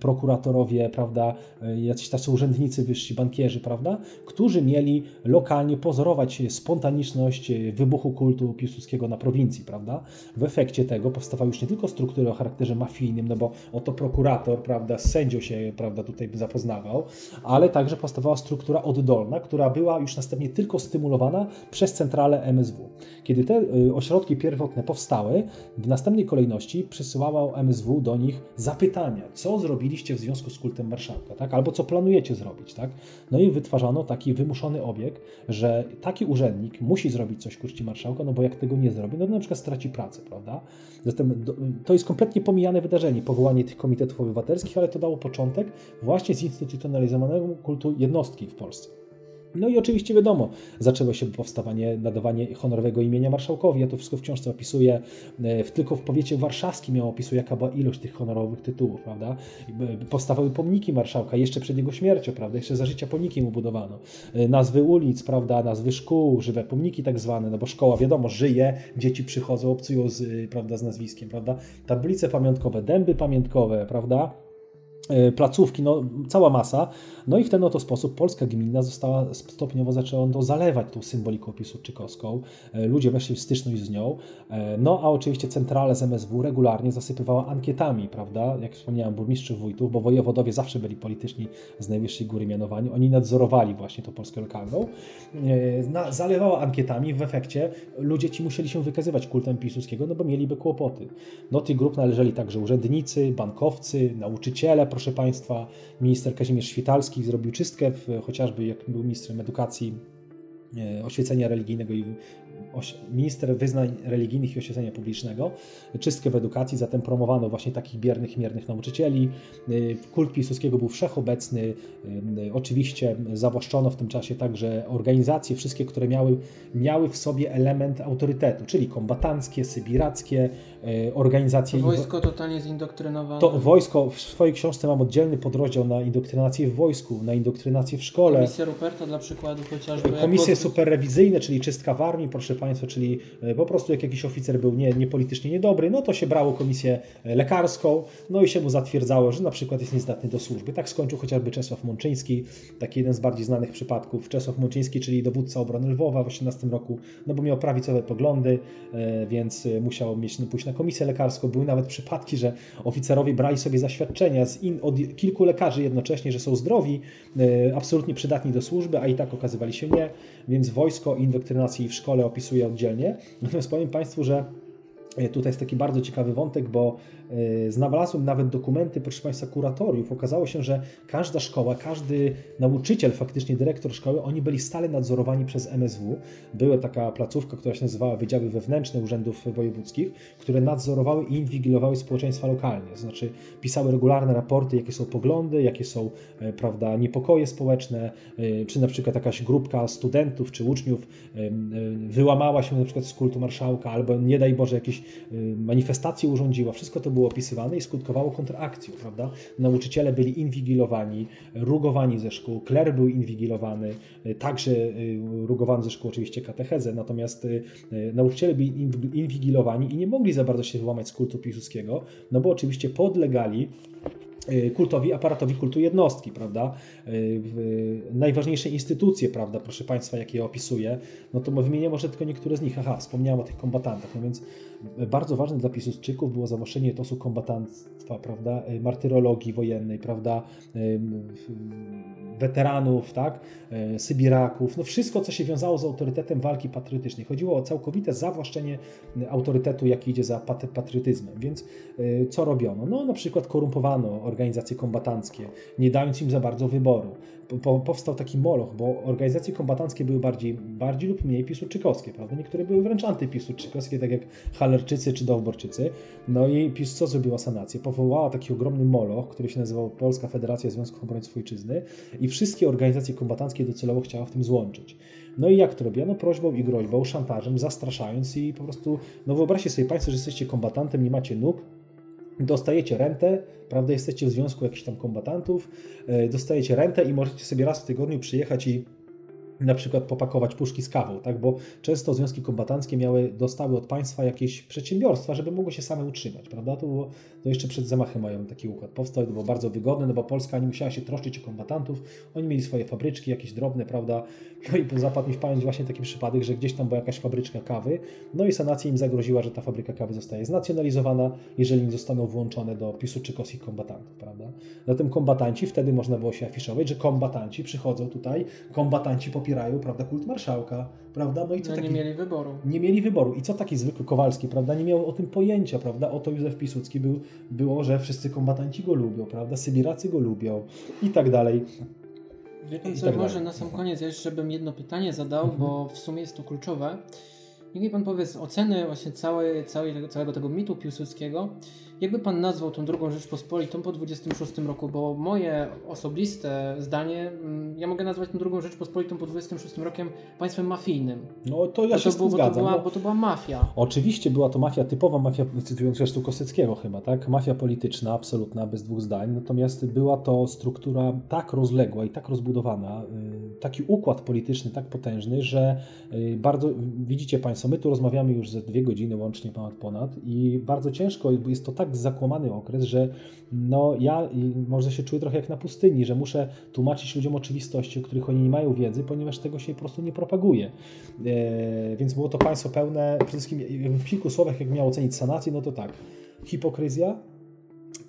prokuratorowie, prawda, y, jacyś tacy urzędnicy wyżsi, bankierzy, prawda, którzy mieli lokalnie pozorować spontaniczność wybuchu kultu piłsudskiego na prowincji, prawda. W efekcie tego powstawały już nie tylko struktury o charakterze mafijnym, no bo oto prokurator, prawda, z sędzią się, prawda, tutaj zapoznawał, ale także powstawała struktura oddolna, która była już następnie tylko stymulowana przez centralę MSW. Kiedy te ośrodki pierwotne powstały, w następnej kolejności przysyłało MSW do nich zapytania, co zrobiliście w związku z kultem marszałka, tak? albo co planujecie zrobić. Tak? No i wytwarzano taki wymuszony obieg, że taki urzędnik musi zrobić coś czci marszałka, no bo jak tego nie zrobi, no to na przykład straci pracę, prawda? Zatem to jest kompletnie pomijane wydarzenie, powołanie tych komitetów obywatelskich, ale to dało początek właśnie zinstytucjonalizowanego kultu jednostki w Polsce. No i oczywiście wiadomo, zaczęło się powstawanie, nadawanie honorowego imienia marszałkowi. Ja to wszystko w książce opisuję. E, tylko w powiecie warszawskim ja opisuję, jaka była ilość tych honorowych tytułów, prawda? E, powstawały pomniki marszałka jeszcze przed jego śmiercią, prawda? Jeszcze za życia pomniki mu budowano. E, nazwy ulic, prawda? Nazwy szkół, żywe pomniki tak zwane, no bo szkoła, wiadomo, żyje, dzieci przychodzą, obcują z, prawda, z nazwiskiem, prawda? Tablice pamiątkowe, dęby pamiątkowe, prawda? E, placówki, no, cała masa. No i w ten oto sposób polska gmina została stopniowo zaczęła zalewać tą symboliką piłsudczykowską. E, ludzie weszli w styczność z nią. E, no a oczywiście centrale z MSW regularnie zasypywała ankietami, prawda? Jak wspomniałem, burmistrzów, wójtów, bo wojewodowie zawsze byli polityczni z najwyższej góry mianowani. Oni nadzorowali właśnie tą Polskę lokalną. Zalewała ankietami. W efekcie ludzie ci musieli się wykazywać kultem Piłsudskiego, no bo mieliby kłopoty. Do tych grup należeli także urzędnicy, bankowcy, nauczyciele, proszę Państwa, minister Kazimierz Świtalski zrobił czystkę, w, chociażby jak był ministrem edukacji, e, oświecenia religijnego i minister wyznań religijnych i oświecenia publicznego, czystkę w edukacji, zatem promowano właśnie takich biernych, miernych nauczycieli. Y, kult Piłsudskiego był wszechobecny. Y, oczywiście zawłaszczono w tym czasie także organizacje, wszystkie, które miały, miały w sobie element autorytetu, czyli kombatanckie, sybirackie, organizacje... Wojsko totalnie zindoktrynowane. To wojsko, w swojej książce mam oddzielny podrozdział na indoktrynację w wojsku, na indoktrynację w szkole. Komisja Ruperta dla przykładu chociażby. Komisje superrewizyjne, czyli czystka w armii, proszę Państwa, czyli e, po prostu jak jakiś oficer był nie, nie politycznie niedobry, no to się brało komisję e, lekarską, no i się mu zatwierdzało, że na przykład jest niezdatny do służby. Tak skończył chociażby Czesław Mączyński, taki jeden z bardziej znanych przypadków. Czesław Mączyński, czyli dowódca obrony Lwowa w 18 roku, no bo miał prawicowe poglądy, e, więc musiał mieć no, pójść na komisję lekarską. Były nawet przypadki, że oficerowie brali sobie zaświadczenia in, od kilku lekarzy jednocześnie, że są zdrowi, absolutnie przydatni do służby, a i tak okazywali się nie, więc wojsko, indoktrynacji w szkole opisuje oddzielnie. Natomiast powiem Państwu, że E, tutaj jest taki bardzo ciekawy wątek, bo e, znalazłem nawet dokumenty, proszę Państwa, kuratoriów. Okazało się, że każda szkoła, każdy nauczyciel, faktycznie dyrektor szkoły, oni byli stale nadzorowani przez MSW. Była taka placówka, która się nazywała Wydziały Wewnętrzne Urzędów Wojewódzkich, które nadzorowały i inwigilowały społeczeństwa lokalne. To znaczy pisały regularne raporty, jakie są poglądy, jakie są e, prawda, niepokoje społeczne, czy na przykład jakaś grupka studentów czy uczniów wyłamała się na przykład z kultu marszałka, albo nie daj Boże jakieś manifestacje urządziła, wszystko to było opisywane i skutkowało kontrakcją, prawda? Nauczyciele byli inwigilowani, rugowani ze szkół, kler był inwigilowany, y, także y, rugowany ze szkół oczywiście katechezę, natomiast nauczyciele byli inwigilowani i nie mogli za bardzo się wyłamać z kultu Piłsudskiego, no bo oczywiście podlegali Y, kultowi, aparatowi kultu jednostki, prawda? Y, najważniejsze instytucje, prawda, proszę Państwa, jakie opisuję, no to wymienię może tylko niektóre z nich. Aha, wspomniałem o tych kombatantach, no więc bardzo ważne dla Piłsudczyków było zawłaszczenie etosu kombatantstwa, prawda, y, martyrologii wojennej, prawda, weteranów, tak, Sybiraków, no wszystko, co się wiązało z autorytetem walki patriotycznej. Chodziło o całkowite zawłaszczenie autorytetu, jaki idzie za patriotyzmem. Więc co robiono? No na przykład korumpowano organizacje kombatanckie, nie dając im za bardzo wyboru. Po, powstał taki moloch, bo organizacje kombatanckie były bardziej, bardziej lub mniej piłsudczykowskie, prawda? Niektóre były wręcz antypiłsudczykowskie, tak jak Halerczycy czy Dowborczycy. No i PiS co zrobiła sanację? Powołała taki ogromny moloch, który się nazywał Polska Federacja Związków Obrońców Ojczyzny i wszystkie organizacje kombatanckie docelowo chciała w tym złączyć. No i jak to robiono? Prośbą i groźbą, szantażem, zastraszając i po prostu, no wyobraźcie sobie Państwo, że jesteście kombatantem, nie macie nóg, dostajecie rentę, prawda, jesteście w związku jakichś tam kombatantów, e, dostajecie rentę i możecie sobie raz w tygodniu przyjechać i na przykład popakować puszki z kawą, tak? bo często związki kombatanckie miały, dostały od państwa jakieś przedsiębiorstwa, żeby mogły się same utrzymać, prawda? To, było, to jeszcze przed zamachem mają taki układ powstał, to było bardzo wygodne, no bo Polska nie musiała się troszczyć o kombatantów, oni mieli swoje fabryczki, jakieś drobne, prawda? No i zapadł mi w pamięć właśnie taki przypadek, że gdzieś tam była jakaś fabryczka kawy, no i sanacja im zagroziła, że ta fabryka kawy zostaje znacjonalizowana, jeżeli nie zostaną włączone do pisu czykowskich kombatantów, prawda? Zatem kombatanci, wtedy można było się afiszować, że kombatanci przychodzą tutaj, kombatanci popierają, prawda, kult marszałka, prawda? No i co no, taki... nie mieli wyboru. Nie mieli wyboru. I co taki zwykły Kowalski, prawda? Nie miał o tym pojęcia, prawda? Oto Józef Piłsudski był, było, że wszyscy kombatanci go lubią, prawda? Sybiracy go lubią i tak dalej. Wie pan co, tak może na sam koniec jeszcze bym jedno pytanie zadał, mhm. bo w sumie jest to kluczowe. Niech mi pan powie z oceny właśnie całej, całej, całego tego mitu Piłsudskiego, jakby pan nazwał tą drugą Rzeczpospolitą po 26 roku? Bo moje osobiste zdanie, mm, ja mogę nazwać tą drugą Rzeczpospolitą po 26 rokiem państwem mafijnym. No to ja się to, było, zgadzam. Bo to, była, bo to była mafia. Oczywiście była to mafia, typowa mafia, cytując zresztą Koseckiego chyba, tak? Mafia polityczna, absolutna, bez dwóch zdań. Natomiast była to struktura tak rozległa i tak rozbudowana, y, taki układ polityczny tak potężny, że y, bardzo, widzicie Państwo, my tu rozmawiamy już ze dwie godziny łącznie ponad ponad i bardzo ciężko, jest to tak tak zakłamany okres, że no ja może się czuję trochę jak na pustyni, że muszę tłumaczyć ludziom oczywistości, o których oni nie mają wiedzy, ponieważ tego się po prostu nie propaguje. E, więc było to państwo pełne, przede wszystkim w kilku słowach, jak miało ocenić sanację, no to tak, hipokryzja,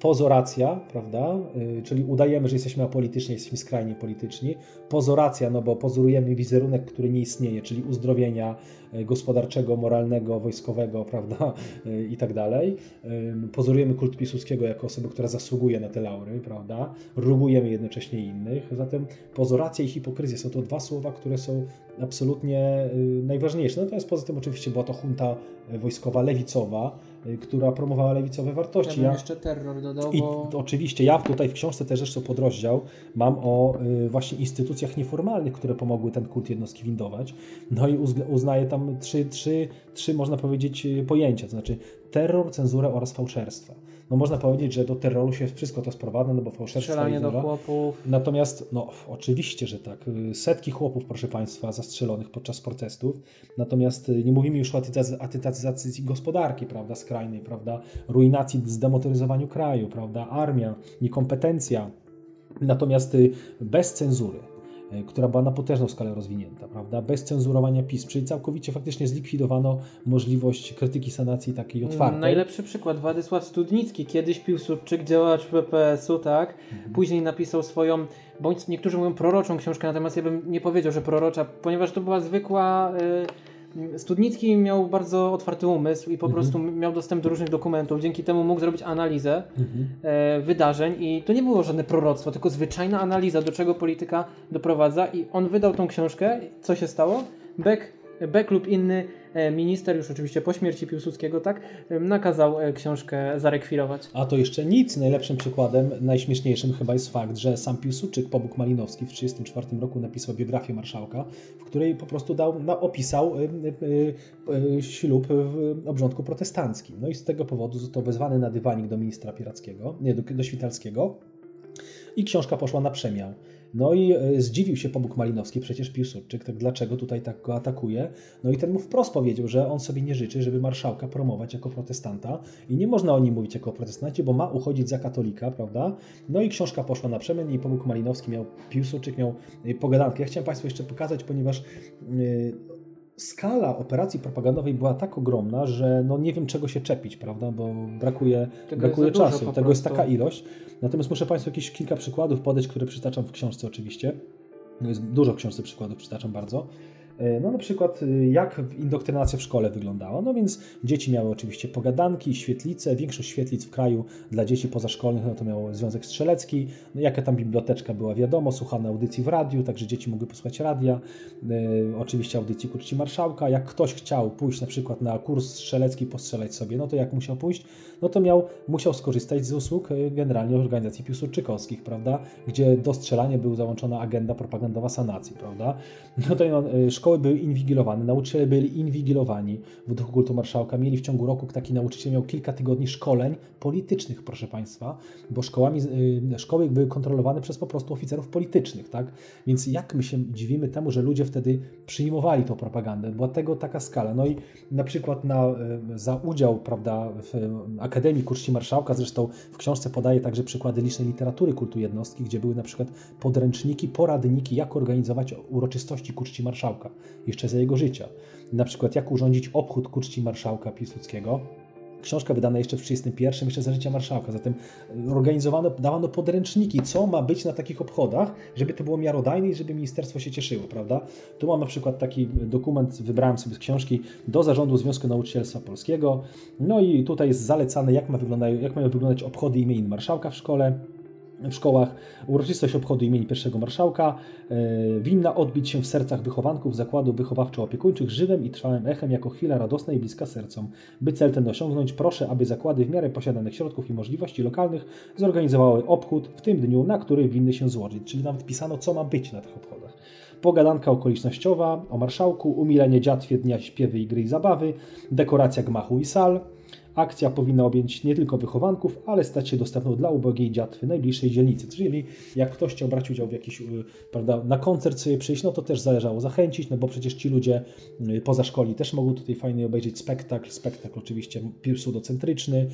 pozoracja, prawda? Y, czyli udajemy, że jesteśmy apolityczni, jesteśmy skrajnie polityczni. Pozoracja, no bo pozorujemy wizerunek, który nie istnieje, czyli uzdrowienia y, gospodarczego, moralnego, wojskowego, prawda? Y, I tak dalej. Pozorujemy kult Piłsudskiego jako osobę, która zasługuje na te laury, prawda? Rugujemy jednocześnie innych. Zatem pozoracja i hipokryzja są to dwa słowa, które są absolutnie najważniejsze. Natomiast poza tym oczywiście była to junta wojskowa lewicowa, która promowała lewicowe wartości. Ja, ja jeszcze terror dodał, I bo... oczywiście ja tutaj w książce też zresztą podrozdział mam o y, właśnie instytucjach nieformalnych, które pomogły ten kult jednostki windować. No i uznaję tam trzy, trzy, trzy można powiedzieć y, pojęcia, to znaczy terror, cenzurę oraz fałszerstwa. No można powiedzieć, że do terroru się wszystko to sprowadza, no bo fałszerstwo Strzelanie do chłopów. Natomiast, no oczywiście, że tak, setki chłopów, proszę Państwa, zastrzelonych podczas protestów, natomiast y, nie mówimy już o atytacyzacji gospodarki, prawda, skrajnej, prawda, ruinacji, zdemotoryzowaniu kraju, prawda, armia, niekompetencja, natomiast y, bez cenzury, która była na potężną skalę rozwinięta, prawda? Bez cenzurowania pism, czyli całkowicie faktycznie zlikwidowano możliwość krytyki sanacji takiej otwartej. Najlepszy przykład, Władysław Studnicki, kiedyś Piłsudczyk, działacz PPS-u, tak? Mhm. Później napisał swoją, bądź niektórzy mówią proroczą książkę, natomiast ja bym nie powiedział, że prorocza, ponieważ to była zwykła... Yy Studnicki miał bardzo otwarty umysł i po mhm. prostu miał dostęp do różnych dokumentów. Dzięki temu mógł zrobić analizę mhm. e, wydarzeń i to nie było żadne proroctwo, tylko zwyczajna analiza, do czego polityka doprowadza i on wydał tą książkę. Co się stało? Beck, Beck lub inny minister, już oczywiście po śmierci Piłsudskiego, tak, e, nakazał e, książkę zarekwirować. A to jeszcze nic. Najlepszym przykładem, najśmieszniejszym chyba jest fakt, że sam Piłsudczyk, Pobuk Malinowski w 1934 roku napisał biografię marszałka, w której po prostu dał, na, opisał y, y, y, ślub w obrządku protestanckim. No i z tego powodu został wezwany na dywanik do ministra Pirackiego, nie, do, do Świtalskiego i książka poszła na przemiał. No i e, zdziwił się Pobuk Malinowski, przecież Piłsudczyk, tak dlaczego tutaj tak go atakuje. No i ten mu wprost powiedział, że on sobie nie życzy, żeby marszałka promować jako protestanta i nie można o nim mówić jako o protestancie, bo ma uchodzić za katolika, prawda? No i książka poszła na przemian i Pobuk Malinowski miał, Piłsudczyk miał e, pogadankę. Ja chciałem Państwu jeszcze pokazać, ponieważ e, skala operacji propagandowej była tak ogromna, że no nie wiem czego się czepić, prawda, bo brakuje, brakuje czasu. Tego jest taka ilość. Natomiast muszę Państwu jakieś kilka przykładów podać, które przytaczam w książce oczywiście. No jest dużo książce przykładów, przytaczam bardzo. E, no na przykład y, jak indoktrynacja w szkole wyglądała. No więc dzieci miały oczywiście pogadanki, świetlice, większość świetlic w kraju dla dzieci pozaszkolnych no to miało Związek Strzelecki, no jaka tam biblioteczka była wiadomo, słuchano audycji w radiu, także dzieci mogły posłuchać radia, e, oczywiście audycji ku czci marszałka. Jak ktoś chciał pójść na przykład na kurs strzelecki, postrzelać sobie, no to jak musiał pójść? No to miał, musiał skorzystać z usług e, generalnie organizacji piłsudczykowskich, prawda, gdzie do strzelania była załączona agenda propagandowa sanacji, prawda. No to no, szkoły były inwigilowane, nauczyciele byli inwigilowani w duchu kultu marszałka. Mieli w ciągu roku, taki nauczyciel miał kilka tygodni szkoleń politycznych, proszę Państwa, bo szkołami, y, szkoły były kontrolowane przez po prostu oficerów politycznych, tak? Więc jak my się dziwimy temu, że ludzie wtedy przyjmowali tą propagandę? Była tego taka skala. No i na przykład na, y, za udział, prawda, w Akademii Kurczci Marszałka, zresztą w książce podaje także przykłady licznej literatury kultu jednostki, gdzie były na przykład podręczniki, poradniki, jak organizować uroczystości Kurczci Marszałka jeszcze za jego życia. Na przykład jak urządzić obchód ku czci marszałka Piłsudskiego. Książka wydana jeszcze w 1931, jeszcze za życia marszałka. Zatem organizowano, dawano podręczniki, co ma być na takich obchodach, żeby to było miarodajne i żeby ministerstwo się cieszyło, prawda? Tu mam na przykład taki dokument, wybrałem sobie z książki do zarządu Związku Nauczycielstwa Polskiego. No i tutaj jest zalecane, jak, ma jak mają wyglądać obchody imienin marszałka w szkole w szkołach uroczystość obchodu imieni pierwszego marszałka e, winna odbić się w sercach wychowanków zakładów wychowawczo-opiekuńczych żywym i trwałym echem jako chwila radosna i bliska sercom. By cel ten osiągnąć, proszę, aby zakłady w miarę posiadanych środków i możliwości lokalnych zorganizowały obchód w tym dniu, na który winny się złożyć. Czyli nawet pisano, co ma być na tych obchodach. Pogadanka okolicznościowa o marszałku, umilenie dziatwie dnia śpiewy i gry i zabawy, dekoracja gmachu i sal, Akcja powinna objąć nie tylko wychowanków, ale stać się dostępną dla ubogiej dziatwy najbliższej dzielnicy. Czyli jak ktoś chciał brać udział w jakiś, y, prawda, na koncert sobie przyjść, no to też zależało zachęcić, no bo przecież ci ludzie y, poza szkoli też mogą tutaj fajnie obejrzeć spektakl, spektakl oczywiście pseudocentryczny.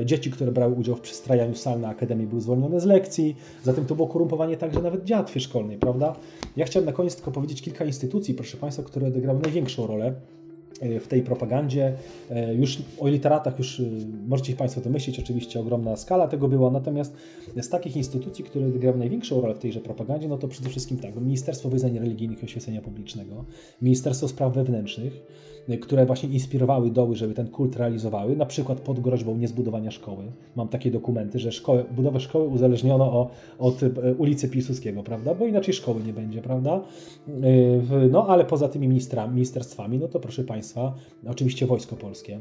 Y, dzieci, które brały udział w przystrajaniu sal na Akademii były zwolnione z lekcji, zatem to było korumpowanie także nawet dziatwy szkolnej, prawda? Ja chciałem na koniec tylko powiedzieć kilka instytucji, proszę Państwa, które odegrały największą rolę w tej propagandzie. E, już o literatach już e, możecie Państwo to myśleć, oczywiście ogromna skala tego była, natomiast z takich instytucji, które grały największą rolę w tejże propagandzie, no to przede wszystkim tak, Ministerstwo Wyznań Religijnych i Oświecenia Publicznego, Ministerstwo Spraw Wewnętrznych, które właśnie inspirowały doły, żeby ten kult realizowały, na przykład pod groźbą niezbudowania szkoły. Mam takie dokumenty, że szkołę, budowę szkoły uzależniono o, od ulicy Piłsudskiego, prawda, bo inaczej szkoły nie będzie, prawda. No ale poza tymi ministerstwami, no to proszę państwa, oczywiście Wojsko Polskie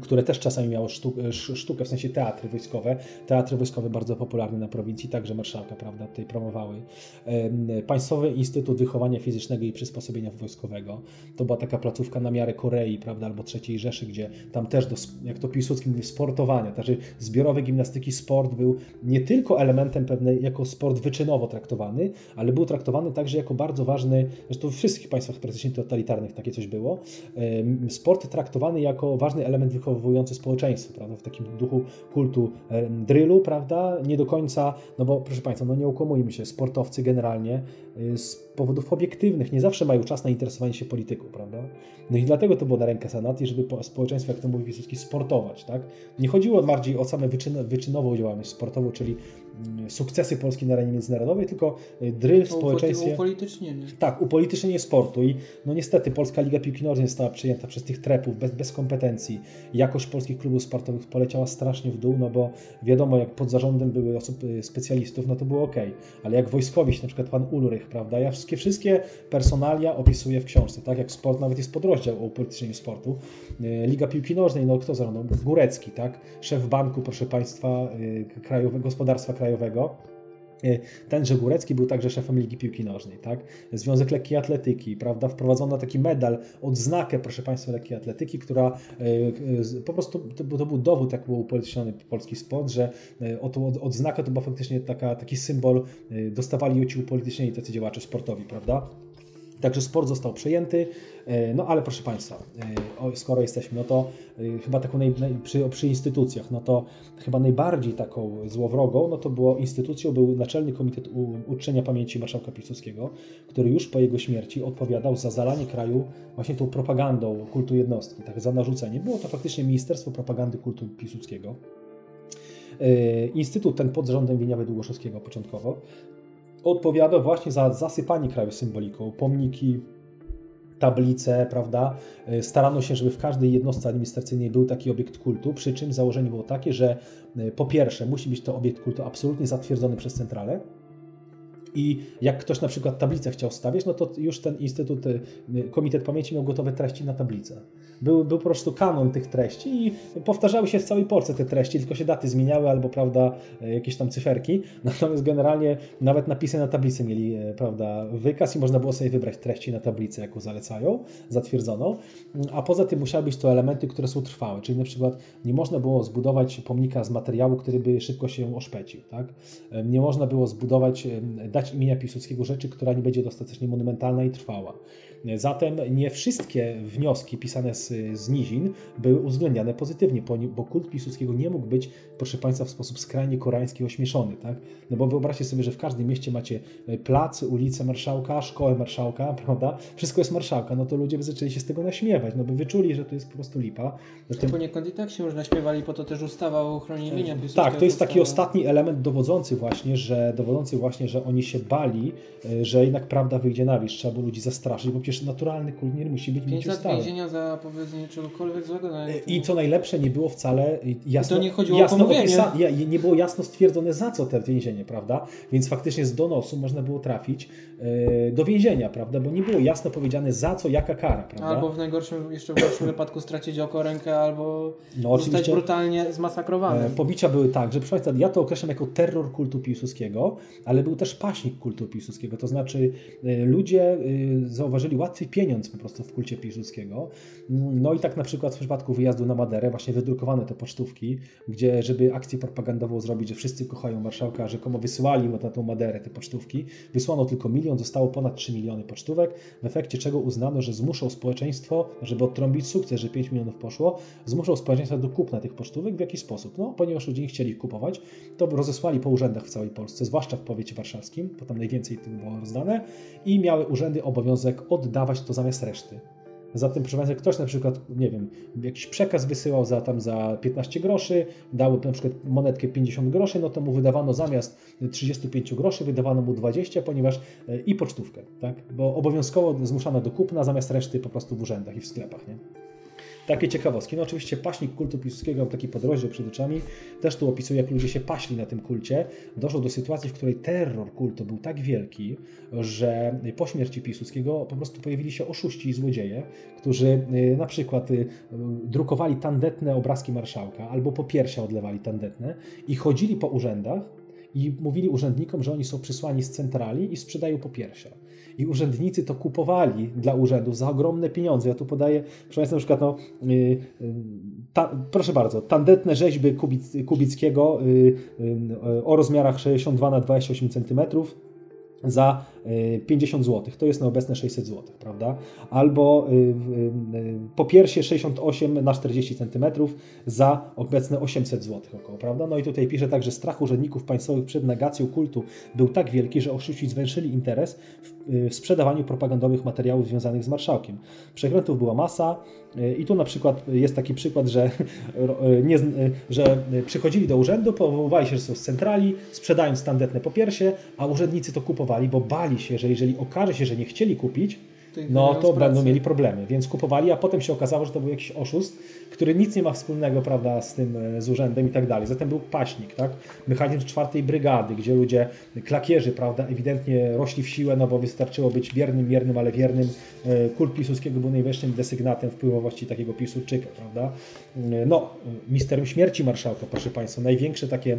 które też czasami miało sztukę, w sensie teatry wojskowe. Teatry wojskowe bardzo popularne na prowincji, także marszałka, prawda, tutaj promowały. Państwowy Instytut Wychowania Fizycznego i Przysposobienia Wojskowego. To była taka placówka na miarę Korei, prawda, albo III Rzeszy, gdzie tam też, do, jak to Piłsudski mówi, sportowania, także zbiorowe gimnastyki, sport był nie tylko elementem pewnej, jako sport wyczynowo traktowany, ale był traktowany także jako bardzo ważny, zresztą w wszystkich państwach praktycznie totalitarnych takie coś było, sport traktowany jako ważny element wychowujący społeczeństwo, prawda, w takim duchu kultu drillu, prawda, nie do końca, no bo proszę Państwa, no nie ukłamujmy się, sportowcy generalnie y, z powodów obiektywnych nie zawsze mają czas na interesowanie się polityką, prawda, no i dlatego to było na rękę Sanatii, żeby społeczeństwo, jak to mówi Piłsudski, sportować, tak, nie chodziło bardziej o same wyczyn, wyczynową działalność sportową, czyli sukcesy Polski na arenie międzynarodowej, tylko drill w społeczeństwie. Upolitycznienie. Tak, upolitycznienie sportu i no niestety Polska Liga Piłki Nożnej została przyjęta przez tych trepów bez, bez kompetencji. Jakość polskich klubów sportowych poleciała strasznie w dół, no bo wiadomo, jak pod zarządem były osób specjalistów, no to było ok, ale jak wojskowi, na przykład pan Ulrych, prawda, ja wszystkie, wszystkie personalia opisuję w książce, tak, jak sport, nawet jest podrozdział o upolitycznieniu sportu. Liga Piłki Nożnej, no kto zarządzał? Górecki, tak, szef banku, proszę Państwa, krajowego, gospodarstwa krajowego. Tenże Górecki był także szefem Ligi Piłki Nożnej, tak? Związek Lekkiej Atletyki, prawda? Wprowadzono taki medal, odznakę, proszę Państwa, lekkiej atletyki, która po prostu, to, to był dowód, jak był upolityczniony polski sport, że o tą odznakę to była faktycznie taka, taki symbol, dostawali ci upolitycznieni tacy działacze sportowi, prawda? Także sport został przejęty, e, no ale proszę Państwa, e, skoro jesteśmy, no to e, chyba taką naj, przy, przy, instytucjach, no to chyba najbardziej taką złowrogą, no to było instytucją, był Naczelny Komitet Uczczenia Pamięci Marszałka Piłsudskiego, który już po jego śmierci odpowiadał za zalanie kraju właśnie tą propagandą kultu jednostki, tak za narzucenie. Było to faktycznie Ministerstwo Propagandy Kultu Piłsudskiego. Instytut ten pod rządem Wieniawy Długoszowskiego początkowo odpowiada właśnie za zasypanie kraju symboliką, pomniki, tablice, prawda? E, starano się, żeby w każdej jednostce administracyjnej był taki obiekt kultu, przy czym założenie było takie, że e, po pierwsze musi być to obiekt kultu absolutnie zatwierdzony przez centralę, i jak ktoś na przykład tablicę chciał stawiać, no to już ten Instytut, y, Komitet Pamięci miał gotowe treści na tablicę. Był, był po prostu kanon tych treści i powtarzały się w całej Polsce te treści, tylko się daty zmieniały albo, prawda, y, jakieś tam cyferki. Natomiast generalnie nawet napisy na tablicy mieli, y, prawda, wykaz i można było sobie wybrać treści na tablicę, jaką zalecają, zatwierdzoną. A poza tym musiały być to elementy, które są trwałe, czyli na przykład nie można było zbudować pomnika z materiału, który by szybko się oszpecił, tak? Nie można było zbudować, dać imienia Piłsudskiego rzeczy, która nie będzie dostatecznie monumentalna i trwała. Zatem nie wszystkie wnioski pisane z, z nizin były uwzględniane pozytywnie, bo kult Piłsudskiego nie mógł być, proszę Państwa, w sposób skrajnie koreański ośmieszony. Tak? No bo wyobraźcie sobie, że w każdym mieście macie e, plac, ulicę marszałka, szkołę marszałka, prawda? Wszystko jest marszałka, no to ludzie by zaczęli się z tego naśmiewać, no by wyczuli, że to jest po prostu lipa. Zatem... Poniekąd i tak się już naśmiewali, po to też ustawa o ochronie imienia e, Piłsudskiego. Tak, to jest taki ostatni element dowodzący właśnie, że dowodzący właśnie, że oni się bali, e, że jednak prawda wyjdzie na wierzch, trzeba było ludzi zastraszyć, bo przecież naturalny kult nie musi być nic lat więzienia za powiedzenie czegokolwiek złego. No, I co najlepsze, nie było wcale jasno, I to nie chodziło jasno o opisa, nie było jasno stwierdzone za co te więzienie, prawda? Więc faktycznie z donosu można było trafić yy, do więzienia, prawda? Bo nie było jasno powiedziane za co, jaka kara, prawda? Albo w najgorszym, jeszcze w gorszym wypadku stracić oko, rękę, albo no, zostać brutalnie zmasakrowany. E, pobicia były tak, że proszę Państwa, ja to określam jako terror kultu Piłsudskiego, ale był też paśnik kultu Piłsudskiego, to znaczy yy, ludzie yy, zauważyli łatwy pieniądz po prostu w kulcie Piłsudskiego. No i tak na przykład w przypadku wyjazdu na Maderę właśnie wydrukowano te pocztówki, gdzie żeby akcję propagandową zrobić, że wszyscy kochają marszałka, rzekomo wysyłali na tą Maderę te pocztówki. Wysłano tylko milion, zostało ponad 3 miliony pocztówek, w efekcie czego uznano, że zmuszą społeczeństwo, żeby odtrąbić sukces, że 5 milionów poszło, zmuszą społeczeństwo do kupna tych pocztówek. W jaki sposób? No, ponieważ ludzie nie chcieli ich kupować, to rozesłali po urzędach w całej Polsce, zwłaszcza w powiecie warszawskim, bo tam najwięcej tych było rozdane i miały urzędy obowiązek oddawać to zamiast reszty. Zatem, proszę Państwa, ktoś na przykład, nie wiem, jakiś przekaz wysyłał za tam za 15 groszy, dał na przykład monetkę 50 groszy, no to mu wydawano zamiast 35 groszy, wydawano mu 20, ponieważ e, i pocztówkę, tak? Bo obowiązkowo zmuszano do kupna zamiast reszty po prostu w urzędach i w sklepach, nie? Takie ciekawostki. No oczywiście paśnik kultu piłsudskiego, mam taki podrozdział przed oczami, też tu opisuje, jak ludzie się paśli na tym kulcie. Doszło do sytuacji, w której terror kultu był tak wielki, że po śmierci Piłsudskiego po prostu pojawili się oszuści i złodzieje, którzy y, na przykład y, drukowali tandetne obrazki marszałka albo po piersia odlewali tandetne i chodzili po urzędach i mówili urzędnikom, że oni są przysłani z centrali i sprzedają po piersia i urzędnicy to kupowali dla urzędów za ogromne pieniądze. Ja tu podaję, proszę Państwa, na przykład, no, yy, ta, proszę bardzo, tandetne rzeźby Kubic, Kubickiego yy, yy, o rozmiarach 62 na 28 cm za 50 zł. To jest na obecne 600 zł, prawda? Albo y, y, po piersie 68 na 40 cm za obecne 800 zł około, prawda? No i tutaj pisze tak, że strach urzędników państwowych przed negacją kultu był tak wielki, że oszuści zwęszyli interes w sprzedawaniu propagandowych materiałów związanych z marszałkiem. Przekrętów była masa i tu na przykład jest taki przykład, że, nie, że przychodzili do urzędu, powoływali się, że są z centrali, sprzedając tandetne po piersie, a urzędnicy to kupowali, bo bali się, że jeżeli okaże się, że nie chcieli kupić, no to będą mieli problemy. Więc kupowali, a potem się okazało, że to był jakiś oszust, który nic nie ma wspólnego prawda, z tym, e, z urzędem i tak dalej. Zatem był paśnik, tak? mechanizm czwartej brygady, gdzie ludzie, klakierzy, prawda, ewidentnie rośli w siłę, no bo wystarczyło być biernym, miernym, ale wiernym. E, kult Piłsudskiego był najwyższym desygnatem wpływowości takiego Piłsudczyka, prawda? E, no, misterium śmierci marszałka, proszę Państwa, największe takie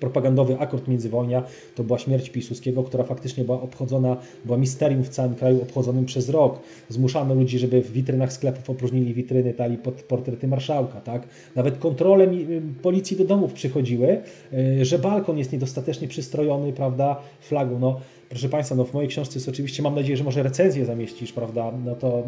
propagandowy akord międzywojnia to była śmierć Piłsudskiego, która faktycznie była obchodzona, była misterium w całym kraju obchodzonym przez rok. Zmuszano ludzi, żeby w witrynach sklepów opróżnili witryny, dali pod portrety marszałka. Tak? Nawet kontrole policji do domów przychodziły, y, że balkon jest niedostatecznie przystrojony prawda, flagą. No, Proszę Państwa, no w mojej książce jest oczywiście, mam nadzieję, że może recenzję zamieścisz, prawda? No to,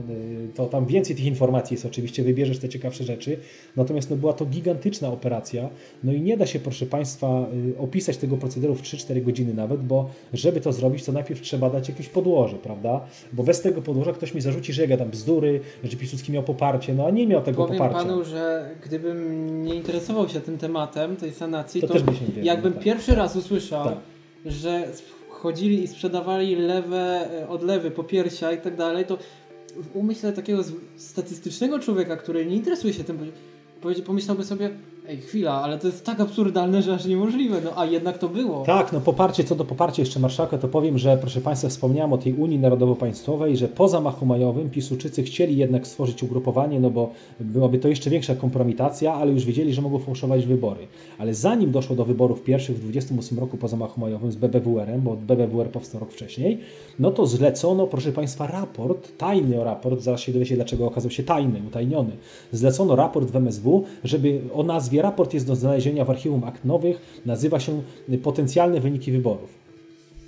y, to tam więcej tych informacji jest oczywiście, wybierzesz te ciekawsze rzeczy. Natomiast no była to gigantyczna operacja. No i nie da się, proszę Państwa, y, opisać tego procederu w 3-4 godziny nawet, bo żeby to zrobić, to najpierw trzeba dać jakieś podłoże, prawda? Bo bez tego podłoża ktoś mi zarzuci, że ja gadam bzdury, że Piłsudski miał poparcie, no a nie miał tego Powiem poparcia. Powiem Panu, że gdybym nie interesował się tym tematem, tej sanacji, to, to, też by się nie jakbym tak. pierwszy raz usłyszał, tak. że chodzili i sprzedawali lewe e, odlewy po piersiach i tak dalej, to w umyśle takiego statystycznego człowieka, który nie interesuje się tym, pomyślałby sobie, Ej, chwila, ale to jest tak absurdalne, że aż niemożliwe. No a jednak to było. Tak, no poparcie, co do poparcia jeszcze marszałka, to powiem, że proszę Państwa, wspomniałem o tej Unii Narodowo-Państwowej, że po zamachu majowym Pisuczycy chcieli jednak stworzyć ugrupowanie, no bo byłaby to jeszcze większa kompromitacja, ale już wiedzieli, że mogą fałszować wybory. Ale zanim doszło do wyborów pierwszych w 28 roku po zamachu majowym z BBWR-em, bo BBWR powstał rok wcześniej, no to zlecono, proszę Państwa, raport, tajny raport, zaraz się dowiecie, dlaczego okazał się tajny, utajniony. Zlecono raport w MSW, żeby o nazwie nazwie raport jest do znalezienia w archiwum akt nowych, nazywa się Potencjalne wyniki wyborów.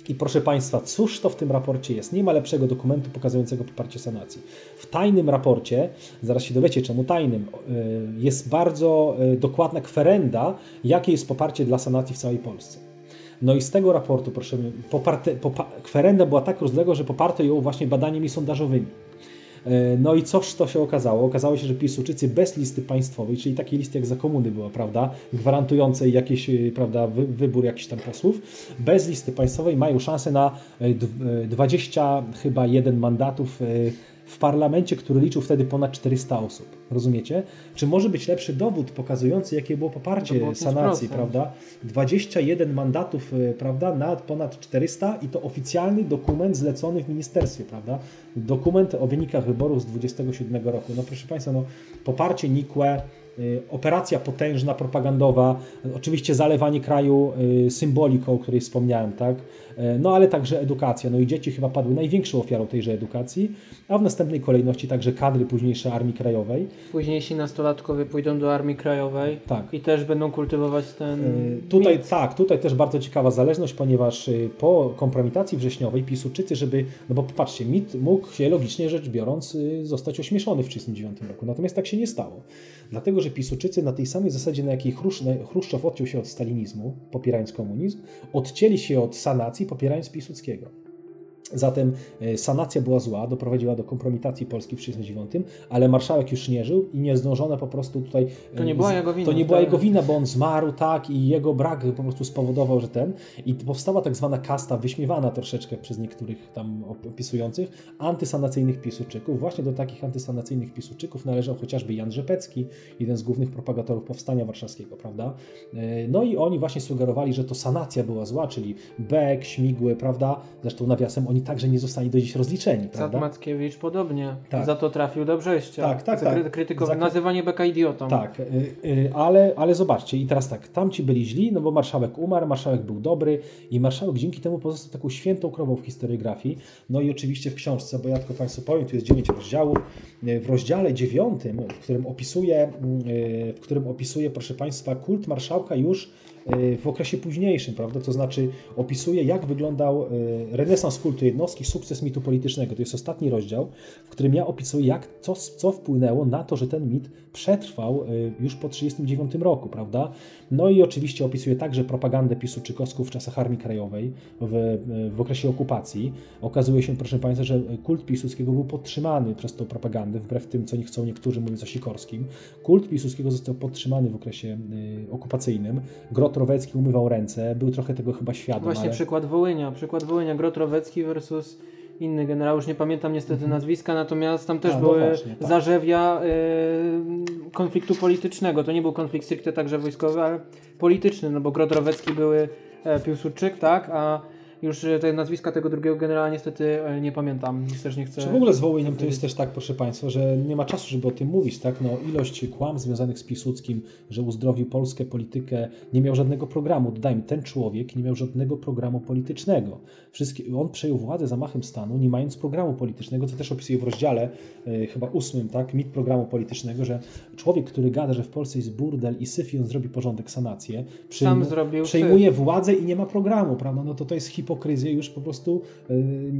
I proszę Państwa, cóż to w tym raporcie jest? Nie ma lepszego dokumentu pokazującego poparcie sanacji. W tajnym raporcie, zaraz się dowiecie czemu tajnym, y, jest bardzo y, dokładna kwerenda, jakie jest poparcie dla sanacji w całej Polsce. No i z tego raportu, proszę, poparte, popa, kwerenda była tak rozległa, że poparto ją właśnie badaniami sondażowymi. E, no i cóż to się okazało? Okazało się, że Piłsudczycy bez listy państwowej, czyli takiej listy jak za komuny była, prawda, gwarantującej jakiś, e, prawda, wybór jakichś tam posłów, bez listy państwowej mają szansę na 20 e, chyba jeden mandatów w parlamencie, który liczył wtedy ponad 400 osób. Rozumiecie? Czy może być lepszy dowód pokazujący, jakie było poparcie było sanacji, prawda? 21 mandatów, e, prawda, na ponad 400 i to oficjalny dokument zlecony w ministerstwie, prawda? Dokument o wynikach wyborów z 27 roku. No proszę Państwa, no, poparcie nikłe, Y, operacja potężna, propagandowa, oczywiście zalewanie kraju y, symboliką, o której wspomniałem, tak? Y, no ale także edukacja. No i dzieci chyba padły największą ofiarą tejże edukacji, a w następnej kolejności także kadry późniejsze Armii Krajowej. Późniejsi nastolatkowie pójdą do Armii Krajowej tak. i też będą kultywować ten. Tutaj mit. tak, tutaj też bardzo ciekawa zależność, ponieważ po kompromitacji wrześniowej Piłsudczycy, żeby, no bo popatrzcie, mit mógł się logicznie rzecz biorąc zostać ośmieszony w 1939 roku, natomiast tak się nie stało. Dlatego, że Pisuczycy na tej samej zasadzie, na jakiej Chruszczow odciął się od stalinizmu, popierając komunizm, odcięli się od sanacji, popierając Piłsudskiego. Zatem e, sanacja była zła, doprowadziła do kompromitacji Polski w 1939, ale marszałek już nie żył i nie zdążono po prostu tutaj. To nie była jego wina. To nie była jego wina, bo on zmarł, tak, i jego brak po prostu spowodował, że ten. I powstała tak zwana kasta, wyśmiewana troszeczkę przez niektórych tam opisujących, antysanacyjnych pisuczyków. Właśnie do takich antysanacyjnych pisuczyków należał chociażby Jan Rzepecki, jeden z głównych propagatorów powstania warszawskiego, prawda? E, no i oni właśnie sugerowali, że to sanacja była zła, czyli Beck, Śmigły, prawda? Zresztą nawiasem oni także nie zostali do dziś rozliczeni. Prawda? Mackiewicz podobnie. Tak. Za to trafił do Brześcia. Tak, tak, Za tak. Krytykow... Za... Nazywanie Beka idiotą. Tak, y, y, ale, ale zobaczcie, i teraz tak, tamci byli źli, no bo marszałek umarł, marszałek był dobry i marszałek dzięki temu pozostał taką świętą krową w historiografii. No i oczywiście w książce, bo ja tylko Państwu powiem, tu jest dziewięć rozdziałów. Y, w rozdziale dziewiątym, w którym opisuje, w którym opisuje, proszę Państwa, kult marszałka już w okresie późniejszym, prawda? To znaczy opisuje, jak wyglądał renesans kultu jednostki, sukces mitu politycznego. To jest ostatni rozdział, w którym ja opisuję, jak, co, co wpłynęło na to, że ten mit przetrwał już po 1939 roku, prawda? No i oczywiście opisuje także propagandę PiSu czy Kosków w czasach Armii Krajowej w, w okresie okupacji. Okazuje się, proszę Państwa, że kult Piłsudskiego był podtrzymany przez tą propagandę, wbrew tym, co nie chcą niektórzy mówiąc o Sikorskim. Kult Piłsudskiego został podtrzymany w okresie okupacyjnym. Grot Rowecki umywał ręce, był trochę tego chyba świadom. Właśnie ale... przykład Wołynia, przykład Wołynia, Grot Rowecki versus inny generał, już nie pamiętam niestety mhm. nazwiska, natomiast tam też A, no były właśnie, tak. zarzewia y, konfliktu politycznego. To nie był konflikt stricte także wojskowy, ale polityczny, no bo Grodrowecki były e, Piłsudczyk, tak, a już e, te nazwiska tego drugiego generała niestety e, nie pamiętam, nic też nie chcę. Czy w ogóle z Wołyniem to jest też tak, proszę Państwa, że nie ma czasu, żeby o tym mówić, tak? No, ilość kłam związanych z Piłsudskim, że uzdrowił Polskę, politykę, nie miał żadnego programu. Dodajmy, ten człowiek nie miał żadnego programu politycznego. Wszystkie, on przejął władzę zamachem stanu, nie mając programu politycznego, co też opisuje w rozdziale e, chyba ósmym, tak? Mit programu politycznego, że człowiek, który gada, że w Polsce jest burdel i syf i on zrobi porządek, sanację, przyjmu, przejmuje syf. władzę i nie ma programu, prawda? No to to jest hipokryzja hipokryzja już po prostu e,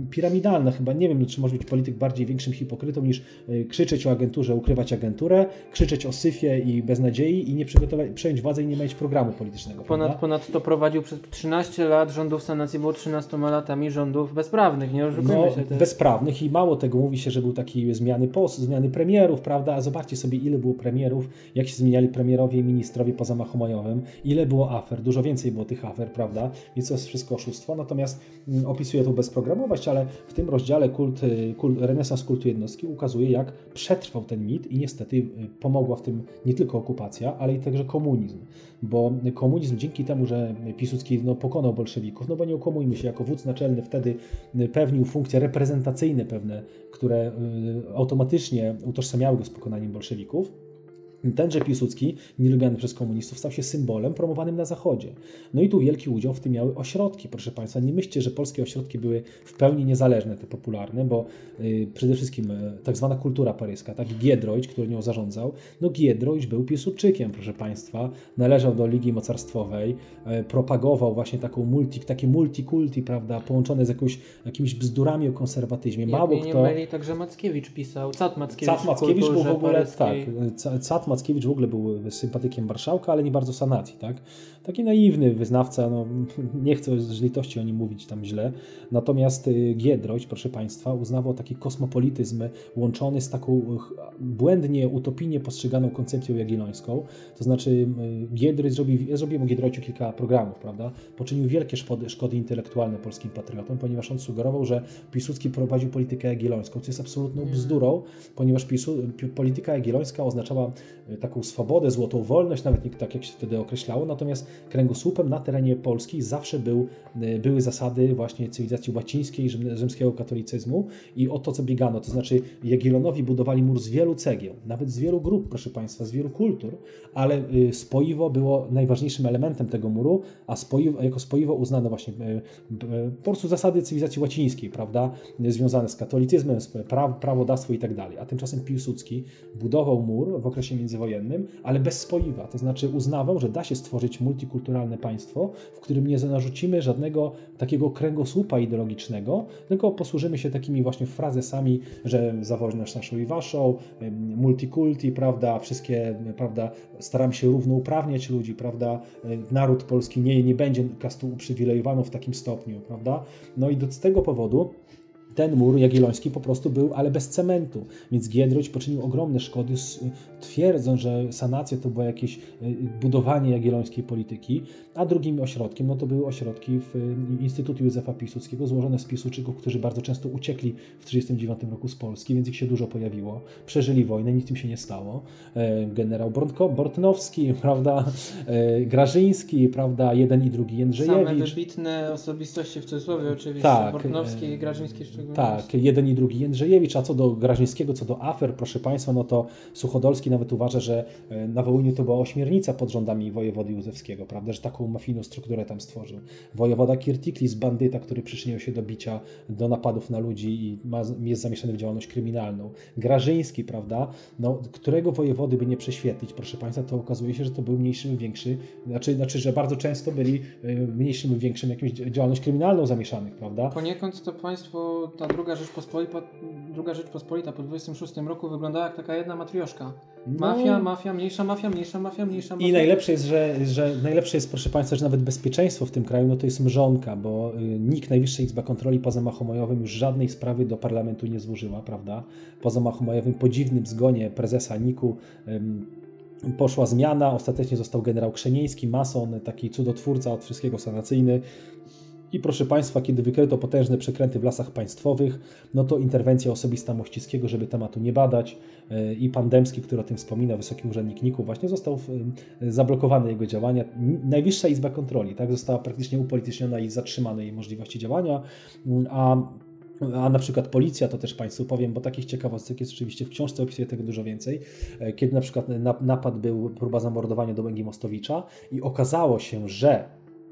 piramidalna. Chyba nie wiem, czy może być polityk bardziej większym hipokrytą niż e, krzyczeć o agenturze, ukrywać agenturę, krzyczeć o syfie i beznadziei i nie przygotować, przejąć władzę i nie mieć programu politycznego. Ponad, ponad to prowadził przez 13 lat rządów sanacji, było 13 latami rządów bezprawnych, nie oszukujmy no, się. Bezprawnych i mało tego, mówi się, że był taki zmiany post, zmiany premierów, prawda, a zobaczcie sobie ile było premierów, jak się zmieniali premierowie i ministrowie po zamachu majowym, ile było afer, dużo więcej było tych afer, prawda, więc to jest wszystko oszustwo, natomiast Natomiast mm, opisuje to bezprogramowość, ale w tym rozdziale kult, y, kult, renesans kultu jednostki ukazuje, jak przetrwał ten mit i niestety y, pomogła w tym nie tylko okupacja, ale i także komunizm. Bo komunizm dzięki temu, że Piłsudski no, pokonał bolszewików, no bo nie okłamujmy się, jako wódz naczelny wtedy y, pełnił funkcje reprezentacyjne pewne, które automatycznie utożsamiały go z pokonaniem bolszewików, Tenże Piłsudski, nielubiany przez komunistów, stał się symbolem promowanym na Zachodzie. No i tu wielki udział w tym miały ośrodki, proszę Państwa. Nie myślcie, że polskie ośrodki były w pełni niezależne, te popularne, bo y, przede wszystkim y, tak zwana kultura paryska, tak Giedroyć, który nią zarządzał, no Giedroyć był Piłsudczykiem, proszę Państwa, należał do Ligi Mocarstwowej, y, propagował właśnie taką multi, takie multikulti, prawda, połączone z jakąś, jakimiś bzdurami o konserwatyzmie. Mało kto... Nie także Mackiewicz pisał, Cat Mackiewicz, Cat Mackiewicz był w ogóle, tak, Cat Mackiewicz w ogóle był sympatykiem marszałka, ale nie bardzo sanacji, tak? Taki naiwny wyznawca, no, nie chcę z litości o nim mówić tam źle. Natomiast y, Giedroć, proszę Państwa, uznawał taki kosmopolityzm łączony z taką błędnie, utopijnie postrzeganą koncepcją jagiellońską. To znaczy Giedroć zrobił, ja zrobiłem o kilka programów, prawda? Poczynił wielkie szkody, szkody intelektualne polskim patriotom, ponieważ on sugerował, że Piłsudski prowadził politykę jagiellońską, co jest absolutną mm. bzdurą, ponieważ Pisu, polityka jagiellońska oznaczała taką swobodę, złotą wolność, nawet tak jak się wtedy określało, natomiast kręgosłupem na terenie Polski zawsze był, y, były zasady właśnie cywilizacji łacińskiej, rzymskiego katolicyzmu i o to, co biegano. To znaczy Jagiellonowi budowali mur z wielu cegieł, nawet z wielu grup, proszę Państwa, z wielu kultur, ale y, spoiwo było najważniejszym elementem tego muru, a spoiwo, jako spoiwo uznano właśnie y, po prostu zasady cywilizacji łacińskiej, prawda, związane z katolicyzmem, z prawodawstwo i tak dalej. A tymczasem Piłsudski budował mur w okresie międzywojennym, ale bez spoiwa, to znaczy uznawał, że da się stworzyć multi multikulturalne państwo, w którym nie narzucimy żadnego takiego kręgosłupa ideologicznego, tylko posłużymy się takimi właśnie frazesami, że zawoźność naszą i waszą, multikulti, prawda, wszystkie, prawda, staramy się równouprawniać ludzi, prawda, naród polski nie, nie będzie kastu uprzywilejowany w takim stopniu, prawda, no i do, z tego powodu ten mur jagielloński po prostu był, ale bez cementu. Więc Giedroć poczynił ogromne szkody, twierdząc, że sanacja to było jakieś y, budowanie jagiellońskiej polityki, a drugim ośrodkiem no to były ośrodki w y, Instytutu Józefa Piłsudskiego, złożone z Piłsudczyków, którzy bardzo często uciekli w 1939 roku z Polski, więc ich się dużo pojawiło. Przeżyli wojnę, nic im się nie stało. E, generał Bortnowski, prawda, e, Grażyński, prawda, jeden i drugi Jędrzejewicz. Same wybitne osobistości w cudzysłowie oczywiście, tak, Bortnowski i Grażyński szczególnie Tak, jeden i drugi Jędrzejewicz, a co do Grażyńskiego, co do afer, proszę Państwa, no to Suchodolski nawet uważa, że e, na Wołyniu to była ośmiornica pod rządami wojewody Józefskiego, prawda, że taką mafijną strukturę tam stworzył. Wojewoda Kirtiklis, bandyta, który przyczynił się do bicia, do napadów na ludzi i ma, jest zamieszany w działalność kryminalną. Grażyński, prawda, no, którego wojewody by nie prześwietlić, proszę Państwa, to okazuje się, że to był mniejszy lub większy, znaczy, znaczy że bardzo często byli e, mniejszym większym jakimś działalność kryminalną zamieszanych, prawda? Poniekąd to państwo, ta druga Rzeczpospolita, druga Rzeczpospolita po 26 roku wyglądała jak taka jedna matrioszka. No. Mafia, mafia, mniejsza mafia, mniejsza mafia, mniejsza mafia. I najlepsze jest, że, że najlepsze jest, proszę Państwa, że nawet bezpieczeństwo w tym kraju no to jest mrzonka, bo y, NIK, Najwyższa Izba Kontroli po zamachu majowym już żadnej sprawy do parlamentu nie złożyła, prawda? Po zamachu majowym, po dziwnym zgonie prezesa NIK-u poszła zmiana, ostatecznie został generał Krzemieński, mason, taki cudotwórca od wszystkiego sanacyjny. I proszę Państwa, kiedy wykryto potężne przekręty w lasach państwowych, no to interwencja osobista Mościckiego, żeby tematu nie badać e, i pan Dębski, który o tym wspomina, wysoki urzędnik NIK-u, właśnie został zablokowany jego działania. Najwyższa Izba Kontroli tak, została praktycznie upolityczniona i zatrzymane jej możliwości działania, a a na przykład policja, to też Państwu powiem, bo takich ciekawostek jest oczywiście w książce, opisuję tego dużo więcej. E, kiedy na przykład napad był, próba zamordowania do Mostowicza i okazało się, że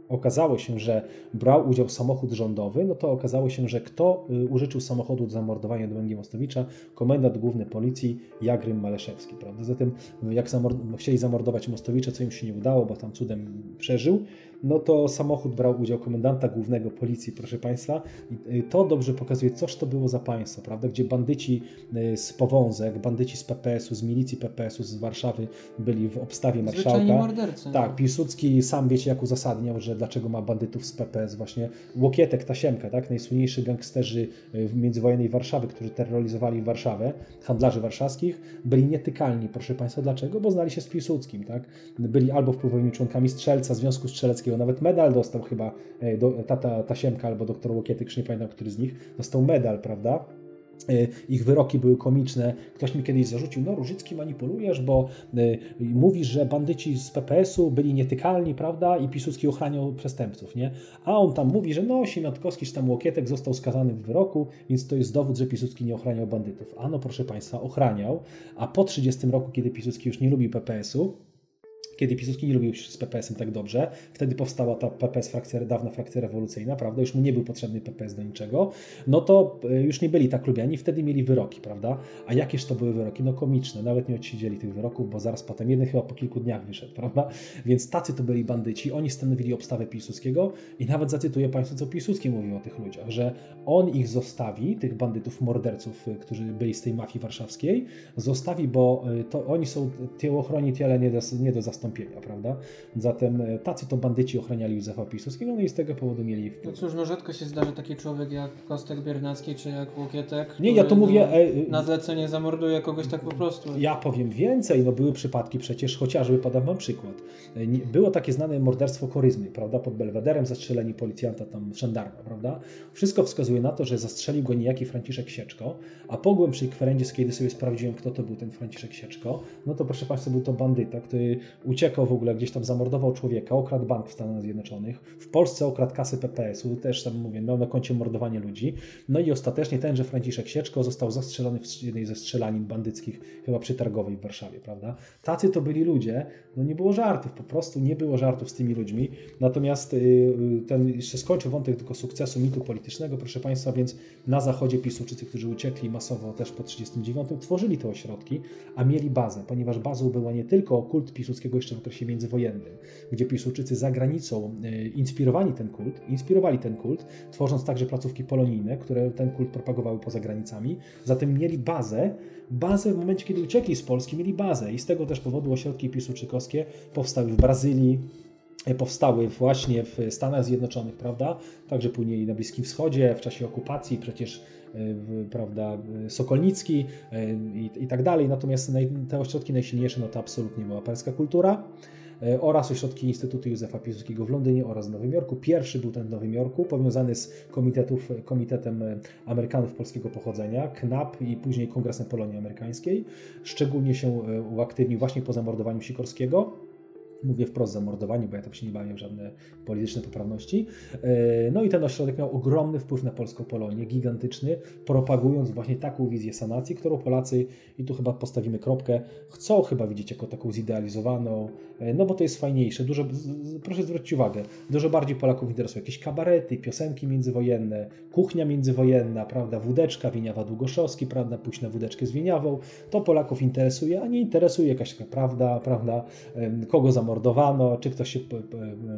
okazało się, że brał udział samochód rządowy, no to okazało się, że kto y, użyczył samochodu do zamordowania Dłęgi Mostowicza? Komendant Główny Policji Jagrym Maleszewski, prawda? Zatem jak zamord chcieli zamordować Mostowicza, co im się nie udało, bo tam cudem przeżył, no to samochód brał udział komendanta głównego policji, proszę Państwa. I to dobrze pokazuje, coż to było za państwo, prawda? Gdzie bandyci y, z Powązek, bandyci z PPS-u, z milicji PPS-u z Warszawy byli w obstawie marszałka. mordercy. Tak, no. Piłsudski sam wiecie jak uzasadniał, że dlaczego ma bandytów z PPS właśnie. Łokietek, Tasiemka, tak? Najsłynniejsi gangsterzy y, międzywojennej Warszawy, którzy terroryzowali Warszawę, handlarzy warszawskich, byli nietykalni, proszę Państwa. Dlaczego? Bo znali się z Piłsudskim, tak? Byli albo wpływowymi członkami Strzelca, Związku Strzeleckiego, nawet medal dostał chyba e, do, tata Tasiemka albo doktor Łokietyk, nie pamiętam, który z nich, dostał medal, prawda? E, ich wyroki były komiczne. Ktoś mi kiedyś zarzucił, no Różycki manipulujesz, bo y, mówisz, że bandyci z PPS-u byli nietykalni, prawda, i Piłsudski ochraniał przestępców, nie? A on tam mówi, że no Siemiatkowski czy tam Łokietek został skazany w wyroku, więc to jest dowód, że Piłsudski nie ochraniał bandytów. A no proszę Państwa, ochraniał, a po 30 roku, kiedy Piłsudski już nie lubił PPS-u, kiedy Piłsudski nie lubił się z PPS-em tak dobrze, wtedy powstała ta PPS frakcja, dawna frakcja rewolucyjna, prawda, już mu nie był potrzebny PPS do niczego, no to e, już nie byli tak lubiani, wtedy mieli wyroki, prawda, a jakież to były wyroki? No komiczne, nawet nie odsiedzieli tych wyroków, bo zaraz potem jeden chyba po kilku dniach wyszedł, prawda, więc tacy to byli bandyci, oni stanowili obstawę Piłsudskiego i nawet zacytuję Państwu, co Piłsudski mówił o tych ludziach, że on ich zostawi, tych bandytów, morderców, e, którzy byli z tej mafii warszawskiej, zostawi, bo e, to oni są ochroni tyle nie do, nie do zastąpienia zastąpienia, prawda? Zatem e, tacy to bandyci ochraniali Józefa Piłsudskiego, no i z tego powodu mieli wpływ. No cóż, no rzadko się zdarzy taki człowiek jak Kostek Biernacki czy jak Łokietek, Nie, ja to mówię... No, e, e, na zlecenie zamorduje kogoś tak po prostu. Ja powiem więcej, no były przypadki przecież, chociażby podam wam przykład. Było takie znane morderstwo koryzmy, prawda? Pod Belwederem zastrzeleni policjanta, tam żandarma, prawda? Wszystko wskazuje na to, że zastrzelił go niejaki Franciszek Sieczko, a po głębszej kwerendzie, kiedy sobie sprawdziłem, kto to był ten Franciszek Sieczko, no to proszę Państwa, był to bandyta, który uciekał w ogóle, gdzieś tam zamordował człowieka, okradł bank w Stanach Zjednoczonych, w Polsce okradł kasy PPS-u, też tam mówię, miał na koncie mordowanie ludzi. No i ostatecznie tenże Franciszek Sieczko został zastrzelony w jednej ze strzelanin bandyckich, chyba przy Targowej w Warszawie, prawda? Tacy to byli ludzie, no nie było żartów, po prostu nie było żartów z tymi ludźmi. Natomiast y, ten, jeszcze skończę wątek tylko sukcesu mitu politycznego, proszę Państwa, więc na zachodzie Piłsudczycy, którzy uciekli masowo też po 1939, tworzyli te ośrodki, a mieli bazę, ponieważ bazą była nie tylko kult Piłsudskiego jeszcze w okresie międzywojennym, gdzie Piłsudczycy za granicą e, inspirowali ten kult, inspirowali ten kult, tworząc także placówki polonijne, które ten kult propagowały poza granicami. Zatem mieli bazę, bazę w momencie, kiedy uciekli z Polski, mieli bazę i z tego też powodu ośrodki piłsudczykowskie powstały w Brazylii, e, powstały właśnie w Stanach Zjednoczonych, prawda? Także później na Bliskim Wschodzie, w czasie okupacji przecież prawda, Sokolnicki i, i, tak dalej. Natomiast te ośrodki najsilniejsze no to absolutnie była perska kultura. Oraz ośrodki Instytutu Józefa Piłsudskiego w Londynie oraz w Nowym Jorku. Pierwszy był ten w Nowym Jorku, powiązany z komitetów, Komitetem Amerykanów Polskiego Pochodzenia, KNAP i później Kongresem Polonii Amerykańskiej. Szczególnie się uaktywnił właśnie po zamordowaniu Sikorskiego Mówię wprost zamordowani, bo ja tam się nie bawię w żadne polityczne poprawności. No i ten ośrodek miał ogromny wpływ na polską Polonię, gigantyczny, propagując właśnie taką wizję sanacji, którą Polacy, i tu chyba postawimy kropkę, chcą chyba widzieć jako taką zidealizowaną, no bo to jest fajniejsze. Dużo, proszę zwrócić uwagę, dużo bardziej Polaków interesuje jakieś kabarety, piosenki międzywojenne, kuchnia międzywojenna, prawda, wódeczka, Wieniawa Długoszowski, prawda, pójść na wódeczkę z Wieniawą. To Polaków interesuje, a nie interesuje jakaś taka prawda, prawda, kogo zamordowano, czy ktoś się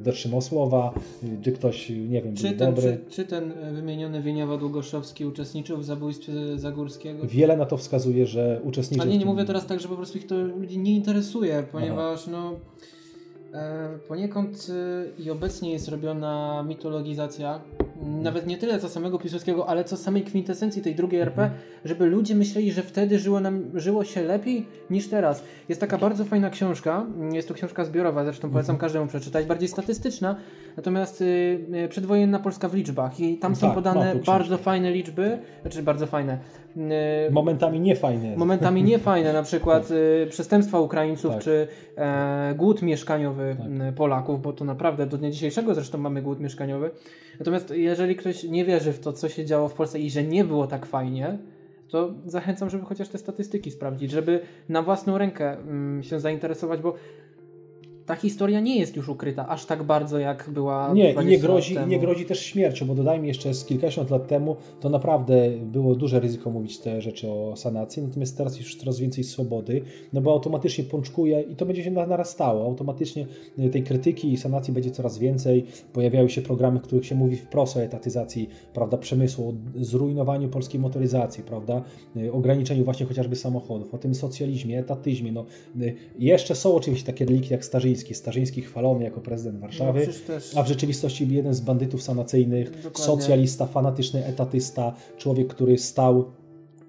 dotrzymał słowa, czy ktoś, nie wiem, czy ten, dobry. Czy, czy ten wymieniony Wieniawa Długoszowski uczestniczył w zabójstwie Zagórskiego? Wiele na to wskazuje, że uczestniczył. Ale nie, nie mówię teraz tak, że po prostu ich to ludzi nie interesuje, ponieważ Aha. no E, poniekąd e, i obecnie jest robiona mitologizacja, nawet nie tyle co samego Piłsudskiego, ale co samej kwintesencji tej drugiej RP, mhm. żeby ludzie myśleli, że wtedy żyło, nam, żyło się lepiej niż teraz. Jest taka bardzo fajna książka, jest to książka zbiorowa, zresztą polecam mhm. każdemu przeczytać, bardziej statystyczna, natomiast y, y, przedwojenna Polska w liczbach i tam są tak, podane bardzo fajne liczby, znaczy bardzo fajne. Y, momentami niefajne. Momentami niefajne, na przykład tak. przestępstwa Ukraińców, tak. czy e, głód mieszkaniowy tak. Polaków, bo to naprawdę do dnia dzisiejszego zresztą mamy głód mieszkaniowy. Natomiast jeżeli ktoś nie wierzy w to, co się działo w Polsce i że nie było tak fajnie, to zachęcam, żeby chociaż te statystyki sprawdzić, żeby na własną rękę się zainteresować, bo ta historia nie jest już ukryta aż tak bardzo, jak była. Nie, i nie grozi, nie grozi też śmiercią, bo dodajmy jeszcze z kilkadziesiąt lat temu, to naprawdę było duże ryzyko mówić te rzeczy o sanacji, natomiast teraz już coraz więcej swobody, no bo automatycznie pączkuje i to będzie się narastało. Automatycznie y, tej krytyki i sanacji będzie coraz więcej. Pojawiają się programy, w których się mówi wprost o etatyzacji prawda, przemysłu, o zrujnowaniu polskiej motoryzacji, prawda, y, ograniczeniu właśnie chociażby samochodów, o tym socjalizmie, etatyzmie. No, y, jeszcze są oczywiście takie relikty jak Starzyński, Starzyński. Starzyński chwalony jako prezydent Warszawy, no, też... a w rzeczywistości jeden z bandytów sanacyjnych, Dokładnie. socjalista, fanatyczny etatysta, człowiek, który stał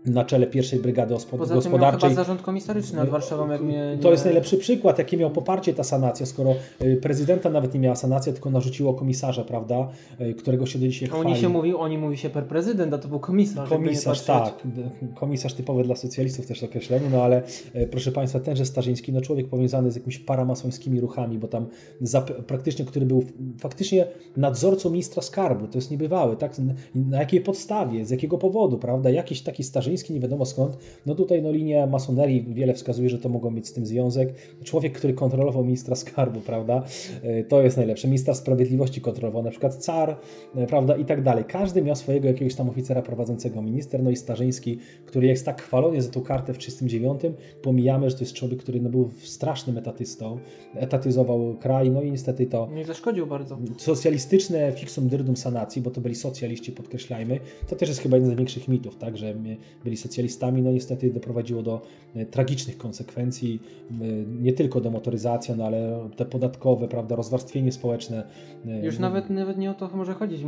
na czele pierwszej brygady Poza gospodarczej. Tym miał zarząd komisaryczny nad Warszawą. Jak mnie, nie... To jest najlepszy przykład, jakie miał poparcie ta sanacja, skoro y, prezydenta nawet nie miała sanacja, tylko narzuciło komisarza, prawda, y, którego się do dzisiaj chwali. Oni się mówi, oni mówi się per prezydent, a to był komisarz. Komisarz, tak. Komisarz typowy dla socjalistów też określenie, no ale y, proszę Państwa, tenże Starzyński, no człowiek powiązany z jakimiś paramasońskimi ruchami, bo tam praktycznie, który był faktycznie nadzorcą ministra skarbu, to jest niebywałe, tak? Na jakiej podstawie, z jakiego powodu, prawda? Jakiś taki Starzyński nie wiadomo skąd. No tutaj no, linia masonerii wiele wskazuje, że to mogło mieć z tym związek. Człowiek, który kontrolował ministra skarbu, prawda? E, to jest najlepsze. Ministra sprawiedliwości kontrolował, na przykład car, e, prawda? I tak dalej. Każdy miał swojego jakiegoś tam oficera prowadzącego minister, no i Starzyński, który jest tak chwalony za tą kartę w 39, pomijamy, że to jest człowiek, który no, był strasznym etatystą, etatyzował kraj, no i niestety to... Nie zaszkodził bardzo. Socjalistyczne fixum dyrdum sanacji, bo to byli socjaliści, podkreślajmy, to też jest chyba jeden z największych mitów, tak, że byli socjalistami, no niestety doprowadziło do e, tragicznych konsekwencji, e, nie tylko demotoryzacja, no ale te podatkowe, prawda, rozwarstwienie społeczne. E, Już nawet, nawet nie o to może chodzić.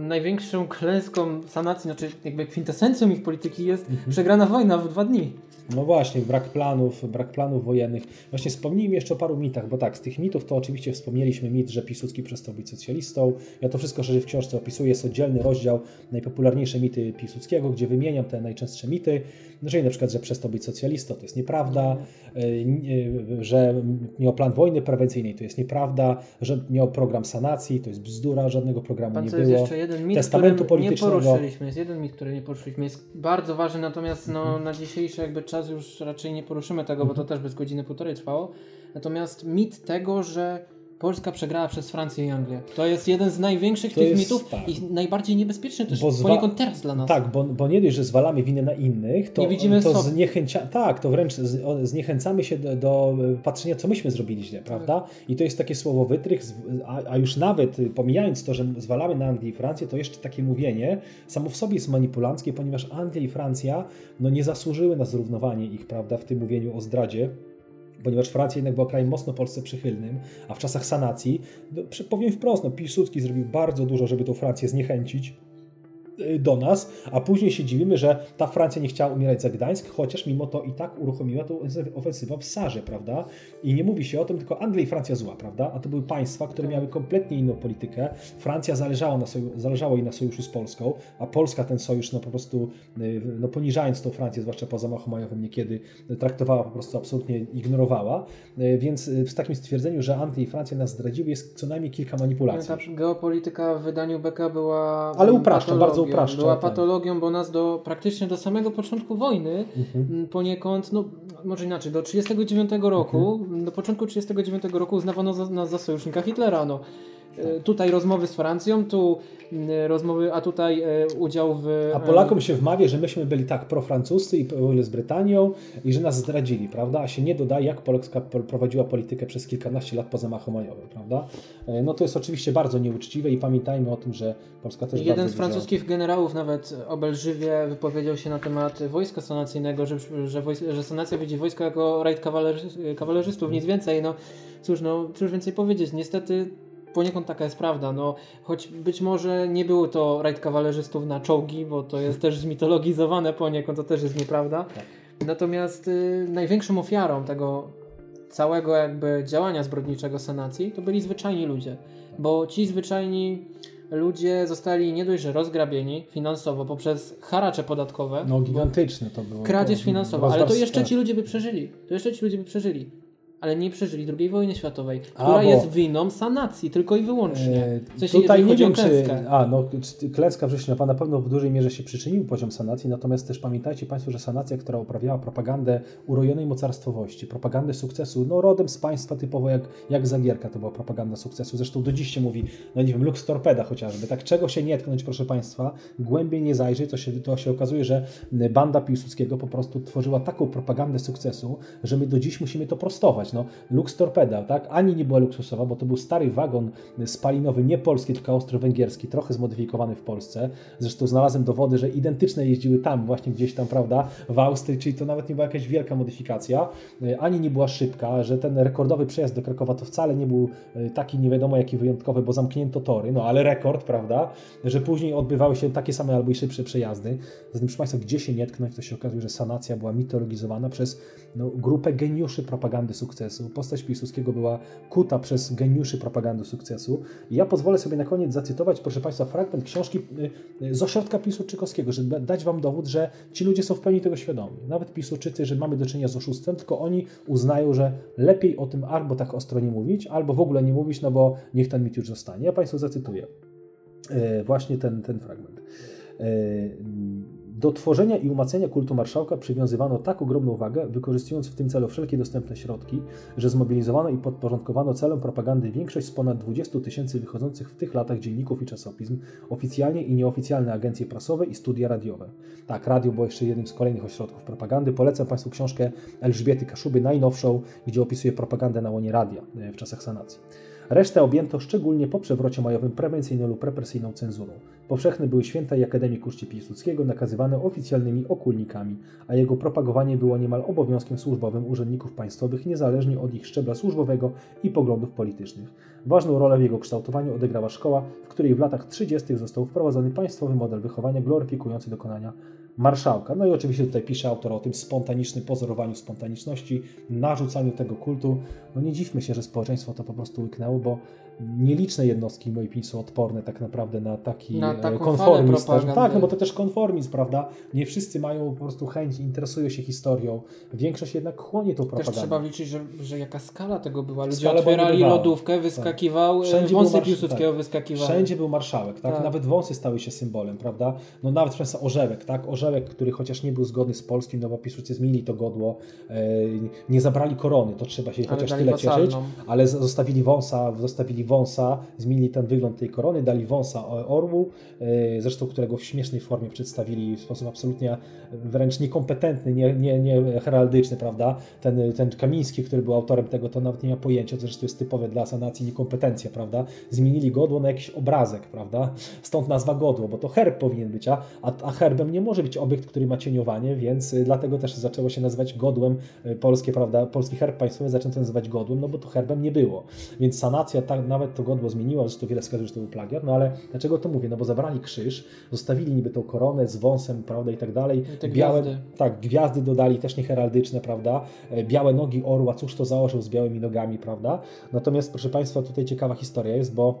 Największą klęską sanacji, znaczy jakby kwintesencją ich polityki jest mhm. przegrana wojna w dwa dni. No właśnie, brak planów, brak planów wojennych. Właśnie wspomnijmy jeszcze o paru mitach, bo tak, z tych mitów to oczywiście wspomnieliśmy mit, że Piłsudski przestał być socjalistą. Ja to wszystko szerzej w książce opisuję, jest oddzielny rozdział najpopularniejsze mity Piłsudskiego, gdzie wymieniam te najczęstsze mity. No, czyli na przykład, że przestał być socjalistą, to jest nieprawda, e, e, że miał plan wojny prewencyjnej, to jest nieprawda, że miał program sanacji, to jest bzdura, żadnego programu Pan nie było. Jest jeszcze jeden mit, Testamentu politycznego. Nie poruszyliśmy, jest jeden mit, który nie poruszyliśmy, jest bardzo ważny, natomiast no, mhm. na dzisiejszy jakby czas już raczej nie poruszymy tego, bo to też bez godziny półtorej trwało. Natomiast mit tego, że Polska przegrała przez Francję i Anglię. To jest jeden z największych to tych jest, mitów tak. i najbardziej niebezpieczny też bo zwa... poniekąd teraz dla nas. Tak, bo, bo nie dość, że zwalamy winę na innych, to, nie widzimy to zniechęcia... tak, to wręcz zniechęcamy się do, do, patrzenia, co myśmy zrobili źle, prawda? Tak. I to jest takie słowo wytrych, a, a, już nawet pomijając to, że zwalamy na Anglię i Francję, to jeszcze takie mówienie samo w sobie jest manipulanckie, ponieważ Anglia i Francja no, nie zasłużyły na zrównowanie ich, prawda, w tym mówieniu o zdradzie ponieważ Francja jednak była krajem mocno Polsce przychylnym, a w czasach sanacji, no, powiem wprost, no, Piłsudski zrobił bardzo dużo, żeby tą Francję zniechęcić do nas, a później się dziwimy, że ta Francja nie chciała umierać za Gdańsk, chociaż mimo to i tak uruchomiła tą ofensywę w Sarze, prawda? I nie mówi się o tym, tylko Anglia i Francja zła, prawda? A to były państwa, które miały kompletnie inną politykę. Francja zależała, na soju, zależało jej na sojuszu z Polską, a Polska ten sojusz no po prostu, y, no poniżając tą Francję, zwłaszcza po zamachu majowym niekiedy, traktowała po prostu absolutnie ignorowała, y, więc w takim stwierdzeniu, że Anglia i Francja nas zdradziły jest co najmniej kilka manipulacji. Ta geopolityka w wydaniu Beka była... Ale upraszczam, bardzo upraszczam. Była patologią, bo nas do praktycznie do samego początku wojny mhm. poniekąd, no może inaczej, do 1939 roku, mhm. do początku 1939 roku uznawano nas za sojusznika Hitlera. No. E, tutaj rozmowy z Francją, tu rozmowy, a tutaj e, udział w... A Polakom się wmawia, że myśmy byli tak profrancuscy i z Brytanią i że nas zdradzili, prawda? A się nie dodaje, jak Polska prowadziła politykę przez kilkanaście lat po zamachu majowym, prawda? E, no to jest oczywiście bardzo nieuczciwe i pamiętajmy o tym, że Polska też Jeden z francuskich dużo... generałów nawet obelżywie wypowiedział się na temat wojska sanacyjnego, że, że, że sanacja widzi wojsko jako rajd kawalerzystów, nic więcej. No cóż, no cóż więcej powiedzieć. Niestety poniekąd taka jest prawda. No, choć być może nie było to rajd kawalerzystów na czołgi, bo to jest też zmitologizowane poniekąd, to też jest nieprawda. Tak. Natomiast y, największą ofiarą tego całego jakby działania zbrodniczego sanacji to byli zwyczajni ludzie. Bo ci zwyczajni ludzie zostali nie dość, że rozgrabieni finansowo poprzez haracze podatkowe. No gigantyczne to było. Kradzież finansowa, ale to jeszcze ci ludzie by przeżyli. To jeszcze ci ludzie by przeżyli ale nie przeżyli II wojny światowej, która a, jest winą sanacji, tylko i wyłącznie. E, w sensie, tutaj nie wiem, czy. A, no, klęska wrześniowa na pewno w dużej mierze się przyczynił poziom sanacji, natomiast też pamiętajcie Państwo, że sanacja, która uprawiała propagandę urojonej mocarstwowości, propagandę sukcesu, no rodem z państwa typowo jak, jak Zagierka to była propaganda sukcesu. Zresztą do dziś się mówi, no nie wiem, Lux Torpeda chociażby. Tak czego się nie tknąć, proszę Państwa, głębiej nie zajrzeć, to się, to się okazuje, że banda Piłsudskiego po prostu tworzyła taką propagandę sukcesu, że my do dziś musimy to prostować no, Lux Torpeda, tak? Ani nie była luksusowa, bo to był stary wagon spalinowy, nie polski, tylko austro-węgierski, trochę zmodyfikowany w Polsce. Zresztą znalazłem dowody, że identyczne jeździły tam, właśnie gdzieś tam, prawda, w Austrii, czyli to nawet nie była jakaś wielka modyfikacja. Ani nie była szybka, że ten rekordowy przejazd do Krakowa to wcale nie był e, taki nie wiadomo jaki wyjątkowy, bo zamknięto tory, no ale rekord, prawda, że później odbywały się takie same albo i szybsze przejazdy. Zatem, proszę Państwa, gdzie się nie tknąć, to się okazuje, że sanacja była mitologizowana przez no, grupę geniuszy propagandy sukcesu sukcesu. Postać Piłsudskiego była kuta przez geniuszy propagandy sukcesu. I ja pozwolę sobie na koniec zacytować, proszę Państwa, fragment książki y, y, z ośrodka Piłsudczykowskiego, żeby dać Wam dowód, że ci ludzie są w pełni tego świadomi. Nawet Piłsudczycy, że mamy do czynienia z oszustwem, tylko oni uznają, że lepiej o tym albo tak ostro nie mówić, albo w ogóle nie mówić, no bo niech ten mit już zostanie. Ja Państwu zacytuję y, właśnie ten, ten fragment. Do tworzenia i umacniania kultu marszałka przywiązywano tak ogromną wagę, wykorzystując w tym celu wszelkie dostępne środki, że zmobilizowano i podporządkowano celem propagandy większość z ponad 20 tysięcy wychodzących w tych latach dzienników i czasopism, oficjalnie i nieoficjalne agencje prasowe i studia radiowe. Tak, radio było jeszcze jednym z kolejnych ośrodków propagandy. Polecam Państwu książkę Elżbiety Kaszuby, najnowszą, gdzie opisuje propagandę na łonie radia e, w czasach sanacji. Resztę objęto szczególnie po przewrocie majowym prewencyjną lub represyjną cenzurą. Powszechne były święta i Akademii Kuszci Piłsudskiego nakazywane oficjalnymi okulnikami, a jego propagowanie było niemal obowiązkiem służbowym urzędników państwowych niezależnie od ich szczebla służbowego i poglądów politycznych. Ważną rolę w jego kształtowaniu odegrała szkoła, w której w latach 30. został wprowadzony państwowy model wychowania gloryfikujący dokonania marszałka. No i oczywiście tutaj pisze autor o tym spontanicznym pozorowaniu spontaniczności, narzucaniu tego kultu. No nie dziwmy się, że społeczeństwo to po prostu łyknęło, bo nieliczne jednostki opinii są odporne tak naprawdę na taki na e, konformizm. Tak, no bo to też konformizm, prawda? Nie wszyscy mają po prostu chęć, interesują się historią. Większość jednak chłonie tą propagandę. Też trzeba liczyć, że, że jaka skala tego była. Ludzie skala otwierali lodówkę, wyskakiwał, tak. Wszędzie wąsy Piłsudskiego tak. wyskakiwały. Wszędzie był marszałek, tak? tak? Nawet wąsy stały się symbolem, prawda? No nawet przez orzełek, tak? Orzełek, który chociaż nie był zgodny z polskim, no bo Piłsudscy zmienili to godło, e, nie zabrali korony, to trzeba się ale chociaż tyle cieszyć, ale zostawili wąsa, zostawili wąsa, zmienili ten wygląd tej korony, dali wąsa orłu, e, zresztą którego w śmiesznej formie przedstawili w sposób absolutnie wręcz niekompetentny, nie, nie, nie heraldyczny, prawda? Ten, ten Kamiński, który był autorem tego, to nawet nie ma pojęcia, co zresztą jest typowe dla sanacji niekompetencja, prawda? Zmienili godło na jakiś obrazek, prawda? Stąd nazwa godło, bo to herb powinien być, a, a herbem nie może być być obiekt, który ma cieniowanie, więc dlatego też zaczęło się nazywać godłem polskie, prawda? Polski herb państwowy zaczęto nazywać godłem, no bo to herbem nie było. Więc sanacja tak, nawet to godło zmieniła, że to wiele wskazuje, że to był plagiat, no ale dlaczego to mówię? No bo zabrali krzyż, zostawili niby tą koronę z wąsem, prawda, i tak dalej. I te białe, gwiazdy. Tak, gwiazdy dodali, też nie heraldyczne, prawda? Białe nogi orła, cóż to założył z białymi nogami, prawda? Natomiast, proszę Państwa, tutaj ciekawa historia jest, bo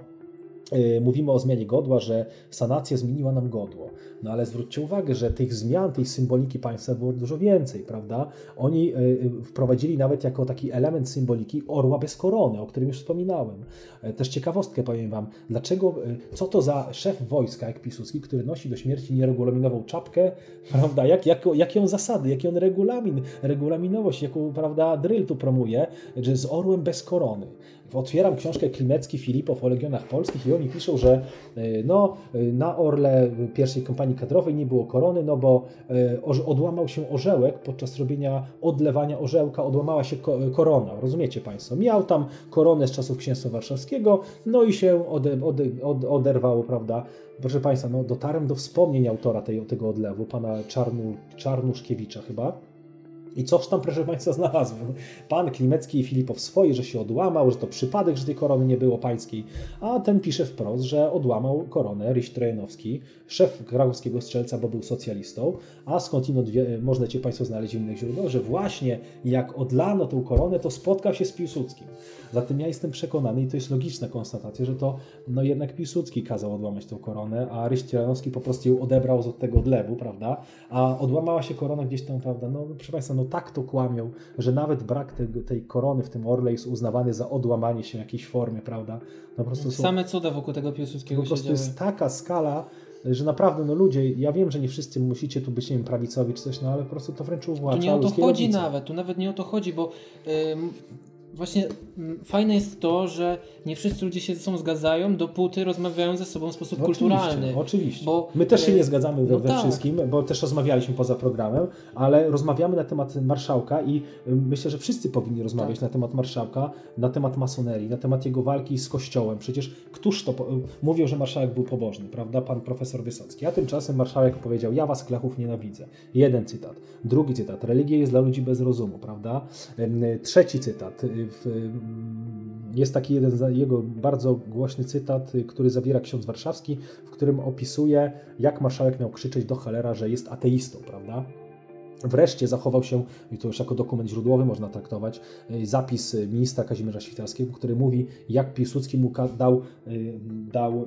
mówimy o zmianie godła, że sanacja zmieniła nam godło. No ale zwróćcie uwagę, że tych zmian, tej symboliki państwa było dużo więcej, prawda? Oni y, y, wprowadzili nawet jako taki element symboliki orła bez korony, o którym już wspominałem. E, też ciekawostkę powiem Wam, dlaczego, co to za szef wojska jak Piłsudski, który nosi do śmierci nieregulaminową czapkę, prawda? Jak, jak, jakie on zasady, jaki on regulamin, regulaminowość, jaką, prawda, drill tu promuje, że z orłem bez korony otwieram książkę Klimecki Filipow o Legionach Polskich i oni piszą, że e, no, e, na Orle pierwszej kompanii kadrowej nie było korony, no bo e, odłamał się orzełek podczas robienia odlewania orzełka, odłamała się korona, rozumiecie Państwo? Miał tam koronę z czasów księstwa warszawskiego, no i się ode, ode, od, oderwało, prawda? Proszę Państwa, no dotarłem do wspomnień autora tej, tego odlewu, pana Czarnu, Czarnuszkiewicza chyba, i coś tam, proszę Państwa, znalazłem. Pan Klimecki i Filipow swoje, że się odłamał, że to przypadek, że tej korony nie było pańskiej, a ten pisze wprost, że odłamał koronę Ryś Trojanowski, szef krakowskiego strzelca, bo był socjalistą, a skądinąd wie, możecie Państwo znaleźć w innych źródłach, że właśnie jak odlano tą koronę, to spotkał się z Piłsudskim. Zatem ja jestem przekonany, i to jest logiczna konstatacja, że to no jednak Piłsudski kazał odłamać tą koronę, a Ryś Trojanowski po prostu ją odebrał z tego odlewu, prawda? A odłamała się korona gdzieś tam, prawda? No proszę Państwa, no tak to kłamią, że nawet brak te, tej korony w tym orle jest uznawany za odłamanie się jakiejś formie, prawda? No po prostu są, Same cuda wokół tego Piłsudskiego Po prostu jest taka skala, że naprawdę, no ludzie, ja wiem, że nie wszyscy musicie tu być, nie wiem, prawicowi czy coś, no ale po prostu to wręcz uwłacza. Tu nie o to chodzi nawet, tu nawet nie o to chodzi, bo yy, właśnie mm, fajne jest to, że nie wszyscy ludzie się ze sobą zgadzają, dopóty rozmawiają ze sobą w sposób no, kulturalny. Oczywiście. Bo, My też się e, nie zgadzamy no we tak. wszystkim, bo też rozmawialiśmy poza programem, ale rozmawiamy na temat marszałka i myślę, że wszyscy powinni rozmawiać tak. na temat marszałka, na temat masonerii, na temat jego walki z kościołem. Przecież któż to mówił, że marszałek był pobożny, prawda? Pan profesor Wysocki. A tymczasem marszałek powiedział: Ja was klechów nienawidzę. Jeden cytat. Drugi cytat. Religia jest dla ludzi bez rozumu, prawda? Trzeci cytat jest taki jeden jego bardzo głośny cytat, który zawiera ksiądz warszawski, w którym opisuje, jak marszałek miał krzyczeć do Halera, że jest ateistą, prawda? Wreszcie zachował się, i to już jako dokument źródłowy można traktować, zapis ministra Kazimierza Świtarskiego, który mówi, jak Piłsudski mu dał, dał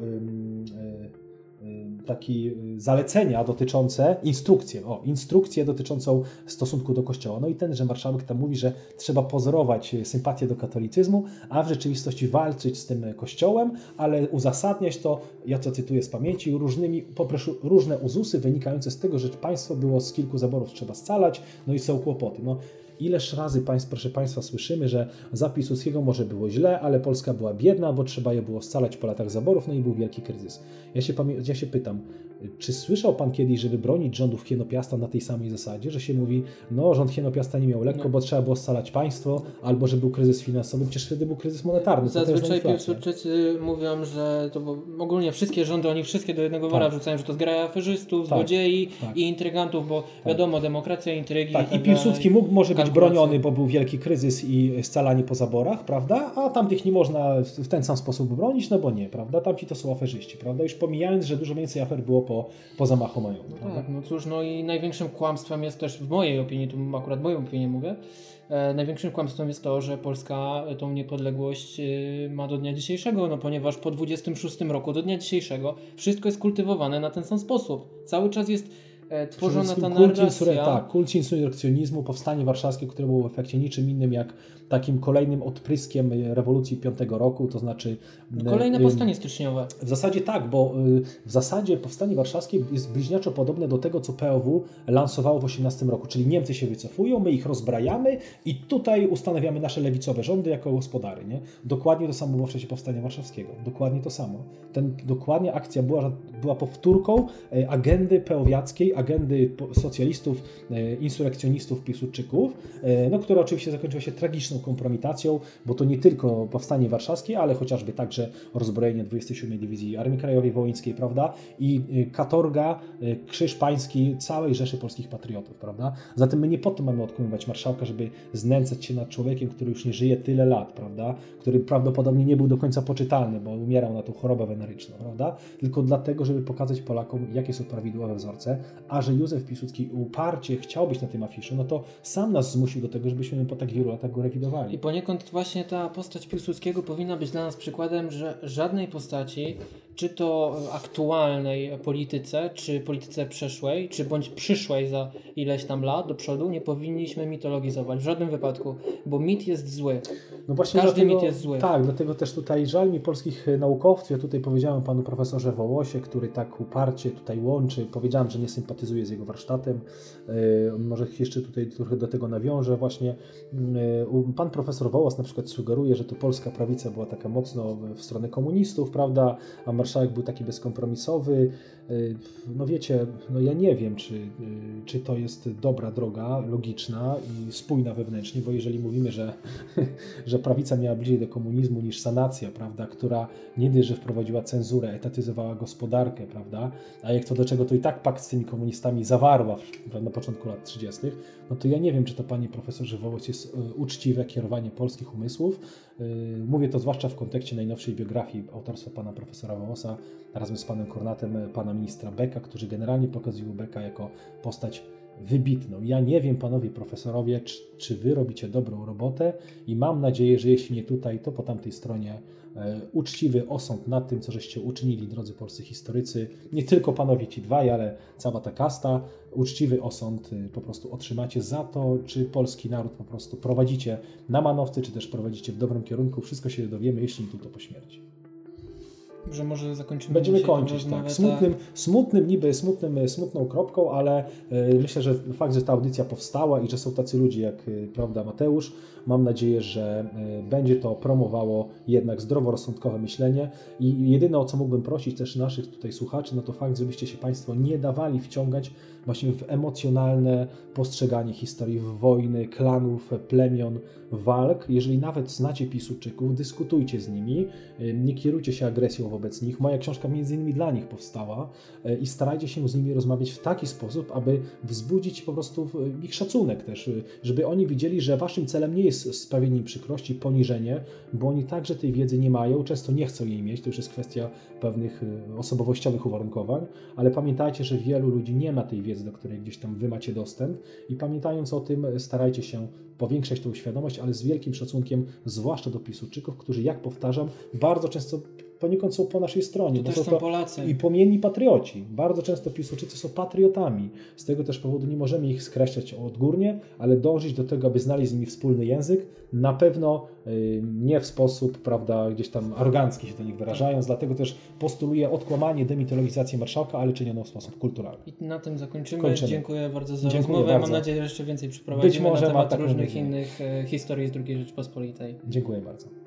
takie zalecenia dotyczące, instrukcje, o, instrukcję dotyczącą stosunku do Kościoła. No i ten, że marszałek tam mówi, że trzeba pozorować sympatię do katolicyzmu, a w rzeczywistości walczyć z tym Kościołem, ale uzasadniać to, ja to cytuję z pamięci, różnymi, poproszę, różne uzusy wynikające z tego, że państwo było z kilku zaborów trzeba scalać, no i są kłopoty. No, Ileż razy, państw, proszę Państwa, słyszymy, że za Piłsudskiego może było źle, ale Polska była biedna, bo trzeba je było scalać po latach zaborów, no i był wielki kryzys. Ja się, ja się pytam, czy słyszał Pan kiedyś, żeby bronić rządów Hienopiasta na tej samej zasadzie, że się mówi, no rząd Hienopiasta nie miał lekko, no. bo trzeba było scalać państwo, albo że był kryzys finansowy, przecież wtedy był kryzys monetarny. Zazwyczaj Piłsudczycy mówią, że to ogólnie wszystkie rządy, oni wszystkie do jednego wora tak. wrzucają, że to zgraja aferzystów, tak. złodziei tak. i intrygantów, bo tak. wiadomo, demokracja, intrygi. Tak, i, i Piłsudski mógł może być broniony, bo był wielki kryzys i scalanie po zaborach, prawda? A tamtych nie można w ten sam sposób bronić, no bo nie, prawda? Tamci to są aferzyści, prawda? Już pomijając, że dużo więcej afer było po, po zamachu majowym. No tak, no cóż, no i największym kłamstwem jest też, w mojej opinii, tu akurat moją opinię mówię, e, największym kłamstwem jest to, że Polska tą niepodległość e, ma do dnia dzisiejszego, no ponieważ po 26 roku do dnia dzisiejszego wszystko jest kultywowane na ten sam sposób. Cały czas jest tworzona ta narracja. tak, kult insurekcjonizmu, powstanie warszawskie, które było w efekcie niczym innym jak takim kolejnym odpryskiem rewolucji piątego roku, to znaczy... Kolejne powstanie styczniowe. W zasadzie tak, bo w zasadzie powstanie warszawskie jest bliźniaczo podobne do tego, co POW lansowało w 18 roku, czyli Niemcy się wycofują, my ich rozbrajamy i tutaj ustanawiamy nasze lewicowe rządy jako gospodary. Nie? Dokładnie to samo było w czasie powstania warszawskiego. Dokładnie to samo. Ten, dokładnie akcja była, była powtórką agendy peowiackiej, agendy socjalistów, insurekcjonistów, Piłsudczyków, no, która oczywiście zakończyła się tragiczną kompromitacją, bo to nie tylko powstanie warszawskie, ale chociażby także rozbrojenie 27 Dywizji Armii Krajowej Wołyńskiej, prawda, i katorga, krzyż pański całej Rzeszy Polskich Patriotów, prawda. Zatem my nie po to mamy odkonywać marszałka, żeby znęcać się nad człowiekiem, który już nie żyje tyle lat, prawda, który prawdopodobnie nie był do końca poczytalny, bo umierał na tą chorobę weneryczną, prawda, tylko dlatego, żeby pokazać Polakom, jakie są prawidłowe wzorce, a że Józef Piłsudski uparcie chciał być na tym afiszu, no to sam nas zmusił do tego, żebyśmy po tak wielu latach go rewidowali. I poniekąd właśnie ta postać Piłsudskiego powinna być dla nas przykładem, że żadnej postaci czy to aktualnej polityce, czy polityce przeszłej, czy bądź przyszłej za ileś tam lat do przodu, nie powinniśmy mitologizować w żadnym wypadku, bo mit jest zły. No właśnie Każdy dlatego, mit jest zły. Tak, dlatego też tutaj żal mi polskich naukowców. Ja tutaj powiedziałem panu profesorze Wołosie, który tak uparcie tutaj łączy. Powiedziałem, że nie sympatyzuję z jego warsztatem. E, może jeszcze tutaj trochę do tego nawiążę. Właśnie e, pan profesor Wołos na przykład sugeruje, że to polska prawica była taka mocno w stronę komunistów, prawda? A marszałek był taki bezkompromisowy. Y, no wiecie, no ja nie wiem, czy, y, czy to jest dobra droga, logiczna i spójna wewnętrznie, bo jeżeli mówimy, że, że prawica miała bliżej do komunizmu niż sanacja, prawda, która nie że wprowadziła cenzurę, etatyzowała gospodarkę, prawda, a jak to do czego to i tak pakt z tymi komunistami zawarła na początku lat 30., no to ja nie wiem, czy to panie profesorze Wołoc jest y, uczciwe kierowanie polskich umysłów. Mówię to zwłaszcza w kontekście najnowszej biografii autorstwa pana profesora Wołosa razem z panem Kornatem, pana ministra Beka, którzy generalnie pokazują Beka jako postać wybitną. Ja nie wiem, panowie profesorowie, czy, czy, wy robicie dobrą robotę i mam nadzieję, że jeśli nie tutaj, to po tamtej stronie e, uczciwy osąd nad tym, co żeście uczynili, drodzy polscy historycy. Nie tylko panowie ci dwaj, ale cała ta kasta. Uczciwy osąd y, po prostu otrzymacie za to, czy polski naród po prostu prowadzicie na manowce, czy też prowadzicie w dobrym kierunku. Wszystko się dowiemy, jeśli nie tylko po śmierci że może zakończymy. Będziemy kończyć, tak. Smutnym, tak. smutnym, niby smutnym, smutną kropką, ale y, myślę, że fakt, że ta audycja powstała i że są tacy ludzie jak y, prawda Mateusz, mam nadzieję, że y, będzie to promowało jednak zdroworozsądkowe myślenie i jedyne o co mógłbym prosić też naszych tutaj słuchaczy, no to fakt, żebyście się Państwo nie dawali wciągać właśnie w emocjonalne postrzeganie historii, wojny, klanów, plemion, walk. Jeżeli nawet znacie Pisuczyków, dyskutujcie z nimi, nie kierujcie się agresją wobec nich. Moja książka między innymi dla nich powstała e, i starajcie się z nimi rozmawiać w taki sposób, aby wzbudzić po prostu ich szacunek też, żeby oni widzieli, że waszym celem nie jest sprawienie im przykrości, poniżenie, bo oni także tej wiedzy nie mają, często nie chcą jej mieć, to już jest kwestia pewnych e, osobowościowych uwarunkowań, ale pamiętajcie, że wielu ludzi nie ma tej wiedzy, do której gdzieś tam wy macie dostęp i pamiętając o tym, starajcie się powiększać tą świadomość, ale z wielkim szacunkiem, zwłaszcza do Pisuczyków, którzy, jak powtarzam, bardzo często poniekąd są po naszej stronie. To, to są Polacy. I płomienni patrioci. Bardzo często Piłsudczycy są patriotami. Z tego też powodu nie możemy ich skreślać odgórnie, ale dążyć do tego, aby znaleźć z nimi wspólny język. Na pewno y, nie w sposób, prawda, gdzieś tam arogancki się do nich wyrażając. Dlatego też postuluję odkłamanie demitologizacji marszałka, ale czyniono w sposób kulturalny. I na tym zakończymy. Kończymy. Dziękuję bardzo za Dziękuję rozmowę. Bardzo. Mam nadzieję, że jeszcze więcej przeprowadzimy Być może na temat różnych innych e, historii z II Rzeczpospolitej. Dziękuję bardzo.